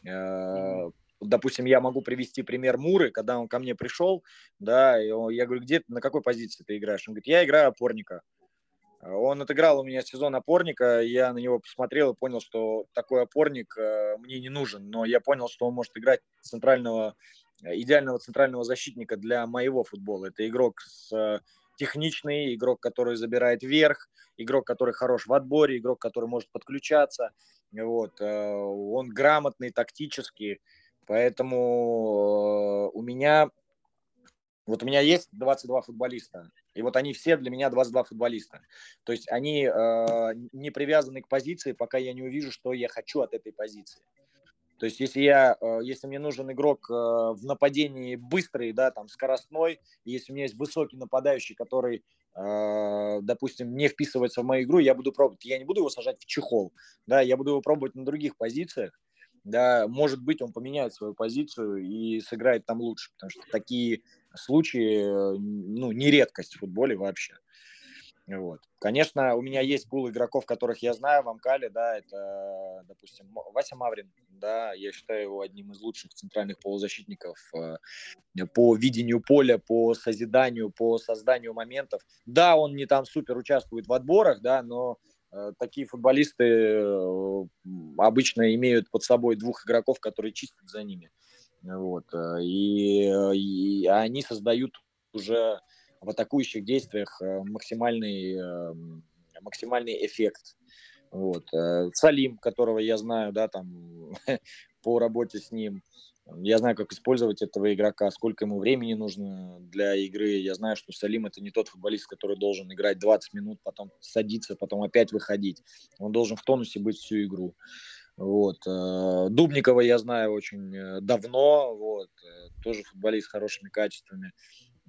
Э, допустим, я могу привести пример Муры, когда он ко мне пришел, да, и он- я говорю, где на какой позиции ты играешь? Он говорит, я играю опорника. Он отыграл у меня сезон опорника, я на него посмотрел и понял, что такой опорник э, мне не нужен, но я понял, что он может играть центрального, э, идеального центрального защитника для моего футбола. Это игрок с э, техничный, игрок, который забирает вверх, игрок, который хорош в отборе, игрок, который может подключаться. Вот. э, Он грамотный тактически, поэтому э, у меня вот у меня есть 22 футболиста, и вот они все для меня 22 футболиста. То есть они э, не привязаны к позиции, пока я не увижу, что я хочу от этой позиции. То есть если я, э, если мне нужен игрок э, в нападении быстрый, да, там скоростной, если у меня есть высокий нападающий, который, э, допустим, не вписывается в мою игру, я буду пробовать, я не буду его сажать в чехол, да, я буду его пробовать на других позициях, да, может быть, он поменяет свою позицию и сыграет там лучше, потому что такие случаи, ну, не редкость в футболе вообще. Вот. Конечно, у меня есть пул игроков, которых я знаю в Амкале, да, это, допустим, Вася Маврин, да, я считаю его одним из лучших центральных полузащитников э, по видению поля, по созиданию, по созданию моментов. Да, он не там супер участвует в отборах, да, но э, такие футболисты э, обычно имеют под собой двух игроков, которые чистят за ними. Вот. И, и они создают уже в атакующих действиях э, максимальный, эм, максимальный эффект. Вот. Э, Салим, которого я знаю, да, там, по работе с ним, я знаю, как использовать этого игрока, сколько ему времени нужно для игры. Я знаю, что Салим это не тот футболист, который должен играть 20 минут, потом садиться, потом опять выходить. Он должен в тонусе быть всю игру. Вот. Э, Дубникова я знаю очень давно, вот. тоже футболист с хорошими качествами.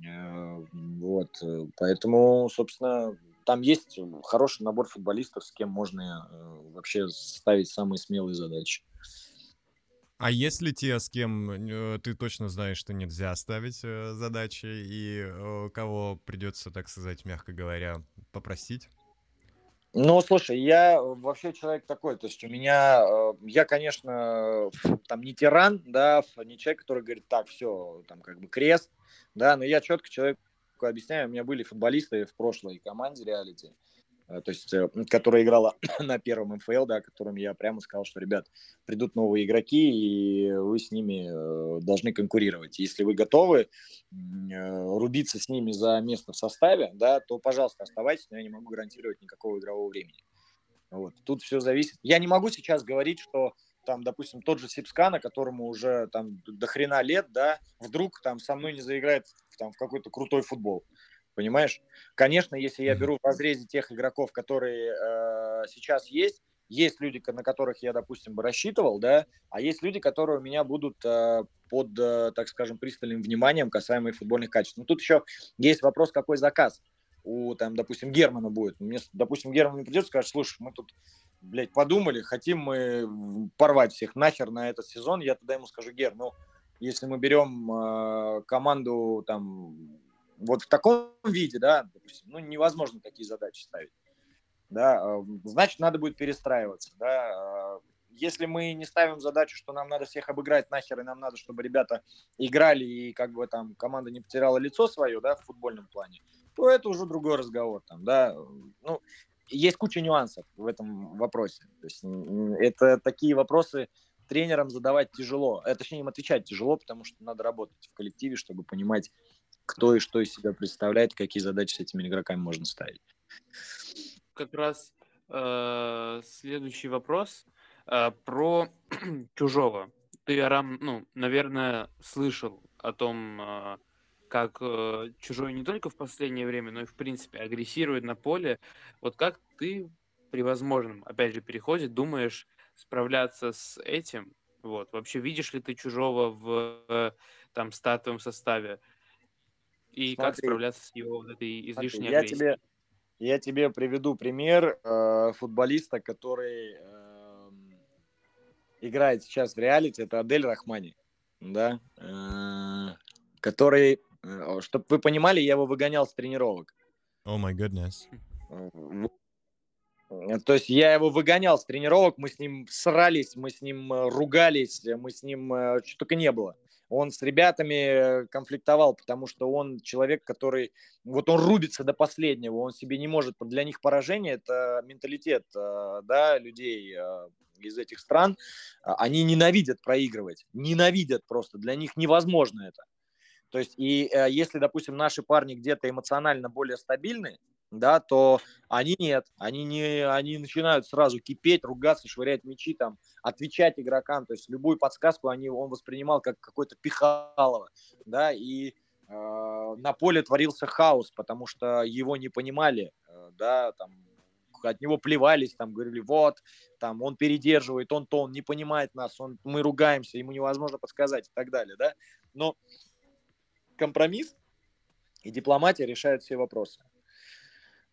Э, вот, э, поэтому, собственно, там есть хороший набор футболистов, с кем можно э, вообще ставить самые смелые задачи. А есть ли те, с кем ты точно знаешь, что нельзя ставить задачи, и кого придется, так сказать, мягко говоря, попросить? Ну, слушай, я вообще человек такой, то есть у меня, я, конечно, там не тиран, да, не человек, который говорит, так, все, там как бы крест, да, но я четко человеку объясняю, у меня были футболисты в прошлой команде реалити, э, то есть, э, которая играла на первом МФЛ, да, которым я прямо сказал, что, ребят, придут новые игроки, и вы с ними э, должны конкурировать. Если вы готовы рубиться с ними за место в составе, да, то, пожалуйста, оставайтесь, но я не могу гарантировать никакого игрового времени. Вот. Тут все зависит. Я не могу сейчас говорить, что там, допустим, тот же Сипскана, которому уже там до хрена лет, да, вдруг там со мной не заиграет там в какой-то крутой футбол. Понимаешь? Конечно, если я беру в разрезе тех игроков, которые э, сейчас есть, есть люди, на которых я, допустим, бы рассчитывал, да, а есть люди, которые у меня будут э, под, э, так скажем, пристальным вниманием касаемо футбольных качеств. Но тут еще есть вопрос, какой заказ у, там, допустим, Германа будет. Мне, допустим, Герман не придет и скажет, слушай, мы тут блядь, подумали, хотим мы порвать всех нахер на этот сезон, я тогда ему скажу, Гер, ну, если мы берем э, команду там вот в таком виде, да, допустим, ну, невозможно такие задачи ставить, да, э, значит, надо будет перестраиваться, да, э, если мы не ставим задачу, что нам надо всех обыграть нахер, и нам надо, чтобы ребята играли, и как бы там команда не потеряла лицо свое, да, в футбольном плане, то это уже другой разговор, там, да, ну, есть куча нюансов в этом вопросе. То есть это такие вопросы тренерам задавать тяжело, э, точнее им отвечать тяжело, потому что надо работать в коллективе, чтобы понимать, кто и что из себя представляет, какие задачи с этими игроками можно ставить. Как раз э, следующий вопрос э, про чужого. Ты, Арам, ну, наверное, слышал о том, э, как э, чужой не только в последнее время, но и в принципе агрессирует на поле. Вот как ты при возможном, опять же, переходе думаешь справляться с этим? Вот. Вообще видишь ли ты чужого в э, там статовом составе? И Смотри, как справляться с его вот этой излишней Смотри, агрессией? Я тебе, я тебе приведу пример э, футболиста, который э, играет сейчас в реалити, это Адель Рахмани, да, э, который Э, Чтобы вы понимали, я его выгонял с тренировок. О, oh my goodness. Э, то есть я его выгонял с тренировок, мы с ним срались, мы с ним э, ругались, мы с ним что только не было. Он с ребятами конфликтовал, потому что он человек, который, вот он рубится до последнего, он себе не может, для них поражение, это менталитет, да, людей из этих стран, они ненавидят проигрывать, ненавидят просто, для них невозможно это. То есть, и э, если, допустим, наши парни где-то эмоционально более стабильны, да, то они нет, они не, они начинают сразу кипеть, ругаться, швырять мячи, там, отвечать игрокам, то есть любую подсказку они, он воспринимал как какой-то пихалово, да, и э, на поле творился хаос, потому что его не понимали, э, да, там, от него плевались, там, говорили, вот, там, он передерживает, он то, он не понимает нас, он, мы ругаемся, ему невозможно подсказать и так далее, да, но компромисс и дипломатия решают все вопросы.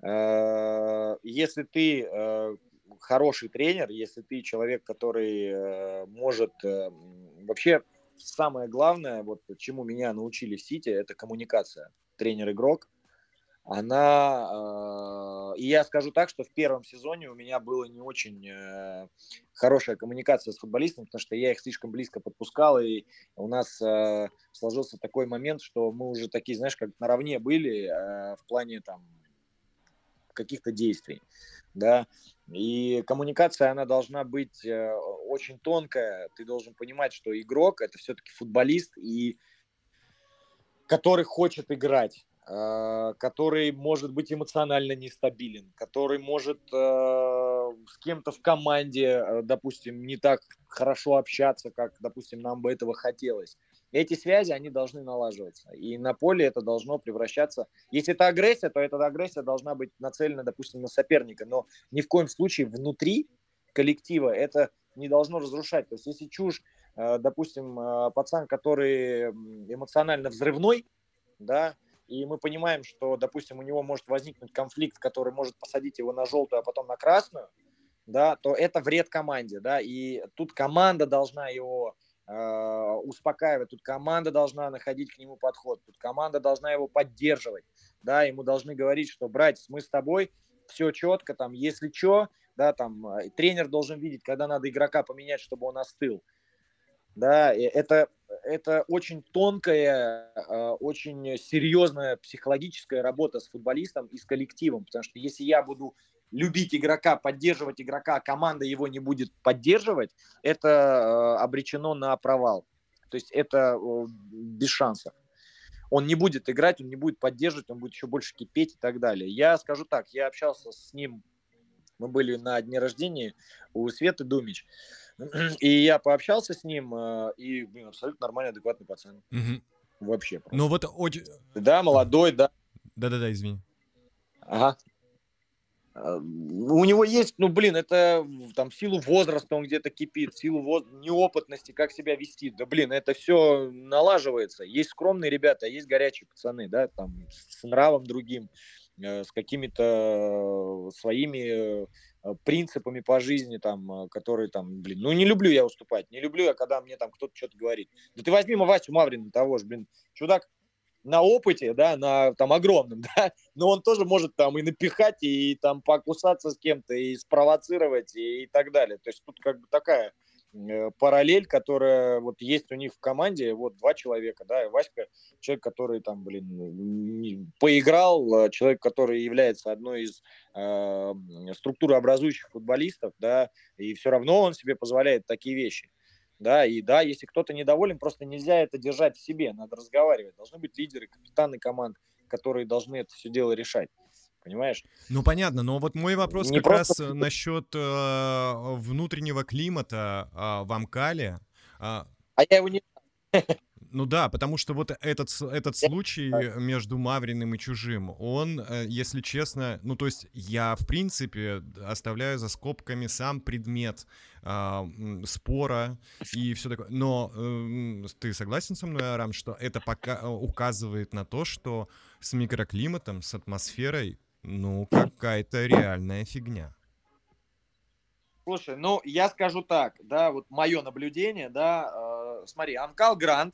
Э, если ты э, хороший тренер, если ты человек, который э, может вообще самое главное, вот чему меня научили в Сити, это коммуникация. Тренер-игрок. она... И я скажу так, что в первом сезоне у меня было не очень хорошая коммуникация с футболистами, потому что я их слишком близко подпускал, и у нас сложился такой момент, что мы уже такие, знаешь, как наравне были в плане там каких-то действий, да, и коммуникация, она должна быть очень тонкая, ты должен понимать, что игрок – это все-таки футболист, и который хочет играть, Э, который может быть эмоционально нестабилен, который может э, с кем-то в команде, э, допустим, не так хорошо общаться, как, допустим, нам бы этого хотелось. Эти связи, они должны налаживаться. И на поле это должно превращаться... Если это агрессия, то эта агрессия должна быть нацелена, допустим, на соперника. Но ни в коем случае внутри коллектива это не должно разрушать. То есть если чушь, допустим, пацан, который эмоционально взрывной, да, и мы понимаем, что, допустим, у него может возникнуть конфликт, который может посадить его на желтую, а потом на красную, да, то это вред команде, да, и тут команда должна его э, успокаивать, тут команда должна находить к нему подход, тут команда должна его поддерживать, да, ему должны говорить, что, братец, мы с тобой, все четко, там, если что, да, там, э, тренер должен видеть, когда надо игрока поменять, чтобы он остыл, да, это это очень тонкая, а, очень серьезная психологическая работа с футболистом и с коллективом, потому что если я буду любить игрока, поддерживать игрока, а команда его не будет поддерживать, это а, обречено на провал. То есть это без шансов. Он не будет играть, он не будет поддерживать, он будет еще больше кипеть и так далее. Я скажу так, я общался с ним, мы были на дне рождения у Светы Думич. И я пообщался с ним, э, и, блин, абсолютно нормальный, адекватный пацан. Угу. Вообще. Просто. Ну вот очень... Да, молодой, да. Да-да-да, извини. Ага. А, у него есть, ну, блин, это там силу возраста он где-то кипит, силу воз... неопытности, как себя вести. Да, блин, это все налаживается. Есть скромные ребята, есть горячие пацаны, да, там, с нравом другим, э, с какими-то своими Э, принципами по жизни, там, э, которые там, блин, ну не люблю я уступать, не люблю я, когда мне там кто-то что-то говорит. Да ты возьми Васю Маврина того же, блин, чудак на опыте, да, на там огромном, да, но он тоже может там и напихать, и там покусаться с кем-то, и спровоцировать, и, и так далее. То есть тут как бы такая Э, параллель, которая вот есть у них в команде, вот два человека, да, и Васька, человек, который там, блин, поиграл, а человек, который является одной из э, структурообразующих футболистов, да, и все равно он себе позволяет такие вещи. Да, и да, если кто-то недоволен, просто нельзя это держать в себе, надо разговаривать. Должны быть лидеры, капитаны команд, которые должны это все дело решать понимаешь? Ну понятно, но вот мой вопрос не как просто... раз насчет э, внутреннего климата э, в Амкале. Э, а я его не... Ну да, потому что вот этот, этот случай между Мавриным и Чужим, он, э, если честно, ну то есть я в принципе оставляю за скобками сам предмет э, спора и все такое. Но э, ты согласен со мной, Арам, что это пока указывает на то, что с микроклиматом, с атмосферой ну, какая-то реальная фигня. Слушай, ну, я скажу так, да, вот мое наблюдение, да, э, смотри, Анкал Грант,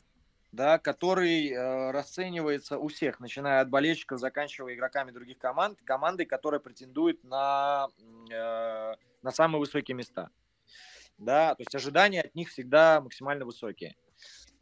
да, который э, расценивается у всех, начиная от болельщиков, заканчивая игроками других команд, командой, которая претендует на, э, на самые высокие места. Да, то есть ожидания от них всегда максимально высокие.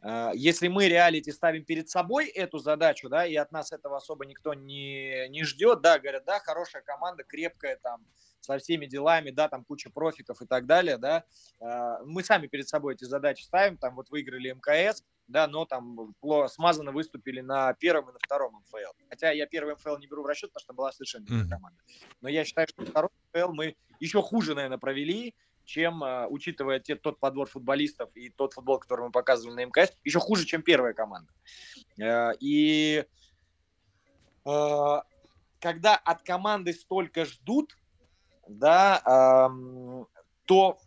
А, если мы реалити ставим перед собой эту задачу, да, и от нас этого особо никто не, не ждет, да, говорят, да, хорошая команда, крепкая там, со всеми делами, да, там куча профиков и так далее, да, а, мы сами перед собой эти задачи ставим, там вот выиграли МКС, да, но там смазанно выступили на первом и на втором МФЛ. Хотя я первый МФЛ не беру в расчет, потому что была совершенно другая команда. Но я считаю, что второй МФЛ мы еще хуже, наверное, провели, чем, а, учитывая те, тот подбор футболистов и тот футбол, который мы показывали на МКС, еще хуже, чем первая команда. Э, и э, когда от команды столько ждут, да, то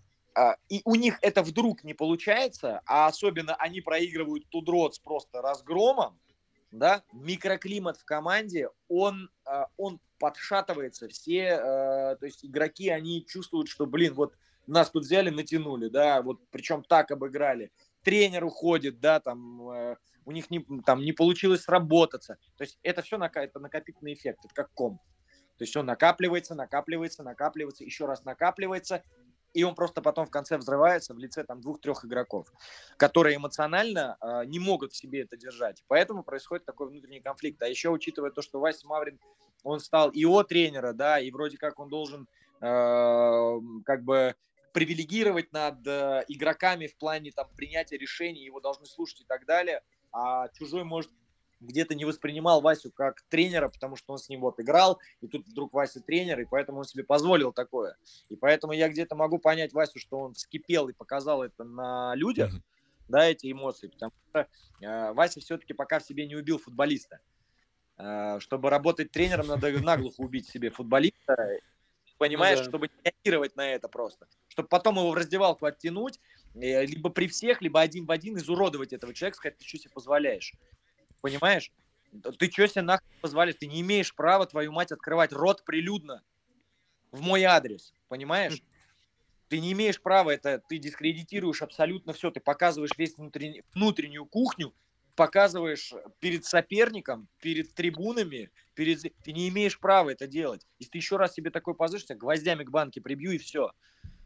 и у них это вдруг не получается, а особенно они проигрывают Тудроц просто разгромом, да, микроклимат в команде, он, а, он подшатывается, все, то есть игроки, они чувствуют, что, блин, вот нас тут взяли, натянули, да, вот причем так обыграли. Тренер уходит, да, там э, у них не, там не получилось сработаться. То есть это все нака- это накопительный эффект, это как ком. То есть он накапливается, накапливается, накапливается, еще раз накапливается, и он просто потом в конце взрывается в лице там двух-трех игроков, которые эмоционально э, не могут в себе это держать. Поэтому происходит такой внутренний конфликт. А еще учитывая то, что Вася Маврин, он стал ИО тренера, да, и вроде как он должен э, как бы привилегировать над э, игроками в плане там принятия решений, его должны слушать и так далее, а чужой может где-то не воспринимал Васю как тренера, потому что он с ним вот играл, и тут вдруг Вася тренер, и поэтому он себе позволил такое. И поэтому я где-то могу понять Васю, что он вскипел и показал это на людях, mm-hmm. да, эти эмоции, потому что э, Вася все-таки пока в себе не убил футболиста. Э, чтобы работать тренером, надо наглухо убить себе футболиста, понимаешь, ну, да. чтобы не реагировать на это просто. Чтобы потом его в раздевалку оттянуть, э, либо при всех, либо один в один изуродовать этого человека, сказать, ты что себе позволяешь. Понимаешь? Ты что себе нахуй позволишь? Ты не имеешь права, твою мать, открывать рот прилюдно в мой адрес. Понимаешь? Ты не имеешь права, это ты дискредитируешь абсолютно все. Ты показываешь весь внутренний, внутреннюю кухню, показываешь перед соперником, перед трибунами, перед... ты не имеешь права это делать. Если ты еще раз себе такой позволишь, гвоздями к банке прибью и все.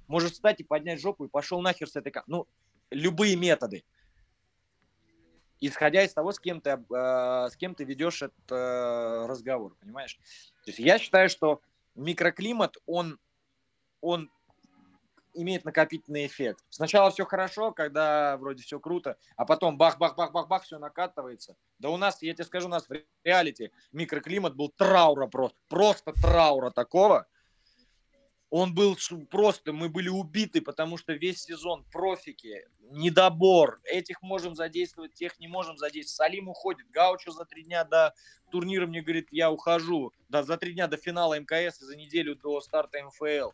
Можешь встать и поднять жопу и пошел нахер с этой... Ну, любые методы исходя из того, с кем ты, э, с кем ты ведешь этот э, разговор, понимаешь? То есть я считаю, что микроклимат, он, он имеет накопительный эффект. Сначала все хорошо, когда вроде все круто, а потом бах-бах-бах-бах-бах, все накатывается. Да у нас, я тебе скажу, у нас в реалити микроклимат был траура просто, просто траура такого, он был просто, мы были убиты, потому что весь сезон профики, недобор, этих можем задействовать, тех не можем задействовать. Салим уходит, Гаучо за три дня до турнира мне говорит, я ухожу, да, за три дня до финала МКС и за неделю до старта МФЛ.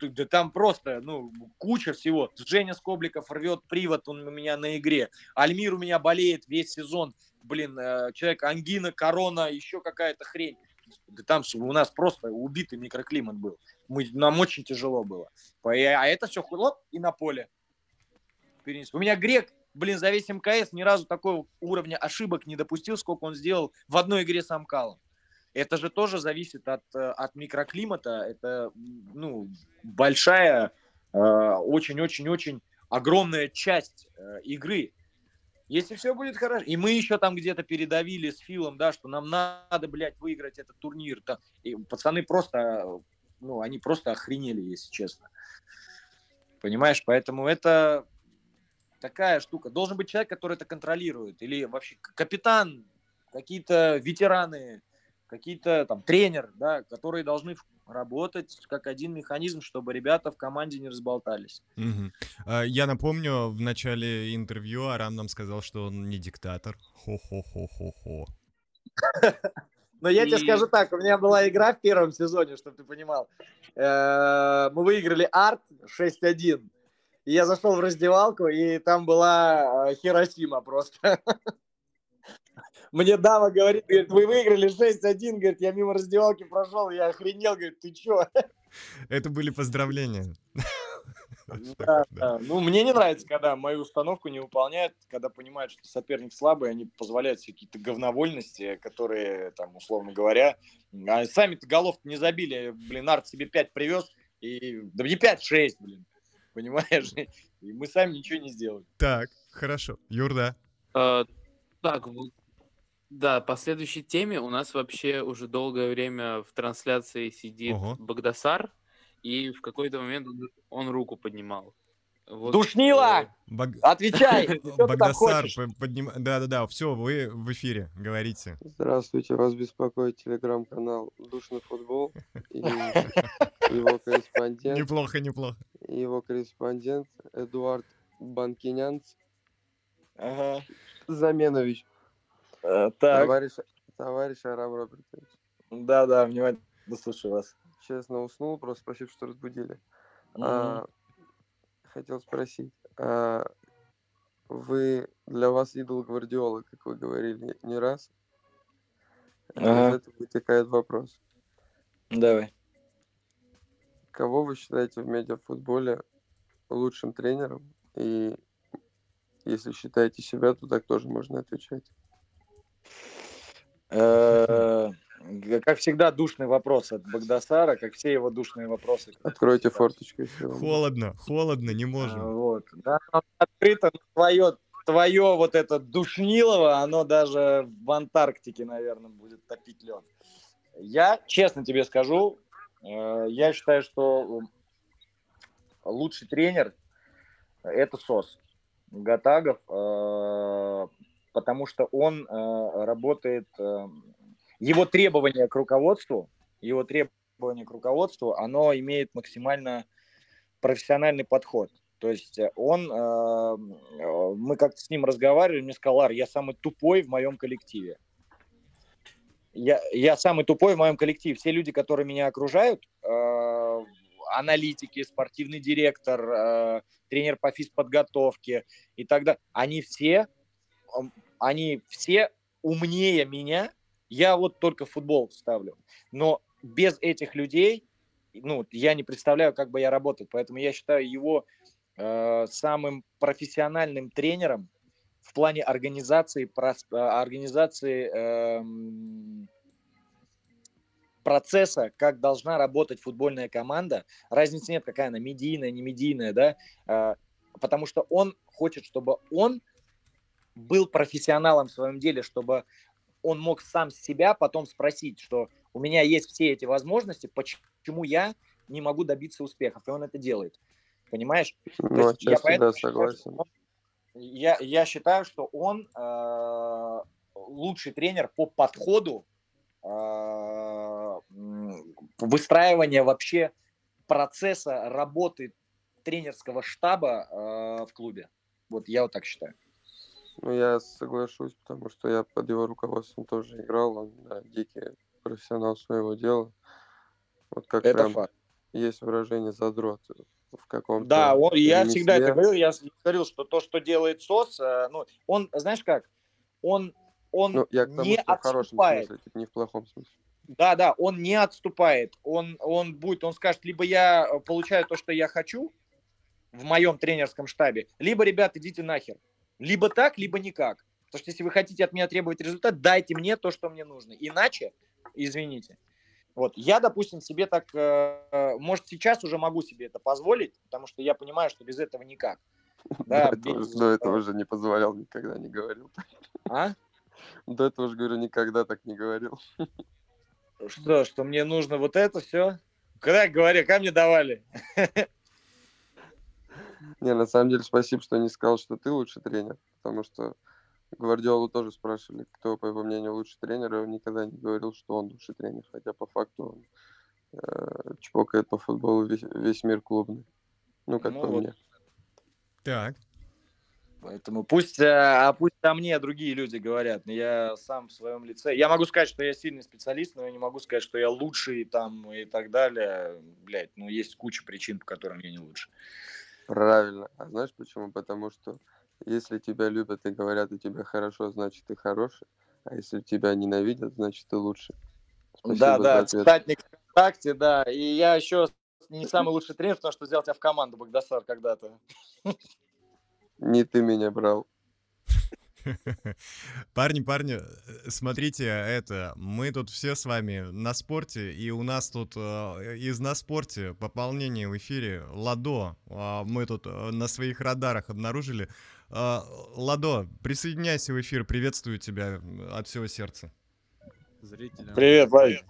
Да там просто, ну, куча всего. Женя Скобликов рвет привод, он у меня на игре. Альмир у меня болеет весь сезон. Блин, э, человек ангина, корона, еще какая-то хрень. Там у нас просто убитый микроклимат был. Мы, нам очень тяжело было. А это все хлоп и на поле. Перенес. У меня Грек, блин, за весь МКС ни разу такого уровня ошибок не допустил, сколько он сделал в одной игре с Амкалом. Это же тоже зависит от, от микроклимата. Это, ну, большая, э, очень-очень-очень огромная часть э, игры. Если все будет хорошо, и мы еще там где-то передавили с Филом, да, что нам надо, блядь, выиграть этот турнир. Там, и пацаны просто, ну, они просто охренели, если честно. Понимаешь, поэтому это такая штука. Должен быть человек, который это контролирует. Или вообще капитан, какие-то ветераны, какие-то там тренер, да, которые должны работать как один механизм, чтобы ребята в команде не разболтались. Угу. Я напомню, в начале интервью Арам нам сказал, что он не диктатор. Хо-хо-хо-хо-хо. Но я тебе скажу так, у меня была игра в первом сезоне, чтобы ты понимал. Э, мы выиграли арт 6-1. И я зашел в раздевалку, и там была э, Хиросима просто. Мне дама говорит, говорит, вы выиграли 6-1, говорит, я мимо раздевалки прошел, я охренел, говорит, ты чё? Это были поздравления. Да, да. Ну, мне не нравится, когда мою установку не выполняют, когда понимают, что соперник слабый, они позволяют себе какие-то говновольности, которые, там, условно говоря, а сами-то голов не забили. Блин, Арт себе 5 привез, и да не 5-6, блин. Понимаешь? И мы сами ничего не сделали. Так, хорошо. Юрда. А, так, вот да, по следующей теме у нас вообще уже долгое время в трансляции сидит Ого. Багдасар, и в какой-то момент он, он руку поднимал. Вот, Душнила! Э, Баг... Отвечай! Багдасар, подним... Да-да-да, все, вы в эфире, говорите. Здравствуйте, вас беспокоит телеграм-канал Душный футбол и его корреспондент. Неплохо, неплохо. Его корреспондент Эдуард Банкинянц. Ага. Заменович. Э, так. Товарищ, товарищ Арам Робертович. Да, да, внимательно слушаю вас. Честно уснул, просто спасибо, что разбудили. Mm-hmm. А, хотел спросить, а вы для вас идол Гвардиола, как вы говорили не раз? Ага. Из этого вытекает вопрос. Давай. Кого вы считаете в медиафутболе лучшим тренером и Если считаете себя, то так тоже можно отвечать. Э, Как всегда, душный вопрос от Багдасара, как все его душные вопросы. Откройте форточку. Холодно, холодно, не А, можем. Вот. Да, открыто, твое, твое вот это душнилово, оно даже в Антарктике, наверное, будет топить лед. Я, честно тебе скажу, э, я считаю, что лучший тренер – это СОС Гатагов, э, потому что он э, работает, э, его требования к руководству, его требования к руководству, оно имеет максимально профессиональный подход. То есть э, он, э, э, мы как-то с ним разговаривали, мне сказал, Лар, я самый тупой в моем коллективе. Я, я самый тупой в моем коллективе. Все люди, которые меня окружают, э, аналитики, спортивный директор, э, тренер по физподготовке и так далее, они все, м, они все умнее меня. Я вот только футбол ставлю. Но без этих людей, ну, я не представляю, как бы я работал. Поэтому я считаю его э, самым профессиональным тренером в плане организации, прос- э, организации эм, процесса, как должна работать футбольная команда. Разницы нет, какая она, медийная, не медийная, да, э, потому что он хочет, чтобы он был профессионалом в своем деле, чтобы он мог сам себя потом спросить, что у меня есть все эти возможности, почему я не могу добиться успехов, и он это делает. Понимаешь? Ну, есть я поэтому да, считаю, согласен. что он- я, я считаю, что он э, лучший тренер по подходу э, выстраивания вообще процесса работы тренерского штаба э, в клубе. Вот я вот так считаю. Ну, я соглашусь, потому что я под его руководством тоже играл. Он да, дикий профессионал своего дела. Вот как Это прям факт. есть выражение задрот в каком-то Да, он, я всегда это говорил, я говорил, что то, что делает СОС, э, ну, он, знаешь как, он, он Ну, я к тому, не что в хорошем отступает. смысле, типа не в плохом смысле. Да, да, он не отступает. Он, он будет, он скажет, либо я э, получаю то, что я хочу в моем тренерском штабе, либо, ребят, идите нахер. Либо так, либо никак. Потому что если вы хотите от меня требовать результат, дайте мне то, что мне нужно. Иначе, извините. Вот, я, допустим, себе так, э, э, может, сейчас уже могу себе это позволить, потому что я понимаю, что без этого никак. Да, До этого, без, до этого э, же не позволял, никогда не говорил. а? До этого же, говорю, никогда так не говорил. Что, что мне нужно вот это все? Когда я говорю, когда мне давали? Не, на самом деле, спасибо, что не сказал, что ты лучший тренер, потому что Гвардиолу тоже спрашивали, кто, по его мнению, лучший тренер, и он никогда не говорил, что он лучший тренер, хотя по факту он э, чпокает по футболу весь, весь мир клубный. Ну, как Ну по вот. мне. Так. Поэтому пусть, э, а пусть о мне другие люди говорят. но Я сам в своем лице. Я могу сказать, что я сильный специалист, но я не могу сказать, что я лучший там и так далее. Блять, ну есть куча причин, по которым я не лучше. Правильно. А знаешь почему? Потому что если тебя любят и говорят, у тебя хорошо, значит, ты хороший. А если тебя ненавидят, значит, ты лучший. Спасибо да, да, цитатник ВКонтакте, да. И я еще не самый лучший тренер, потому что взял тебя в команду Багдасар когда-то. Не ты меня брал. Парни, парни, э, смотрите, это, мы тут все с вами на спорте, и у нас тут э, из на спорте пополнение в эфире Ладо. А, Мы тут э, на своих радарах обнаружили. А, Ладо, присоединяйся в эфир, приветствую тебя от всего сердца. Зрителям. Привет, Вадик.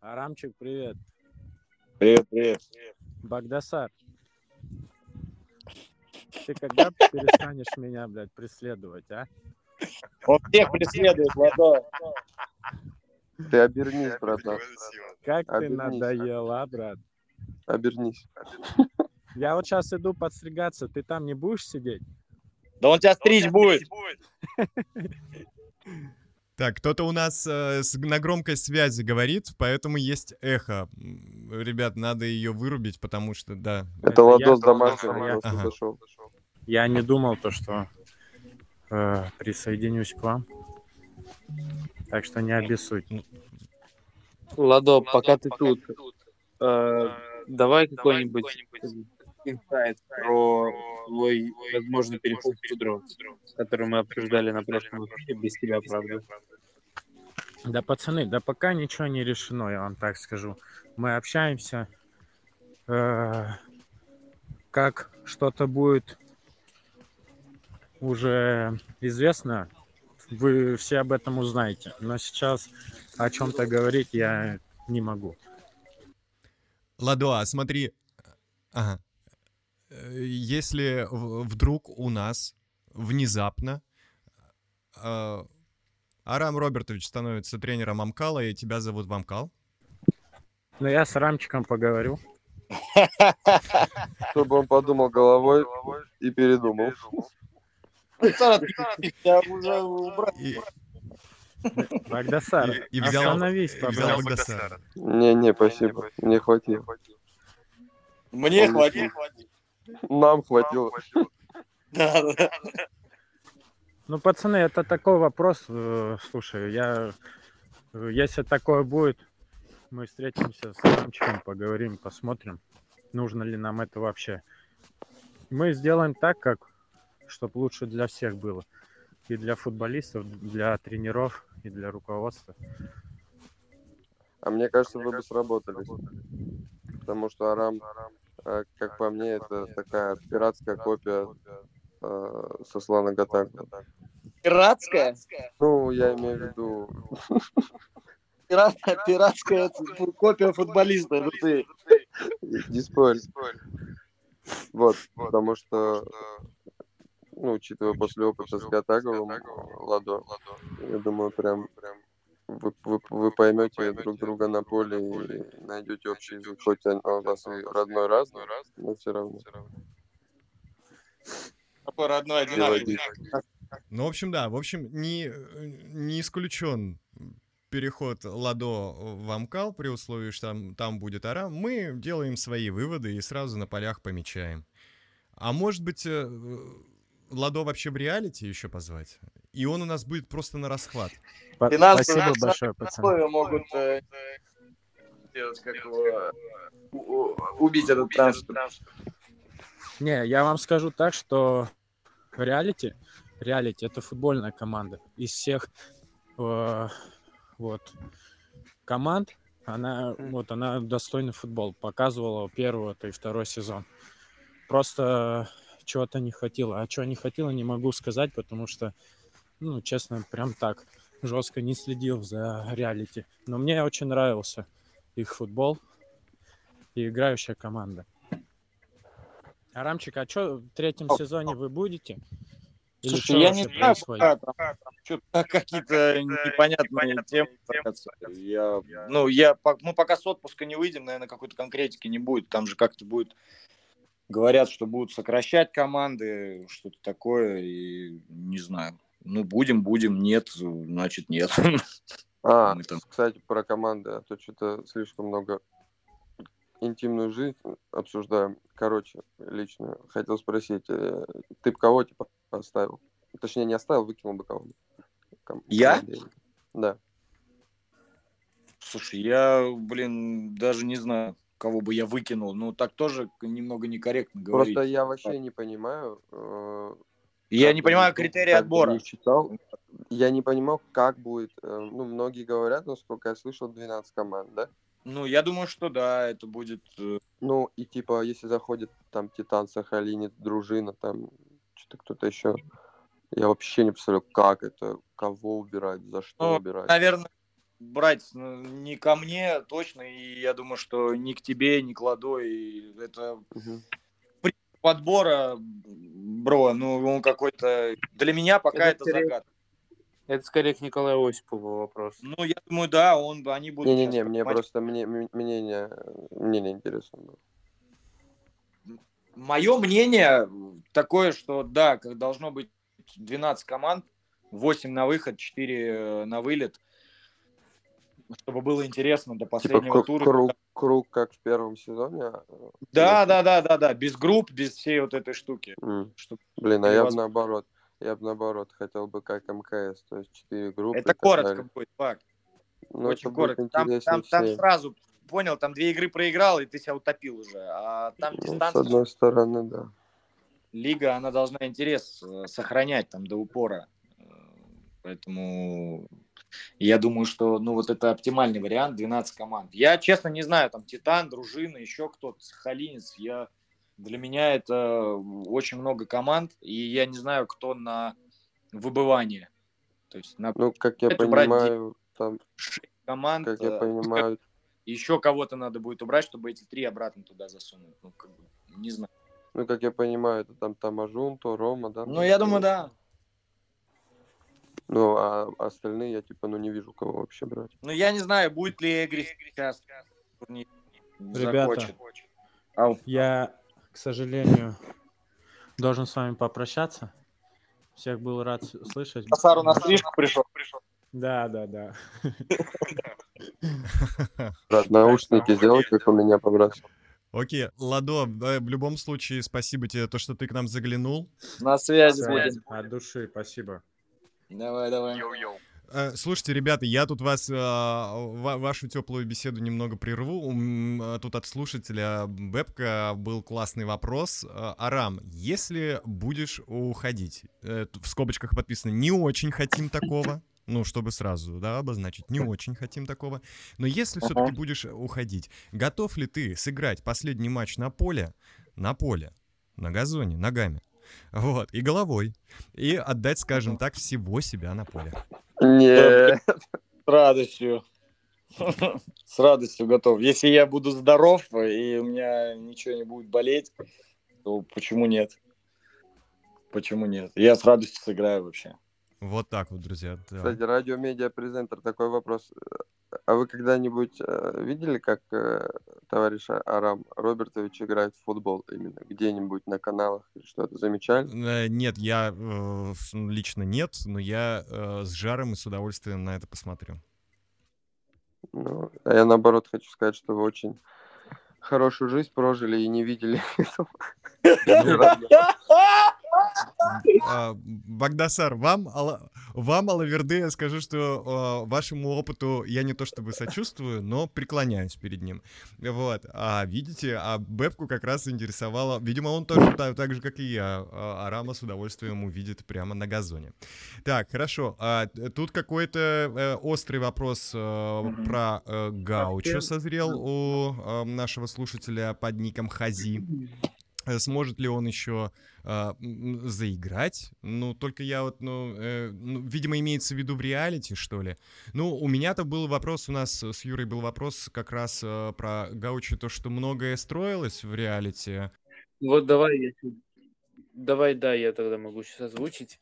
Арамчик, привет. Привет, привет. Багдасар. Ты когда перестанешь меня, блядь, преследовать, а? Он всех преследует, Ладо. Ты обернись, братан. Как ты Обернись. надоел, а, брат? Обернись. Я вот сейчас иду подстригаться, ты там не будешь сидеть? Да он тебя стричь будет. Так, кто-то у нас э, с- на громкой связи говорит, поэтому есть эхо. Ребят, надо ее вырубить, потому что, да. Это Ладо я- с домашнего я- просто Ага. зашел. Я не думал то, что э, присоединюсь к вам. Так что не обессудь. Ладо, пока ты тут, э, давай какой-нибудь инсайт про твой возможный переход в Тудро, который мы обсуждали на прошлом эфире, без тебя, правда. Да, пацаны, да пока ничего не решено, я вам так скажу. Мы общаемся, э, как что-то будет уже известно, вы все об этом узнаете. Но сейчас о чем-то говорить я не могу. Ладо, а смотри, ага. Э, если вдруг у нас внезапно э, Арам Робертович становится тренером Амкала, и тебя зовут в Амкал, Но я с Рамчиком поговорю. Чтобы он подумал головой и передумал. Я уже убрал. и, Багдасар, и взял, остановись, и взял. Багдасара. Не-не, спасибо. Мне хватило. Мне Он- хватит. Нам хватило. Да, да. Ну, пацаны, это такой вопрос. э, Слушай, я... э, Если такое будет, мы встретимся с Рамчиком, поговорим, посмотрим, нужно ли нам это вообще. Мы сделаем так, как, чтобы лучше для всех было. И для футболистов, для тренеров, и для руководства. А мне кажется, вы бы сработались. Потому что Арам, э, как по мне, это такая пиратская копия э, Сослана Гатака. Пиратская? Ну, я имею в виду... Пират, пиратская копия футболиста, это ты. Не спорь. Вот, потому что, ну, учитывая после опыта с Гатаговым, Ладо, я думаю, прям вы, вы, вы поймете друг друга на поле и найдете общий язык, хоть он у вас и родной разный, но все равно. Какой родной одинаковый. Ну, в общем, да, в общем, не, не исключен переход Ладо в Амкал при условии, что там, там будет Арам. Мы делаем свои выводы и сразу на полях помечаем. А может быть, э, Ладо вообще в реалити еще позвать? И он у нас будет просто на расхват. Спасибо большое, пацаны. могут э, сделать, как его, убить этот трансфер. Не, я вам скажу так, что реалити, реалити это футбольная команда. Из всех э, вот команд она вот она достойный футбол показывала первый и второй сезон. Просто чего-то не хватило. А чего не хватило, не могу сказать, потому что, ну, честно, прям так жестко не следил за реалити. Но мне очень нравился их футбол и играющая команда. Арамчик, а что в третьем сезоне вы будете? Или Слушай, я не знаю, происходит? пока там что-то какие-то непонятные темы. Я, ну, я, мы пока с отпуска не выйдем, наверное, какой-то конкретики не будет. Там же как-то будет, говорят, что будут сокращать команды, что-то такое, и не знаю. Ну, будем, будем, нет, значит, нет. А, там- кстати, про команды, а то что-то слишком много интимную жизнь обсуждаем. Короче, лично хотел спросить, э, ты бы кого типа оставил? Точнее, не оставил, выкинул бы кого Я? Да. Слушай, я, блин, даже не знаю, кого бы я выкинул. Ну, так тоже немного некорректно говорить. Просто я вообще не понимаю. э, Я не понимаю критерии отбора. Не читал. Я не понимал, как будет. э, Ну, многие говорят, насколько я слышал, 12 команд, да? Ну, я думаю, что да, это будет... э, Ну, и типа, если заходит там Титан, Сахалинец, Дружина, там что-то кто-то еще, я вообще не представляю, как это, кого убирать, за что Ну, убирать. наверное, брать ну, не ко мне точно, и я думаю, что ни к тебе, ни к Ладо, и это Мгм. подбора, бро, ну, он какой-то... Для меня пока Это это, скорее- загадка. Это скорее к Николаю Осипову вопрос. Ну, я думаю, да, он, они будут... Не-не-не, мне просто мне, мнение, мнение интересно было. Мое мнение такое, что да, как должно быть 12 команд, 8 на выход, 4 на вылет, чтобы было интересно до Типа последнего кру- тура. круг, круг, как в первом сезоне. а, Да, да, да, да, да, без групп, без всей вот этой штуки. М. Чтоб Блин, а я бы наоборот, я бы наоборот хотел бы как МКС, то есть четыре группы. Это коротко далее. будет, факт. Ну, Очень коротко. Там, там, там сразу понял, там две игры проиграл, и ты себя утопил уже. А там Ну, с дистанция, одной стороны, да. лига, она должна интерес э, сохранять там до упора. Э, Поэтому я думаю, что ну вот это оптимальный вариант, 12 команд. Я, честно, не знаю, там Титан, Дружина, еще кто-то, Сахалинец. Я, для меня это очень много команд, и я не знаю, кто на выбывание. То есть на Ну, как я это брать понимаю, там, шесть команд. как я э, понимаю, Еще кого-то надо будет убрать, чтобы эти три обратно туда засунуть. Ну, как бы, не знаю. ну, как я понимаю, это там Тамажунто, Рома, да? Ну, я думаю, да. Ну, а остальные я, типа, ну, не вижу, кого вообще брать. Ну, я не знаю, будет ли Эгрис сейчас турнир Ребята. Ау. я, к сожалению, должен с вами попрощаться. Всех был рад слышать. Сару на стрижку пришел. Да, да, да. Брат, наушники сделай, как у меня побрать. Окей, Ладо, да, в любом случае, спасибо тебе, то, что ты к нам заглянул. На связи. От души, спасибо. Давай, давай. Э, Слушайте, ребята, я тут вас, э, ва- вашу теплую беседу немного прерву. Э, Тут от слушателя Бэбка был классный вопрос. Арам, если будешь уходить, в скобочках подписано, не очень хотим такого, ну, чтобы сразу, да, обозначить, не очень хотим такого. Но если все-таки будешь уходить, готов ли ты сыграть последний матч на поле, на поле, на газоне, ногами, вот, и головой, и отдать, скажем так, всего себя на поле? Нет. С радостью. С радостью готов. Если я буду здоров и у меня ничего не будет болеть, то почему нет? Почему нет? Я с радостью сыграю вообще. Вот так вот, друзья. да. Кстати, радио-медиа-презентер, такой вопрос. А вы когда-нибудь э, видели, как э, товарищ Арам Робертович играет в футбол именно? Где-нибудь на каналах или что-то замечали? Э, Нет, я э, с- лично нет, но я э, с жаром и с удовольствием на это посмотрю. Ну, а я наоборот хочу сказать, что вы очень хорошую жизнь прожили и не видели этого. А, Багдасар, вам, вам, Алаверды, я скажу, что э, вашему опыту я не то чтобы сочувствую, но преклоняюсь перед ним. Вот. А видите, а Бэбку как раз интересовало... Видимо, он тоже та- так же, как и я. а Арама с удовольствием увидит прямо на газоне. Так, хорошо. А, тут какой-то э, острый вопрос э, про э, Гаучо созрел у нашего слушателя под ником Хази. Сможет ли он еще м, заиграть? Ну, только я вот, ну, э, ну, видимо, имеется в виду в реалити, что ли. Ну, у меня-то был вопрос, у нас с Юрой был вопрос как раз э, про Гаучи, то, что многое строилось в реалити. Вот давай, я давай, да, я тогда могу сейчас озвучить.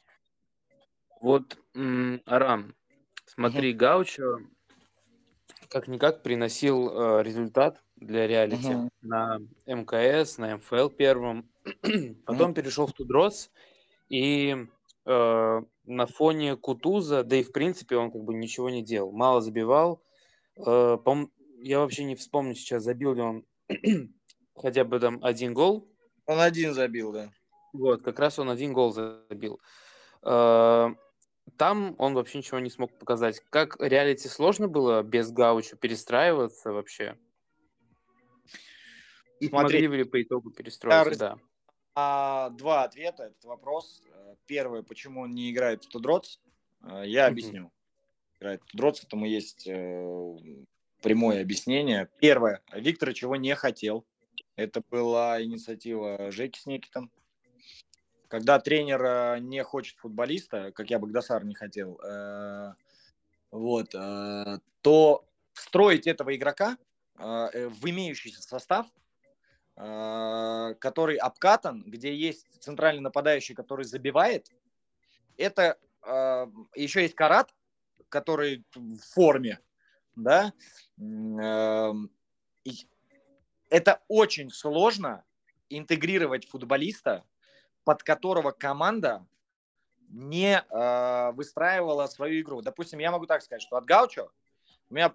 Вот, м, Арам, смотри, Гаучо как-никак приносил э, результат для реалити Мгм. на МКС, на МФЛ первом. Потом перешел в Тудрос, и э, на фоне Кутуза, да и в принципе он как бы ничего не делал, мало забивал. Э, я вообще не вспомню сейчас, забил ли он хотя бы там один гол. Он один забил, да. Вот, как раз он один гол забил. Э, Там он вообще ничего не смог показать. Как реалити сложно было без Гауча перестраиваться вообще? И Смотри, смогли ли по итогу перестроиться, раз- да. А, два ответа этот вопрос. Э, Первое, почему он не играет в Тудроц, э, я объясню. Играет в Тудроц, этому есть э, прямое объяснение. Первое, Виктор чего не хотел. Это была инициатива Жеки с Никитом. Когда тренер не хочет футболиста, как я Багдасар не хотел, вот, то строить этого игрока в имеющийся состав который обкатан, где есть центральный нападающий, который забивает. Это э, еще есть Карат, который в форме, да. И Это очень сложно интегрировать футболиста, под которого команда не э, выстраивала свою игру. Допустим, я могу так сказать, что от Гаучо у меня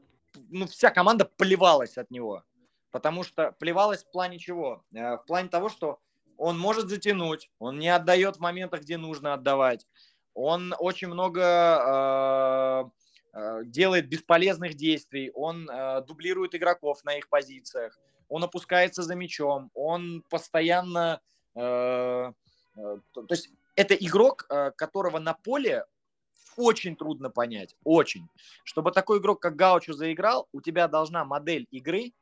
ну, вся команда плевалась от него. Потому что плевалась в плане чего? Э, В плане того, что он может затянуть, он не отдает в моментах, где нужно отдавать. Он очень много э, э, делает бесполезных действий, он э, дублирует игроков на их позициях, он опускается за мячом, он постоянно... э, э, то, то есть это игрок, которого на поле очень трудно понять, очень. Чтобы такой игрок, как Гаучо, заиграл, у тебя должна модель игры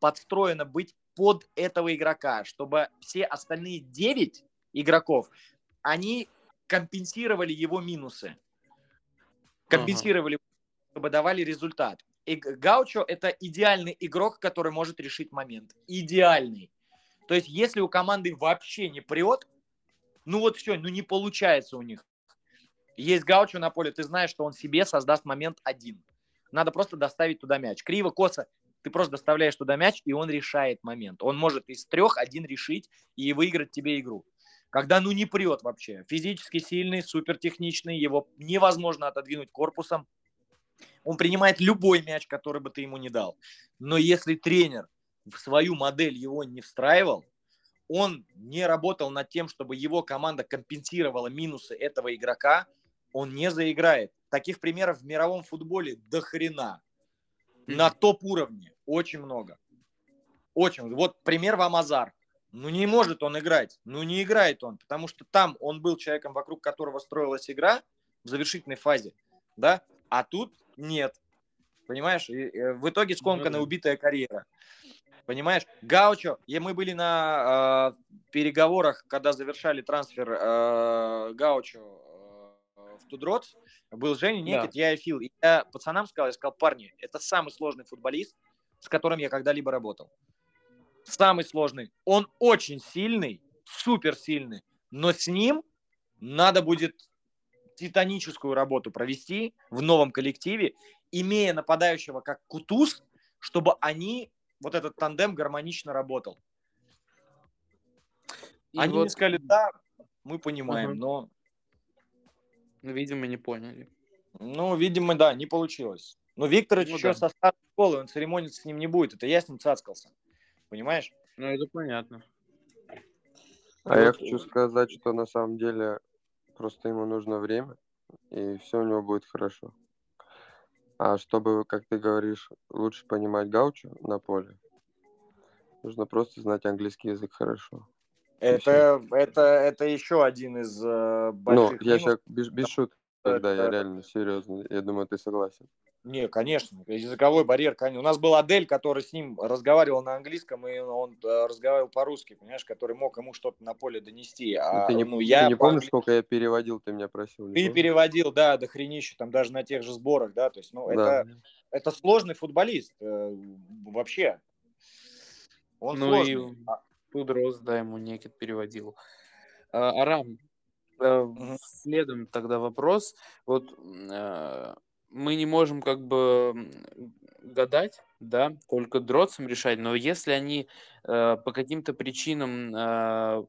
подстроена быть под этого игрока, чтобы все остальные 9 игроков, они компенсировали его минусы. Компенсировали, чтобы давали результат. И Гаучо это идеальный игрок, который может решить момент. Идеальный. То есть, если у команды вообще не прет, ну вот все, ну не получается у них. Есть Гаучо на поле, ты знаешь, что он себе создаст момент один. Надо просто доставить туда мяч. Криво, косо, ты просто доставляешь туда мяч, и он решает момент. Он может из трех один решить и выиграть тебе игру. Когда ну не прет вообще. Физически сильный, супертехничный, его невозможно отодвинуть корпусом. Он принимает любой мяч, который бы ты ему не дал. Но если тренер в свою модель его не встраивал, он не работал над тем, чтобы его команда компенсировала минусы этого игрока, он не заиграет. Таких примеров в мировом футболе до хрена. На топ-уровне очень много. Очень. Вот пример вам Азар. Ну не может он играть. Ну не играет он, потому что там он был человеком, вокруг которого строилась игра в завершительной фазе, да, а тут нет. Понимаешь? И, э, в итоге скомканная убитая карьера. Понимаешь? Гаучо, и мы были на э, переговорах, когда завершали трансфер э, Гаучо в Тудрот. Был Женя Некит, я и Фил. И я пацанам сказал, я сказал, парни, это самый сложный футболист, с которым я когда-либо работал. Самый сложный. Он очень сильный, супер сильный, но с ним надо будет титаническую работу провести в новом коллективе, имея нападающего как Кутуз, чтобы они, вот этот тандем гармонично работал. И они вот- мне сказали, да, мы понимаем, Мгм. но, видимо, не поняли. ну, видимо, да, не получилось. Но Викторович Ну еще да. со старой школы, он церемониться с ним не будет, это я с ним цацкался. Понимаешь? Ну, это понятно. А я хочу сказать, что на самом деле просто ему нужно время, и все у него будет хорошо. А чтобы, как ты говоришь, лучше понимать гаучо на поле, нужно просто знать английский язык хорошо. Это, это, это еще один из э, Ну, больших я минусов. сейчас без, без шуток, да, я Это- реально серьезно. Я думаю, ты согласен. Не, конечно, языковой барьер, конечно. У нас был Адель, который с ним разговаривал на английском, и он э, разговаривал по-русски, понимаешь, который мог ему что-то на поле донести. Ну, А, ты не, ну, ты я не по помнишь, сколько я переводил, ты меня просил? не Ты помнишь? переводил, да, до хренища, там даже на тех же сборах, да, то есть, ну, Да. это, это сложный футболист э, вообще. Он ну сложный. и Тудрос, да, ему Некит переводил. А, Арам, э, следом тогда вопрос. Вот э, мы не можем как бы гадать, да, только дротсом решать, но если они э, по каким-то причинам, э,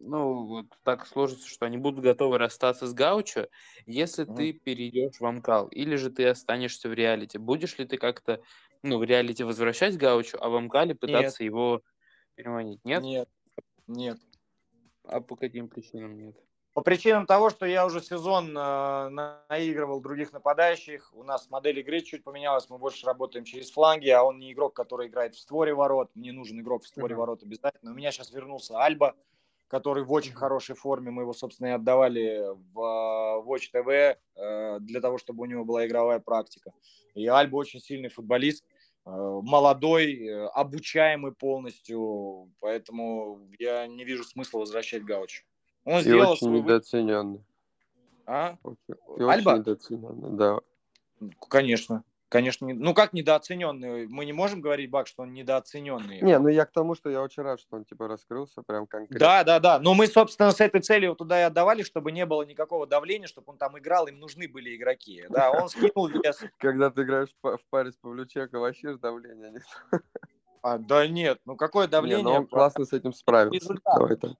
ну, вот так сложится, что они будут готовы расстаться с Гаучо, если Мгм. ты перейдешь в Амкал, или же ты останешься в реалити, будешь ли ты как-то, ну, в реалити возвращать Гаучо, а в Амкале пытаться его переманить? Нет? Нет, нет. А по каким причинам нет? По причинам того, что я уже сезон э, наигрывал других нападающих, у нас модель игры чуть поменялась, мы больше работаем через фланги, а он не игрок, который играет в створе ворот, мне нужен игрок в створе Мгм. ворот обязательно. У меня сейчас вернулся Альба, который в очень хорошей форме, мы его, собственно, и отдавали в э, Watch TV э, для того, чтобы у него была игровая практика. И Альба очень сильный футболист, молодой, э, обучаемый полностью, поэтому я не вижу смысла возвращать Гаучу. Он И сделал очень свой недооцененный. А? И Альба? очень недооцененный, да. Конечно. Конечно. не- Ну как недооцененный? Мы не можем говорить, Бак, что он недооцененный. Не, ну я к тому, что я очень рад, что он типа раскрылся прям конкретно. Да, да, да. Но мы, собственно, с этой целью туда и отдавали, чтобы не было никакого давления, чтобы он там играл, им нужны были игроки. Да, он скинул вес. Когда ты играешь в па- в паре с Павлюченко, вообще ж давление нет. А, да нет, ну какое Не, давление? но он классно с этим справился. результат. Давай так.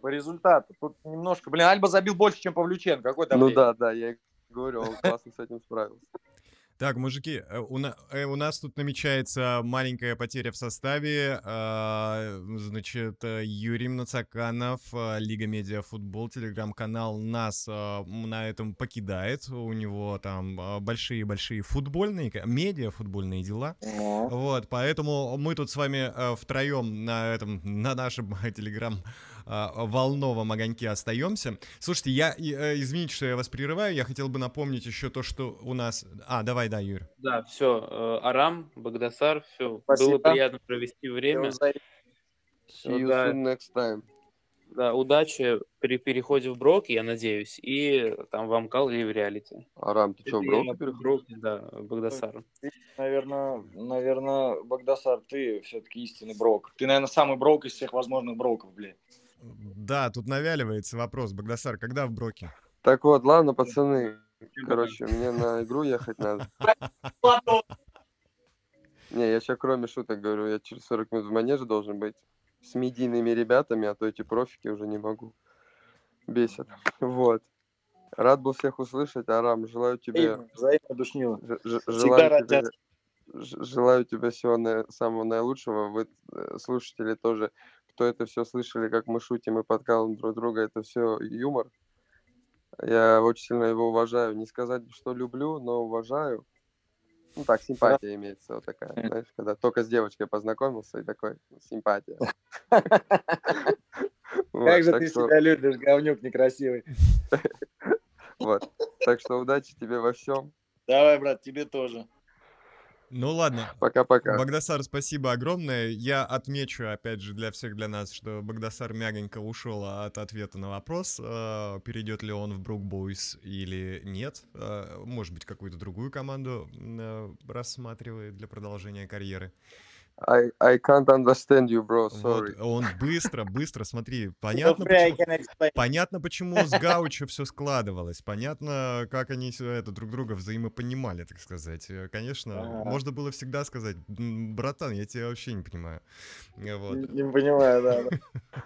По результату. Тут немножко... Блин, Альба забил больше, чем Павлюченко. Какое Ну давление? да, да, я говорю, он классно с этим справился. Так, мужики, э, у, на- э, у нас тут намечается маленькая потеря в составе. А, Значит, э, Юрий Мнацаканов, Лига Медиа Футбол, телеграм-канал нас а, на этом покидает. У него там большие-большие футбольные, медиа-футбольные дела. Вот, поэтому мы тут с вами втроем на этом, на нашем телеграм а, волновом огоньке остаемся. Слушайте, я, э, извините, что я вас прерываю, я хотел бы напомнить еще то, что у нас... А, давай, да, Юр. Да, все, Арам, Багдасар, все. Спасибо. Было приятно провести время. See you Да. soon next time. Да, удачи при переходе в Брок, я надеюсь, и там в Амкал или в реалити. Арам, ты что, в Это Брок я переходишь? Брок, да, Багдасар. Наверное, наверное, Багдасар, ты все-таки истинный брок. Ты, наверное, самый брок из всех возможных броков, блядь. Да, тут навяливается вопрос. Багдасар, когда в Броке? Так вот, ладно, пацаны. Короче, мне на игру ехать надо. Не, я сейчас кроме шуток говорю, я через 40 минут в манеже должен быть с медийными ребятами, а то эти профики уже не могу. Бесит. Вот. Рад был всех услышать, Арам. Желаю тебе... Взаимно, душнило. Всегда рад тебе, желаю тебе всего на- самого наилучшего. Вы, э, слушатели, тоже, кто это все слышали, как мы шутим и подкалываем друг друга, это все юмор. Я очень сильно его уважаю. Не сказать, что люблю, но уважаю. Ну так, симпатия имеется вот такая, знаешь, когда только с девочкой познакомился и такой, симпатия. Как же ты себя любишь, говнюк некрасивый. Вот. Так что удачи тебе во всем. Давай, брат, тебе тоже. Ну ладно. Пока-пока. Багдасар, спасибо огромное. Я отмечу, опять же, для всех, для нас, что Багдасар мягонько ушел от ответа на вопрос, э, перейдет ли он в Брук Бойс или нет. Э, Может быть, какую-то другую команду э, рассматривает для продолжения карьеры. I, I can't understand you, bro, sorry. Вот, он быстро, быстро, смотри, понятно, почему, понятно, почему с Гаучо все складывалось, понятно, как они это друг друга взаимопонимали, так сказать. Э, Конечно, Ага. можно было всегда сказать, «М, братан, я тебя вообще не понимаю. Э, Вот. Не, не понимаю, да. да.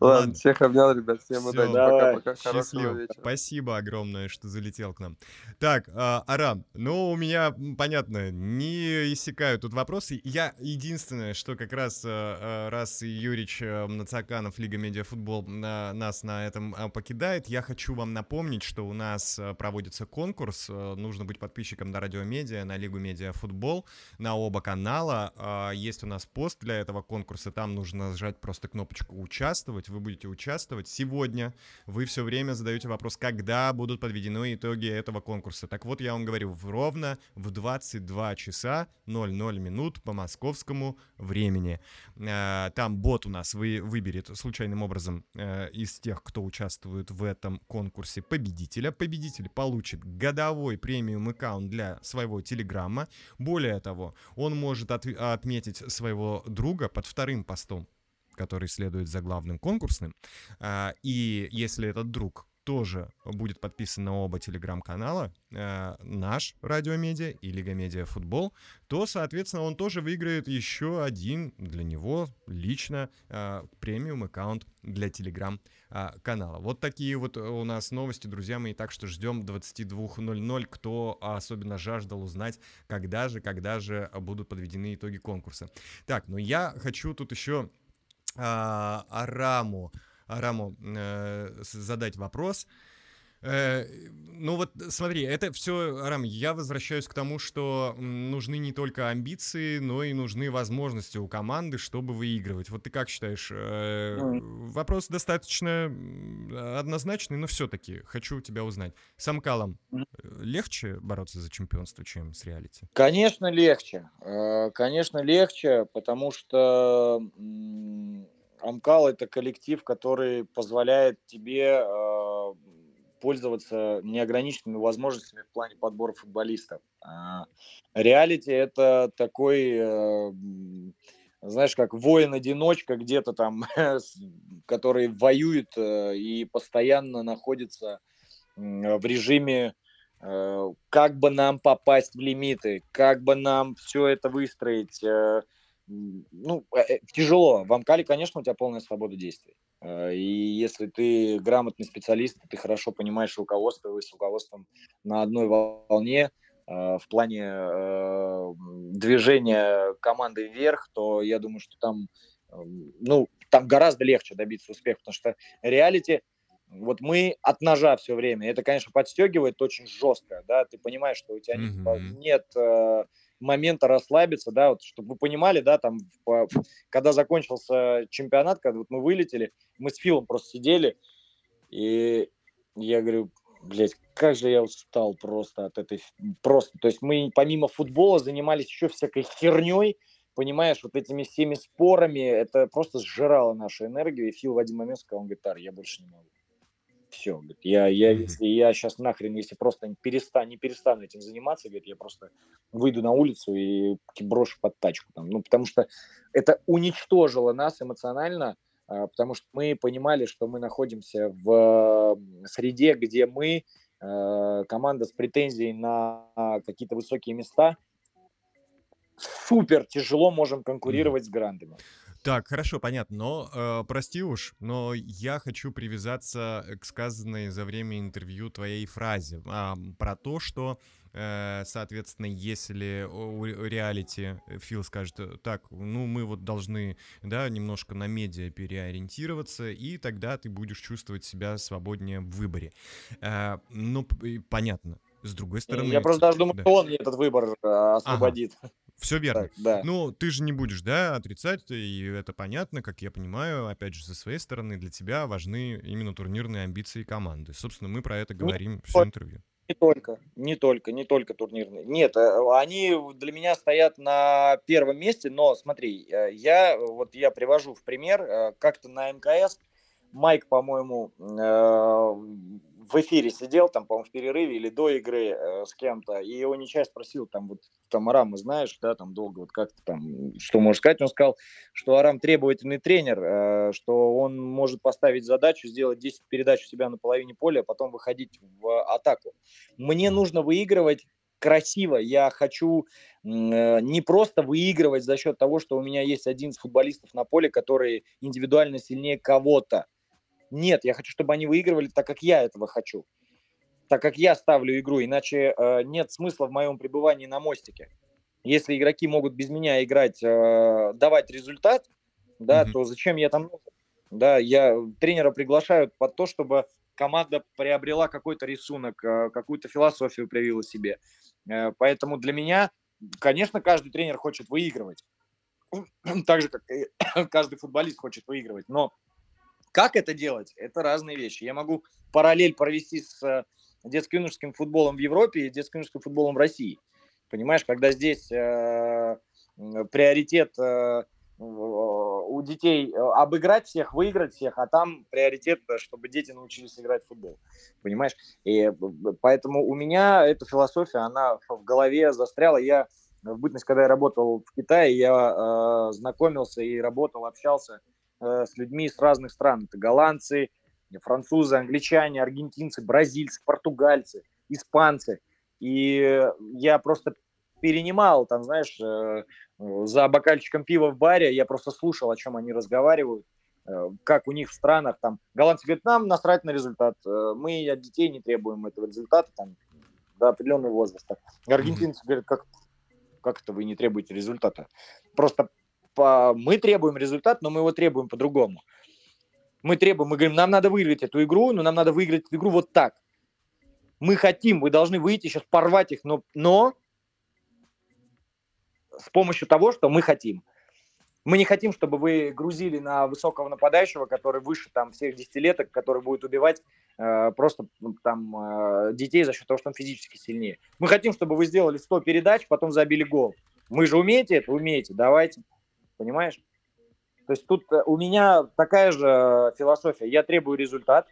Ладно, всех обнял, ребят, всем удачи, пока-пока, хорошего вечера. Спасибо огромное, что залетел к нам. Так, а, Арам, ну, у меня, понятно, не иссякают тут вопросы. Я единственное, что как раз, э, э, раз Юрич э, Нацаканов, Лига Медиафутбол, на- нас на этом покидает, я хочу вам напомнить, что у нас проводится конкурс. Нужно быть подписчиком на Радио Медиа, на Лигу Медиафутбол, на оба канала. А, Есть у нас пост для этого конкурса, там нужно нажать просто кнопочку «Участвовать», вы будете участвовать. Сегодня вы все время задаете вопрос, когда будут подведены итоги этого конкурса. Так вот, я вам говорю, ровно в 22 часа 00 минут по московскому времени. Э, Там бот у нас вы, выберет случайным образом э, из тех, кто участвует в этом конкурсе победителя. Победитель получит годовой премиум аккаунт для своего телеграмма. Более того, он может от- отметить своего друга под вторым постом который следует за главным конкурсным. А, И если этот друг тоже будет подписан на оба телеграм-канала, э, наш Радиомедиа и Лига Медиа Футбол, то, соответственно, он тоже выиграет еще один для него лично э, премиум аккаунт для телеграм-канала. Вот такие вот у нас новости, друзья мои. Так что ждем 22.00, кто особенно жаждал узнать, когда же, когда же будут подведены итоги конкурса. Так, ну я хочу тут еще а, Араму, Араму э, задать вопрос. Э, ну вот смотри, это все, Арам, я возвращаюсь к тому, что нужны не только амбиции, но и нужны возможности у команды, чтобы выигрывать. Вот ты как считаешь? э, вопрос достаточно однозначный, но все-таки хочу тебя узнать. С Амкалом э, легче бороться за чемпионство, чем с реалити? Конечно, легче. Э, Конечно, легче, потому что Амкал это коллектив, который позволяет тебе э, пользоваться неограниченными возможностями в плане подбора футболистов. А Реалити это такой, э, знаешь, как воин-одиночка где-то там, который воюет э, и постоянно находится в режиме э, как бы нам попасть в лимиты, как бы нам все это выстроить. Ну, э, э, тяжело. В Амкале, конечно, у тебя полная свобода действий. Э, И если ты грамотный специалист, ты хорошо понимаешь руководство, вы с руководством на одной волне, в плане движения команды вверх, то я думаю, что там, ну, там гораздо легче добиться успеха, потому что реалити, вот мы от ножа все время. Это, конечно, подстегивает очень жестко, да, ты понимаешь, что у тебя mm-hmm. нет момента расслабиться, да, вот, чтобы вы понимали, да, там, по, когда закончился чемпионат, когда вот мы вылетели, мы с Филом просто сидели, и я говорю, блядь, как же я устал просто от этой, просто, то есть мы помимо футбола занимались еще всякой херней, понимаешь, вот этими всеми спорами, это просто сжирало нашу энергию, и Фил в один момент сказал, он говорит, Тар, я больше не могу все, говорит, я, я, если я сейчас нахрен, если просто перестану, не перестану этим заниматься, говорит, я просто выйду на улицу и брошу под тачку. Там. Ну, потому что это уничтожило нас эмоционально, а, потому что мы понимали, что мы находимся в среде, где мы, а, команда с претензией на какие-то высокие места, супер тяжело можем конкурировать с грандами. Так, хорошо, понятно. Но э, прости уж, но я хочу привязаться к сказанной за время интервью твоей фразе а, про то, что, э, соответственно, если у реалити Фил скажет, так, ну мы вот должны, да, немножко на медиа переориентироваться, и тогда ты будешь чувствовать себя свободнее в выборе. Э, ну, понятно. С другой стороны... Я просто даже думаю, да. что он мне этот выбор э, освободит. Ага. Все верно. Так, да. Ну, ты же не будешь, да, отрицать, и это понятно, как я понимаю, опять же, со своей стороны, для тебя важны именно турнирные амбиции команды. Собственно, мы про это говорим не все интервью. Не только, не только, не только турнирные. Нет, э, они для меня стоят на первом месте, но смотри, э, я вот я привожу в пример, э, как-то на МКС Майк, по-моему, в эфире сидел, там, по-моему, в перерыве или до игры э, с кем-то, и его нечаянно спросил, там, вот, там, Арам, знаешь, да, там, долго, вот как там, что можешь сказать? Он сказал, что Арам требовательный тренер, э, что он может поставить задачу, сделать 10 передач у себя на половине поля, а потом выходить в атаку. Мне нужно выигрывать красиво. Я хочу э, не просто выигрывать за счет того, что у меня есть один из футболистов на поле, который индивидуально сильнее кого-то. Нет, я хочу, чтобы они выигрывали так, как я этого хочу. Так как я ставлю игру, иначе э, нет смысла в моем пребывании на мостике. Если игроки могут без меня играть, э, давать результат, да, mm-hmm. то зачем я там нужен? Да, я тренера приглашают под то, чтобы команда приобрела какой-то рисунок, э, какую-то философию проявила себе. Э, поэтому для меня, конечно, каждый тренер хочет выигрывать. Так же, как и каждый футболист хочет выигрывать. Но как это делать? Это разные вещи. Я могу параллель провести с э, детско-юношеским футболом в Европе и детско-юношеским футболом в России. Понимаешь, когда здесь э, приоритет э, у детей э, обыграть всех, выиграть всех, а там приоритет, э, чтобы дети научились играть в футбол. Понимаешь? И поэтому у меня эта философия, она в голове застряла. Я в бытность, когда я работал в Китае, я э, знакомился и работал, общался Э, с людьми с разных стран. Это голландцы, французы, англичане, аргентинцы, бразильцы, португальцы, испанцы. И я просто перенимал, там, знаешь, э, за бокальчиком пива в баре, я просто слушал, о чем они разговаривают, э, как у них в странах, там, голландцы говорят, нам насрать на результат, мы от детей не требуем этого результата, там, до определенного возраста. Аргентинцы говорят, как, как это вы не требуете результата? Просто по... мы требуем результат, но мы его требуем по-другому. Мы требуем, мы говорим, нам надо выиграть эту игру, но нам надо выиграть эту игру вот так. Мы хотим, вы должны выйти сейчас порвать их, но, но с помощью того, что мы хотим. Мы не хотим, чтобы вы грузили на высокого нападающего, который выше там всех десятилеток, который будет убивать э, просто ну, там э, детей за счет того, что он физически сильнее. Мы хотим, чтобы вы сделали 100 передач, потом забили гол. Мы же умеете это? Умеете, давайте понимаешь? То есть тут э, у меня такая же философия. Я требую результат,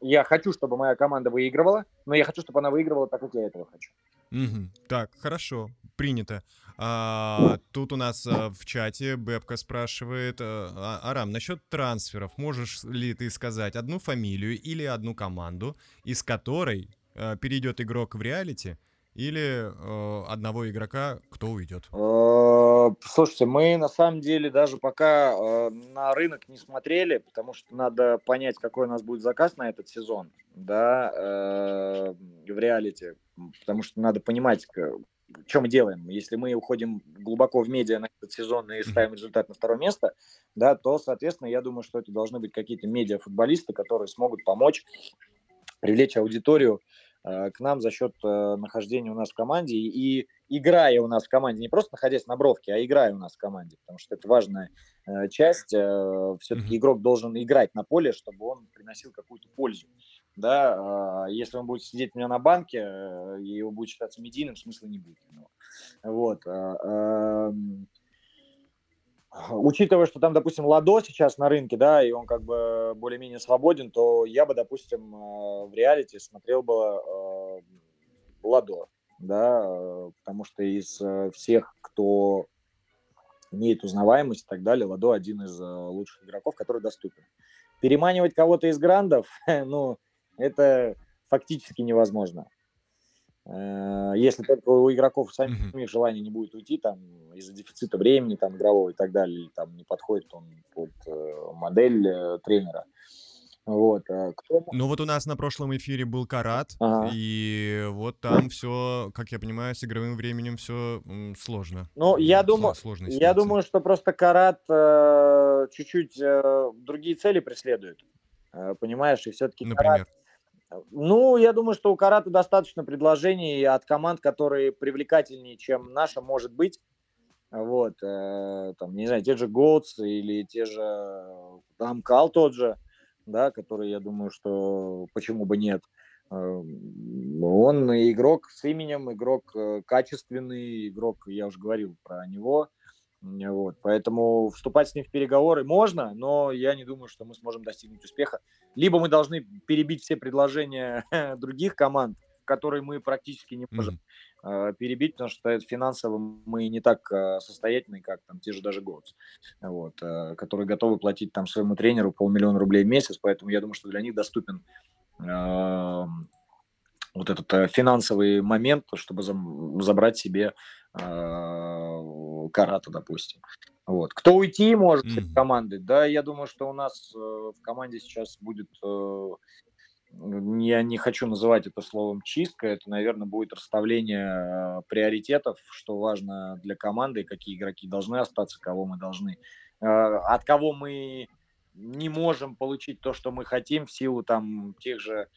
я хочу, чтобы моя команда выигрывала, но я хочу, чтобы она выигрывала так, как я этого хочу. Угу. Так, хорошо, принято. А, тут у нас а, в чате Бебка спрашивает, а, Арам, насчет трансферов, можешь ли ты сказать одну фамилию или одну команду, из которой а, перейдет игрок в реалити, или э, одного игрока, кто уйдет? Э, слушайте, мы на самом деле даже пока э, на рынок не смотрели, потому что надо понять, какой у нас будет заказ на этот сезон. Да, э, в реалити, потому что надо понимать, что мы делаем. Если мы уходим глубоко в медиа на этот сезон и ставим результат на второе место, да, то, соответственно, я думаю, что это должны быть какие-то медиа-футболисты, которые смогут помочь привлечь аудиторию к нам за счет э, нахождения у нас в команде и играя у нас в команде, не просто находясь на бровке, а играя у нас в команде, потому что это важная э, часть. Э, все-таки игрок должен играть на поле, чтобы он приносил какую-то пользу. Да, э, если он будет сидеть у меня на банке, э, и его будет считаться медийным, смысла не будет. Вот. Учитывая, что там, допустим, Ладо сейчас на рынке, да, и он как бы более-менее свободен, то я бы, допустим, э, в реалити смотрел бы э, Ладо, да, э, потому что из всех, кто имеет узнаваемость и так далее, Ладо один из лучших игроков, который доступен. Переманивать кого-то из грандов, ну, это фактически невозможно. Если только у игроков самих желания не будет уйти, там, из-за дефицита времени, там, игрового и так далее, там не подходит он под э, модель э, тренера. Вот. А кто... Ну вот у нас на прошлом эфире был Карат, ага. и вот там все, как я понимаю, с игровым временем все сложно. Ну, я думаю, я думаю, что просто Карат э, чуть-чуть э, другие цели преследует, э, понимаешь, и все-таки Например? Карат ну, я думаю, что у Карата достаточно предложений от команд, которые привлекательнее, чем наша, может быть. Вот, э, там, не знаю, те же Готс или те же Амкал тот же, да, который, я думаю, что почему бы нет. Э, он игрок с именем, игрок э, качественный, игрок, я уже говорил про него. Вот, поэтому вступать с ним в переговоры можно, но я не думаю, что мы сможем достигнуть успеха. Либо мы должны перебить все предложения других команд, которые мы практически не можем mm-hmm. Перебить, потому что финансово мы не так э, состоятельны, как там те же даже Гоутс, вот, э, которые готовы платить там своему тренеру полмиллиона рублей в месяц, поэтому я думаю, что для них доступен э, вот этот финансовый момент, чтобы забрать себе э, Карата, допустим. Вот. Кто уйти может mm-hmm. из команды? Да, я думаю, что у нас э, в команде сейчас будет, э, я не хочу называть это словом чистка, это, наверное, будет расставление э, приоритетов, что важно для команды, какие игроки должны остаться, кого мы должны, э, от кого мы не можем получить то, что мы хотим в силу там тех же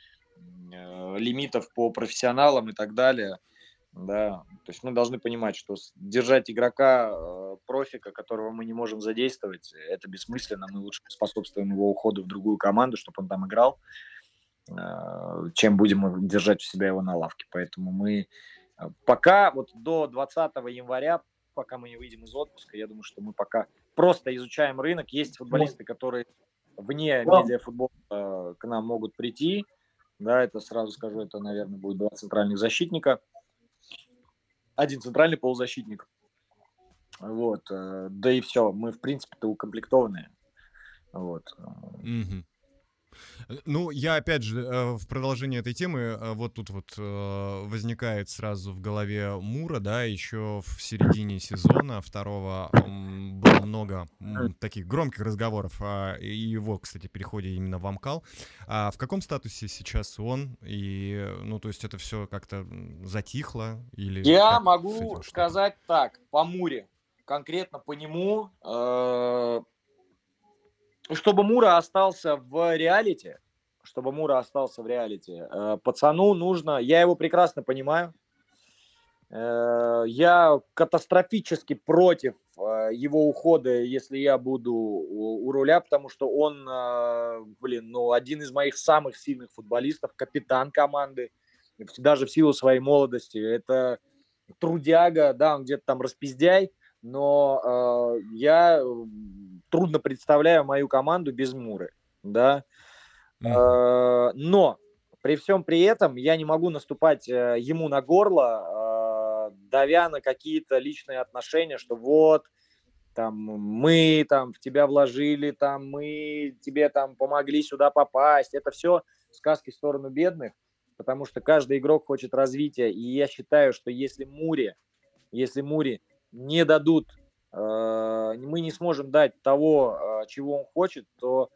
э, лимитов по профессионалам и так далее – да, то есть мы должны понимать, что держать игрока профика, которого мы не можем задействовать, это бессмысленно, мы лучше способствуем его уходу в другую команду, чтобы он там играл, чем будем держать у себя его на лавке. Поэтому мы э, пока, вот до 20 января, пока мы не выйдем из отпуска, я думаю, что мы пока просто изучаем рынок. Есть футболисты, которые вне медиафутбола э, к нам могут прийти, да, это сразу скажу, это, наверное, будет два центральных защитника – один центральный полузащитник. Вот. Э, да и все. Мы, в принципе-то, укомплектованные. Вот. Mm-hmm. Ну, я опять же э, в продолжение этой темы э, вот тут вот э, возникает сразу в голове Мура, да, еще в середине сезона второго было много таких громких разговоров о его, кстати, переходе именно в Амкал. А в каком статусе сейчас он? И, ну, то есть это все как-то затихло? Или я могу сказать так, по Муре, конкретно по нему, чтобы Мура остался в реалити, чтобы Мура остался в реалити, э, пацану нужно, я его прекрасно понимаю, э, я катастрофически против э, его ухода, если я буду у руля, потому что он, блин, ну, один из моих самых сильных футболистов, капитан команды, даже в силу своей молодости. Это трудяга, да, он где-то там распиздяй, но я трудно представляю мою команду без Муры, да. Mm. Но при всем при этом я не могу наступать э, ему на горло, э, давя на какие-то личные отношения, что вот там мы там в тебя вложили, там мы тебе там помогли сюда попасть. Это все сказки в сторону бедных, потому что каждый игрок хочет развития. И я считаю, что если Муре, если Муре не дадут мы не сможем дать того, э, чего он хочет, то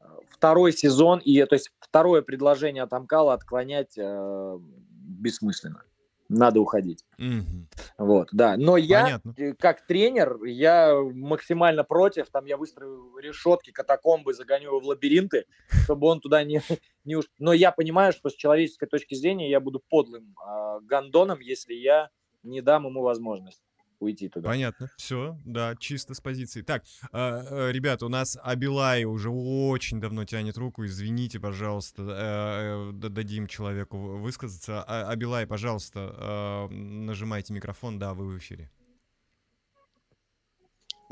э, второй сезон, и то есть второе предложение от Амкала отклонять бессмысленно. Надо уходить. Мгм. Вот, да. Но я, Понятно. э, как тренер, я максимально против. Там я выстрою решетки, катакомбы, загоню его в лабиринты, чтобы он туда не, не уж... Но я понимаю, что с человеческой точки зрения я буду подлым а, гондоном, если я не дам ему возможность уйти туда. Понятно. Все, да, чисто с позиции. Так, а, э, ребята, у нас Абилай уже очень давно тянет руку. Извините, пожалуйста, э, э, дадим человеку высказаться. А- Абилай, пожалуйста, э, нажимайте микрофон, да, вы в эфире.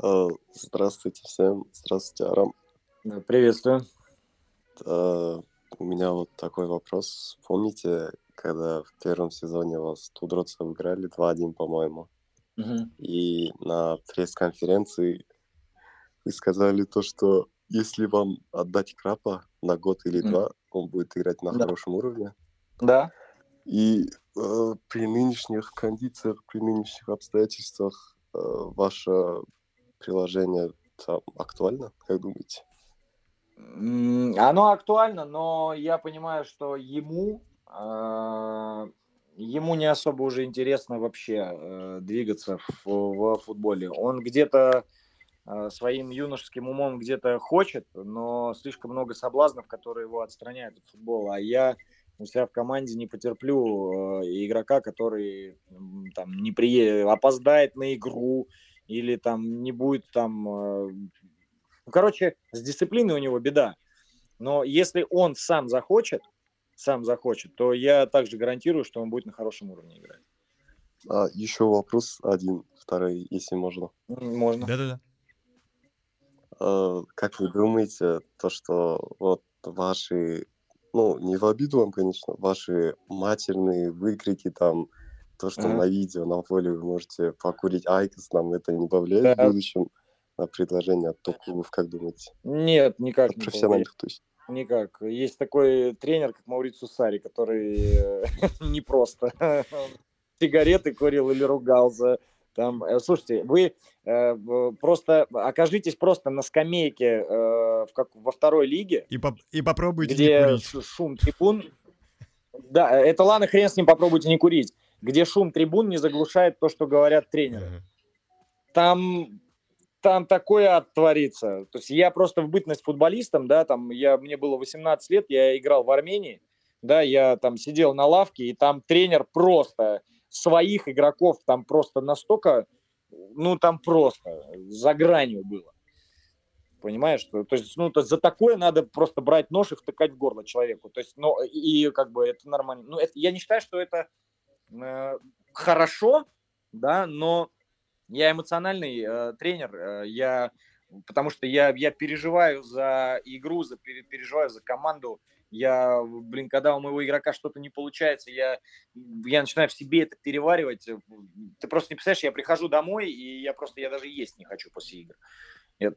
Э, Здравствуйте всем. Здравствуйте, Арам. Да, Приветствую. Э, У меня вот такой вопрос. Помните, когда в первом сезоне вас Тудроцы выиграли 2-1, по-моему? И на пресс-конференции вы сказали то, что если вам отдать Крапа на год или М. два, он будет играть на Да. хорошем уровне. Да. И э, при нынешних кондициях, при нынешних обстоятельствах э, ваше приложение там актуально, как думаете? Оно актуально, но я понимаю, что ему, а, ему не особо уже интересно вообще э, двигаться в, в футболе. Он где-то а, своим юношеским умом где-то хочет, но слишком много соблазнов, которые его отстраняют от футбола. А я у себя в команде не потерплю э, игрока, который там не прие... опоздает на игру или там не будет там э, ну, короче, с дисциплиной у него беда. Но если он сам захочет, сам захочет, то я также гарантирую, что он будет на хорошем уровне играть. А, еще вопрос один, второй, если можно. Можно. Да-да-да. Э, Как вы думаете, то, что вот ваши, ну, не в обиду вам, конечно, ваши матерные выкрики там, то, что Ага. на видео, на поле вы можете покурить IQOS, нам это не повлияет в Да. будущем на предложение от топ-клубов, как думаете? Нет, никак От не профессиональных, то есть. Никак. Есть такой тренер, как Маурицу Сари, который э, не просто сигареты курил или ругался. Там, э, слушайте, вы э, просто окажитесь просто на скамейке э, в как, во второй лиге, И, поп- и попробуйте не где курить. ш- шум трибун. Да, э, это ладно, хрен с ним, попробуйте не курить. Где шум трибун не заглушает то, что говорят тренеры. Там, там такое творится. То есть я просто в бытность футболистом, да, там я, мне было 18 лет, я играл в Армении, да, я там сидел на лавке, и там тренер просто своих игроков там просто настолько, ну там просто за гранью было. Понимаешь? То есть, ну, то есть за такое надо просто брать нож и втыкать в горло человеку. То есть, ну, и как бы это нормально. Ну, это, я не считаю, что это э, хорошо, да, но я эмоциональный э, тренер, э, я, потому что я, я переживаю за игру, за, пере- переживаю за команду. Я, блин, когда у моего игрока что-то не получается, я, я начинаю в себе это переваривать. Ты просто не представляешь, я прихожу домой, и я просто, я даже есть не хочу после игр.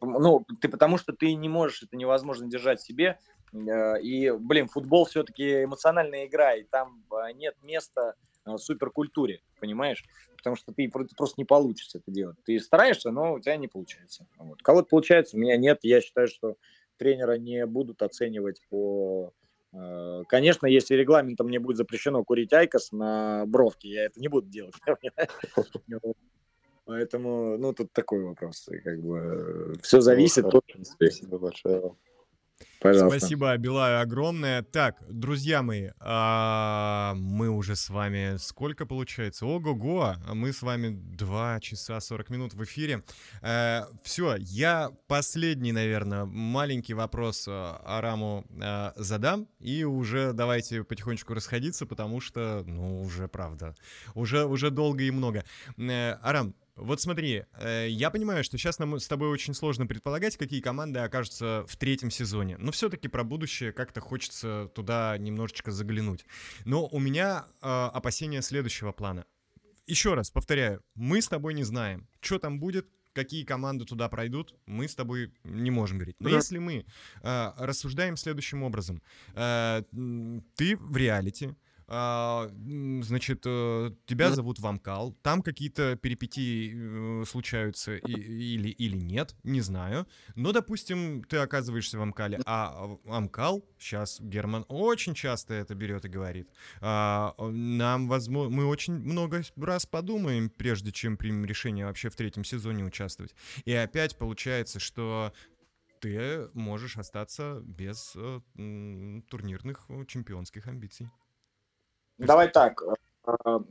Ну, ты потому что ты не можешь, это невозможно держать себе. Э, И, блин, футбол все-таки эмоциональная игра, и там э, нет места э, суперкультуре, понимаешь? Потому что ты про- просто не получится это делать. Ты стараешься, но у тебя не получается. Вот. Кого-то получается, у меня нет. Я считаю, что тренера не будут оценивать по... э, Конечно, если регламентом мне будет запрещено курить айкос на бровке, я это не буду делать. Поэтому, ну, тут такой вопрос. Как бы все зависит Ну, от... Спасибо большое. Пожалуйста. Спасибо, Абилаю, огромное. Так, друзья мои, а, мы уже с вами сколько получается? Ого-го, мы с вами 2 часа 40 минут в эфире. все, я последний, наверное, маленький вопрос а, Араму а, задам, и уже давайте потихонечку расходиться, потому что, ну, уже правда, уже, уже долго и много. Э, Арам, вот смотри, э, я понимаю, что сейчас нам с тобой очень сложно предполагать, какие команды окажутся в третьем сезоне. Но все-таки про будущее как-то хочется туда немножечко заглянуть. Но у меня э, опасения следующего плана. Еще раз повторяю, мы с тобой не знаем, что там будет, какие команды туда пройдут, мы с тобой не можем говорить. Но Мгм. если мы э, рассуждаем следующим образом, э, ты в реалити, а, значит, э, тебя зовут Вамкал, там какие-то перипетии э, случаются и- или, или нет, не знаю. Но, допустим, ты оказываешься в Амкале, а Амкал, сейчас Герман очень часто это берет и говорит, а, нам, возможно, мы очень много раз подумаем, прежде чем примем решение вообще в третьем сезоне участвовать. И опять получается, что ты можешь остаться без э, турнирных э, чемпионских амбиций. Давай так,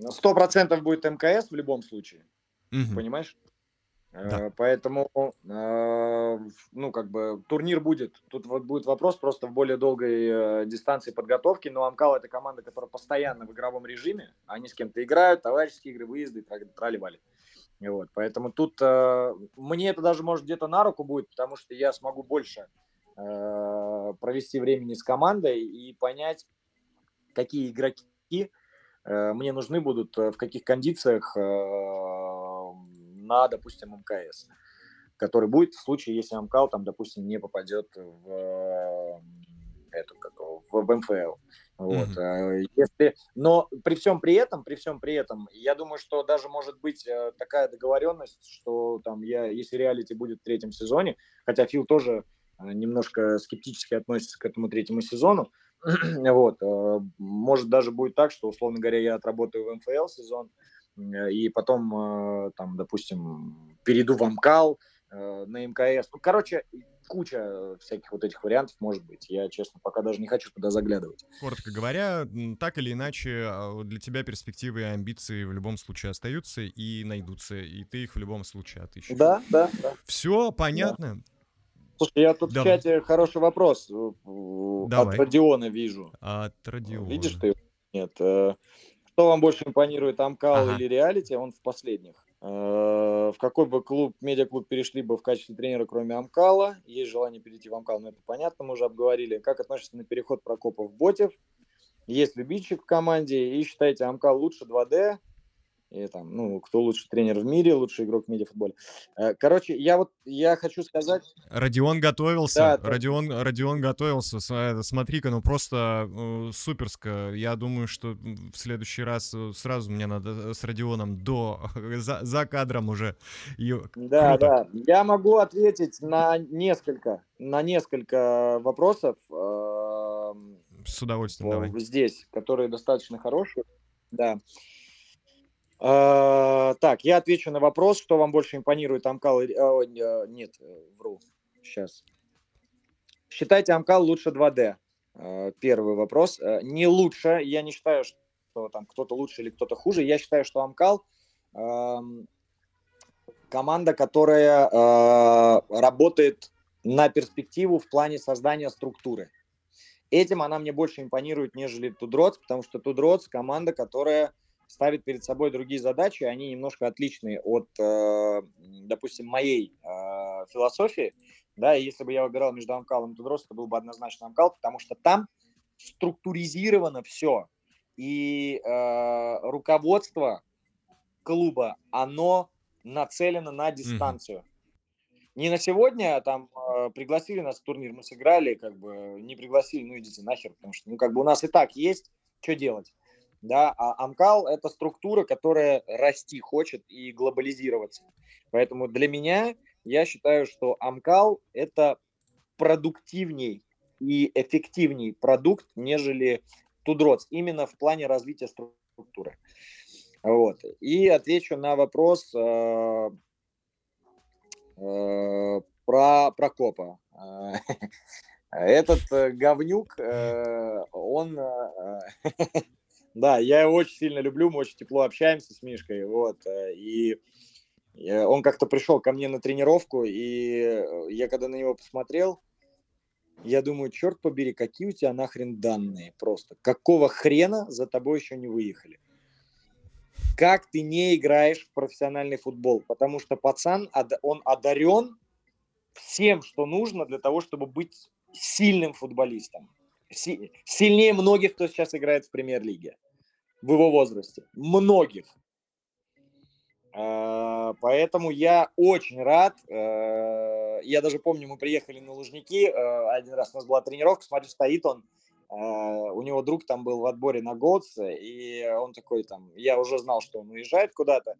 сто процентов будет МКС в любом случае, Мгм. понимаешь? Да. Э, Поэтому, э, ну, как бы, турнир будет. Тут вот будет вопрос просто в более долгой э, дистанции подготовки. Но Амкал – это команда, которая постоянно в игровом режиме. Они с кем-то играют, товарищеские игры, выезды, трали- трали-вали. Вот, поэтому тут э, мне это даже, может, где-то на руку будет, потому что я смогу больше э, провести времени с командой и понять, какие игроки э, мне нужны будут, э, в каких кондициях э, на, допустим, МКС, который будет в случае, если Амкал, там, допустим, не попадет в эту, как в, МФЛ. Вот. Э, Если, но при всем при этом, при всем при этом, я думаю, что даже может быть такая договоренность, что там я, если реалити будет в третьем сезоне, хотя Фил тоже немножко скептически относится к этому третьему сезону, вот, э, может даже будет так, что, условно говоря, я отработаю в МФЛ сезон, э, и потом, э, там, допустим, перейду в Амкал, на МКС. Ну, короче, куча всяких вот этих вариантов может быть. Я, честно, пока даже не хочу туда заглядывать. Коротко говоря, так или иначе, а, для тебя перспективы и амбиции в любом случае остаются и найдутся, и ты их в любом случае отыщешь. Да, да, да. Все понятно. Слушай, я тут Давай. в чате хороший вопрос э, Давай. от Родиона вижу. От Родиона. Видишь ты? Нет. э, Что вам больше импонирует, Амкал Ага. или реалити? Он в последних. Э, В какой бы клуб, медиаклуб перешли бы в качестве тренера, кроме Амкала? Есть желание перейти в Амкал, но это понятно, мы уже обговорили. Как относится на переход Прокопов Ботев? Есть любительщик в команде, и считаете, Амкал лучше 2D? И там, ну, кто лучший тренер в мире, лучший игрок в медиафутболе. Э, Короче, я вот, я хочу сказать... Родион готовился, Да, да. Родион, Родион готовился. Э, Смотри-ка, ну просто э, суперско. Я думаю, что в следующий раз э, сразу мне надо э, с Родионом до за, за кадром уже. И Да, круто. да. Я могу ответить на несколько, на несколько вопросов эм, С удовольствием, в- давай. здесь, которые достаточно хорошие. Да. Э, Так, я отвечу на вопрос, что вам больше импонирует Амкал или... о, э, Нет, э, вру. Сейчас. Считайте Амкал лучше 2D? Э, Первый вопрос. Э, Не лучше. Я не считаю, что там кто-то лучше или кто-то хуже. Я считаю, что Амкал команда, которая работает на перспективу в плане создания структуры. Этим она мне больше импонирует, нежели Тудроц, потому что Тудроц команда, которая ставит перед собой другие задачи, они немножко отличные от, э, допустим, моей э, философии. Да, и если бы я выбирал между Амкалом и Тудроц, это был бы однозначно Амкал, потому что там структуризировано все. И э, руководство клуба, оно нацелено на дистанцию. Не на сегодня, а там э, пригласили нас в турнир, мы сыграли, как бы не пригласили, ну идите нахер, потому что, ну как бы у нас и так есть, что делать, да, а Амкал это структура, которая расти хочет и глобализироваться, поэтому для меня я считаю, что Амкал это продуктивней и эффективней продукт, нежели Тудроц, именно в плане развития структуры. Вот. И отвечу на вопрос э, э, про Прокопа. Э, Этот э, говнюк, э, он... Да, я его очень сильно люблю, мы очень тепло общаемся с Мишкой, вот, э, и э, он как-то пришел ко мне на тренировку, и э, я когда на него посмотрел, я думаю, черт побери, какие у тебя нахрен данные просто. Какого хрена за тобой еще не выехали? Как ты не играешь в профессиональный футбол? Потому что пацан, он одарен всем, что нужно для того, чтобы быть сильным футболистом. Си- сильнее многих, кто сейчас играет в премьер-лиге в его возрасте. Многих. А, Поэтому я очень рад. э, Я даже помню, мы приехали на Лужники, э, один раз у нас была тренировка, смотрю, стоит он, а, у него друг там был в отборе на Голдс, и он такой там, я уже знал, что он уезжает куда-то,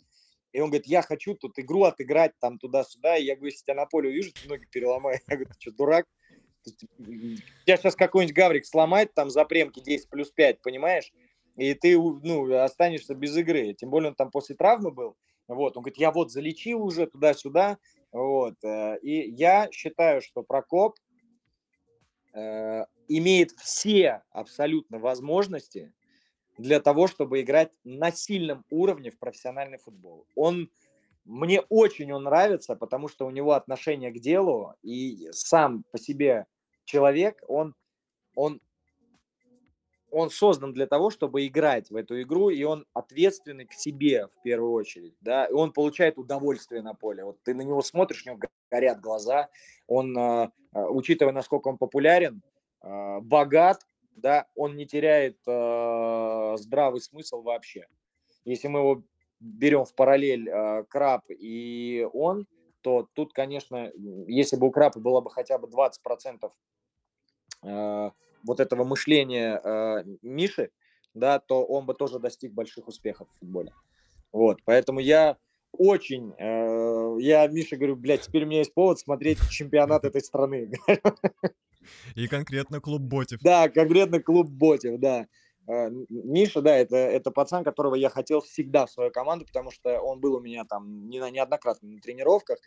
и он говорит, я хочу тут игру отыграть там туда-сюда, и я говорю, если тебя на поле увижу, ты ноги переломаю. Я говорю, ты что, дурак? Тебя сейчас какой-нибудь гаврик сломает там за премки 10 плюс 5, понимаешь? И ты ну, останешься без игры. Тем более он там после травмы был. Вот, он говорит, я вот залечил уже туда-сюда. Вот. Э, и я считаю, что Прокоп э, имеет все абсолютно возможности для того, чтобы играть на сильном уровне в профессиональный футбол. Он мне очень он нравится, потому что у него отношение к делу и сам по себе человек, он, он, он создан для того, чтобы играть в эту игру, и он ответственный к себе в первую очередь, да, и он получает удовольствие на поле. Вот ты на него смотришь, у него горят глаза, он, а, а, учитывая, насколько он популярен, а, богат, да, он не теряет здравый смысл вообще. Если мы его берем в параллель Краб и он, то тут, конечно, если бы у Крапа было бы хотя бы 20% Э, вот этого мышления э, Миши, да, то он бы тоже достиг больших успехов в футболе. Вот, поэтому я очень, э, я Мише говорю, блядь, теперь у меня есть повод смотреть чемпионат этой страны. И конкретно клуб Ботев. Да, конкретно клуб Ботев, да. Миша, да, это, это пацан, которого я хотел всегда в свою команду, потому что он был у меня там не, неоднократно на тренировках,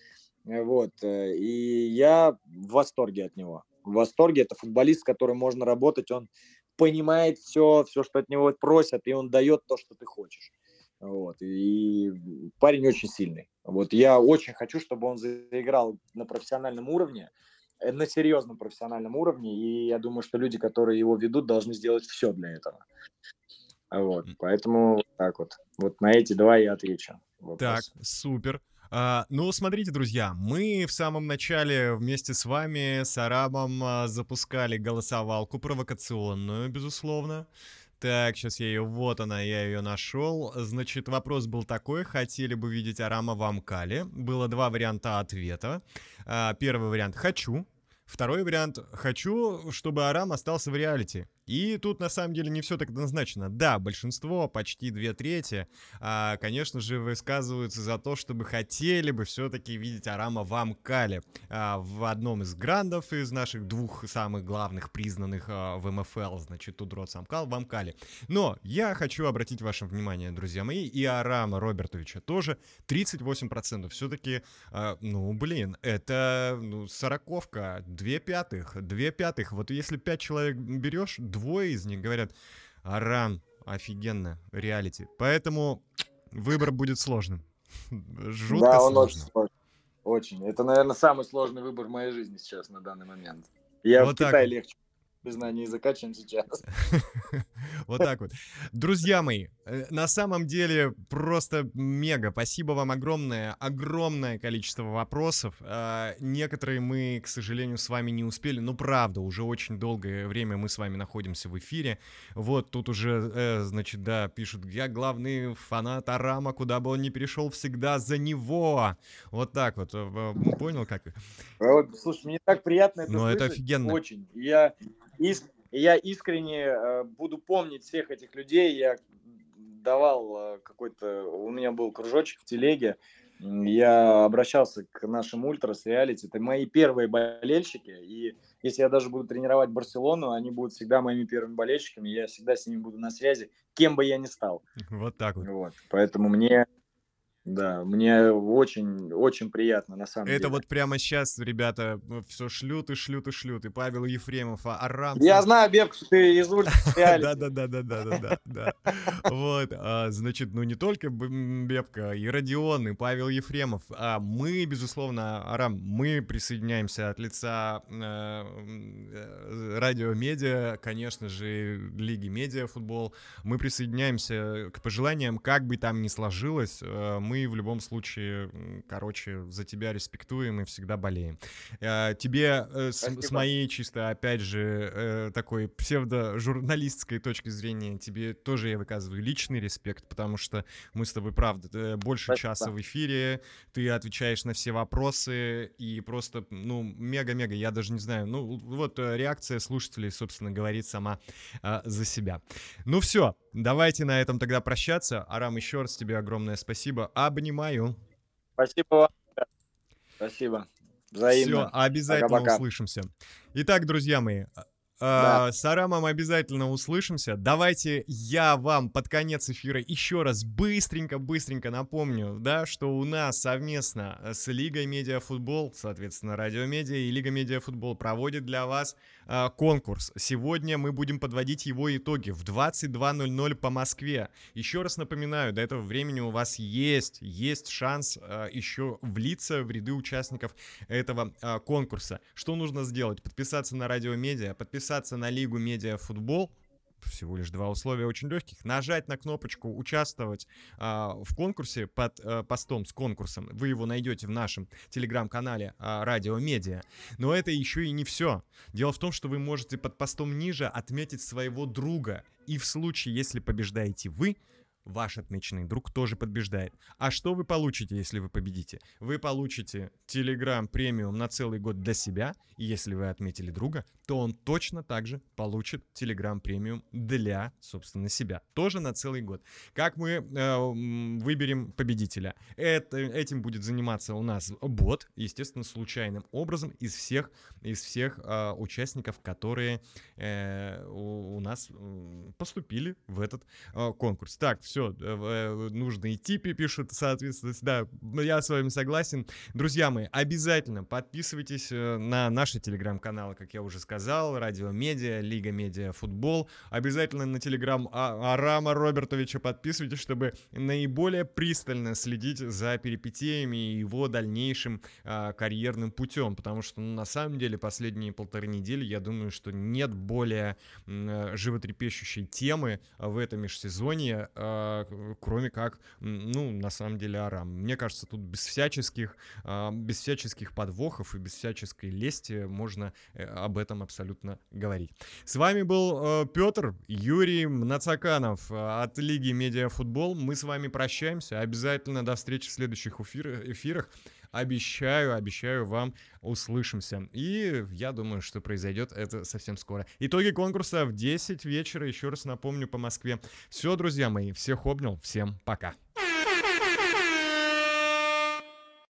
вот, и я в восторге от него в восторге. Это футболист, с которым можно работать. Он понимает все, все, что от него просят, и он дает то, что ты хочешь. Вот. И парень очень сильный. Вот. Я очень хочу, чтобы он заиграл на профессиональном уровне, э, на серьезном профессиональном уровне. И я думаю, что люди, которые его ведут, должны сделать все для этого. Вот. Поэтому так вот. Вот на эти два я отвечу. Вопрос. Так, супер. А, ну, смотрите, друзья, мы в самом начале вместе с вами, с Арабом, а, запускали голосовалку провокационную, безусловно. Так, сейчас я ее, вот она, я ее нашел. Значит, вопрос был такой, хотели бы видеть Арама в Амкале. Было два варианта ответа. А, первый вариант «хочу», Второй вариант. Хочу, чтобы Арам остался в реалити. И тут на самом деле не все так однозначно. Да, большинство, почти две трети, а, конечно же, высказываются за то, чтобы хотели бы все-таки видеть Арама в Амкале. А, в одном из грандов из наших двух самых главных признанных а, в МФЛ, значит, Тудрот Самкал в Амкале. Но я хочу обратить ваше внимание, друзья мои, и Арама Робертовича тоже 38%. Все-таки, а, ну, блин, это ну, сороковка, две пятых, две пятых. Вот если пять человек берешь, двое из них говорят, Арам, офигенно, реалити. Поэтому выбор будет сложным. Жутко да, он сложно. очень сложный. Очень. Это, наверное, самый сложный выбор в моей жизни сейчас на данный момент. Я вот в Китае легче без знания языка, чем сейчас. Вот так вот. Друзья мои, на самом деле просто мега. Спасибо вам огромное. Огромное количество вопросов. А, некоторые мы, к сожалению, с вами не успели. Ну, правда, уже очень долгое время мы с вами находимся в эфире. Вот тут уже, э, значит, да, пишут, я главный фанат Арама, куда бы он ни перешел, всегда за него. Вот так вот. Э, понял, как? Вот, слушай, мне так приятно это Ну, это офигенно. Очень. Я Иск, я искренне э, буду помнить всех этих людей. Я давал э, какой-то... У меня был кружочек в телеге. Я обращался к нашим ультрас, реалити. Это мои первые болельщики. И если я даже буду тренировать Барселону, они будут всегда моими первыми болельщиками. Я всегда с ними буду на связи, кем бы я ни стал. Вот так вот. вот. Поэтому мне да, мне очень, очень приятно, на самом Это деле. Это вот прямо сейчас, ребята, все шлют и шлют и шлют. И Павел Ефремов, а Арам... Я знаю, Беб, что ты из Да-да-да-да-да-да-да. Вот, а, значит, ну не только Бебка, и Родион, и Павел Ефремов. А мы, безусловно, Арам, мы присоединяемся от лица э, э, радио медиа, конечно же, Лиги медиа футбол. Мы присоединяемся к пожеланиям, как бы там ни сложилось, э, мы мы в любом случае, короче, за тебя респектуем и всегда болеем. Э, Тебе э, с, с моей чисто, опять же, э, такой псевдо-журналистской точки зрения, тебе тоже я выказываю личный респект, потому что мы с тобой, правда, э, больше Спасибо. часа в эфире, ты отвечаешь на все вопросы, и просто, ну, мега-мега, я даже не знаю, ну, вот реакция слушателей, собственно, говорит сама а, за себя. Ну все, давайте на этом тогда прощаться. Арам, еще раз тебе огромное спасибо. Обнимаю. Спасибо вам. Спасибо. Взаимно. Все, обязательно Пока-пока. услышимся. Итак, друзья мои, Да. а, с Арамом обязательно услышимся. Давайте я вам под конец эфира еще раз быстренько-быстренько напомню, да, что у нас совместно с Лигой Медиафутбол, соответственно, Радио Медиа и Лига Медиафутбол проводит для вас а, конкурс. Сегодня мы будем подводить его итоги в 22.00 по Москве. Еще раз напоминаю, до этого времени у вас есть, есть шанс а, еще влиться в ряды участников этого а, конкурса. Что нужно сделать? Подписаться на Радио Медиа, подписаться на Лигу Медиа Футбол. Всего лишь два условия очень легких. Нажать на кнопочку «Участвовать» а, в конкурсе под а, постом с конкурсом. Вы его найдете в нашем телеграм-канале а, Радио Медиа. Но это еще и не все. Дело в том, что вы можете под постом ниже отметить своего друга. И в случае, если побеждаете вы, ваш отмеченный друг тоже побеждает. А что вы получите, если вы победите? Вы получите Telegram премиум на целый год для себя, и если вы отметили друга, то он точно также получит Telegram премиум для, собственно, себя. Тоже на целый год. Как мы э, выберем победителя? Это, этим будет заниматься у нас бот, естественно, случайным образом из всех, из всех э, участников, которые э, у, у нас поступили в этот э, конкурс. Так, все, нужно идти, пи- пишут, соответственно, да, я с вами согласен. Друзья мои, обязательно подписывайтесь э, на наши телеграм-каналы, как я уже сказал, Радио Медиа, Лига Медиа Футбол. Обязательно на телеграм А- Арама Робертовича подписывайтесь, чтобы наиболее пристально следить за перипетиями и его дальнейшим а, карьерным путем, потому что ну, на самом деле последние полторы недели, я думаю, что нет более э, животрепещущей темы в этом межсезонье, а, кроме как, ну, на самом деле, Арам. Мне кажется, тут без всяческих, а, без всяческих подвохов и без всяческой лести можно э, об этом абсолютно говорить. С вами был Петр Юрий Мнацаканов э, от Лиги Медиафутбол. Мы с вами прощаемся. Обязательно до встречи в следующих эфир- эфирах. Обещаю, обещаю вам услышимся. И я думаю, что произойдет это совсем скоро. Итоги конкурса в 10 вечера, еще раз напомню, по Москве. Все, друзья мои, всех обнял, всем пока.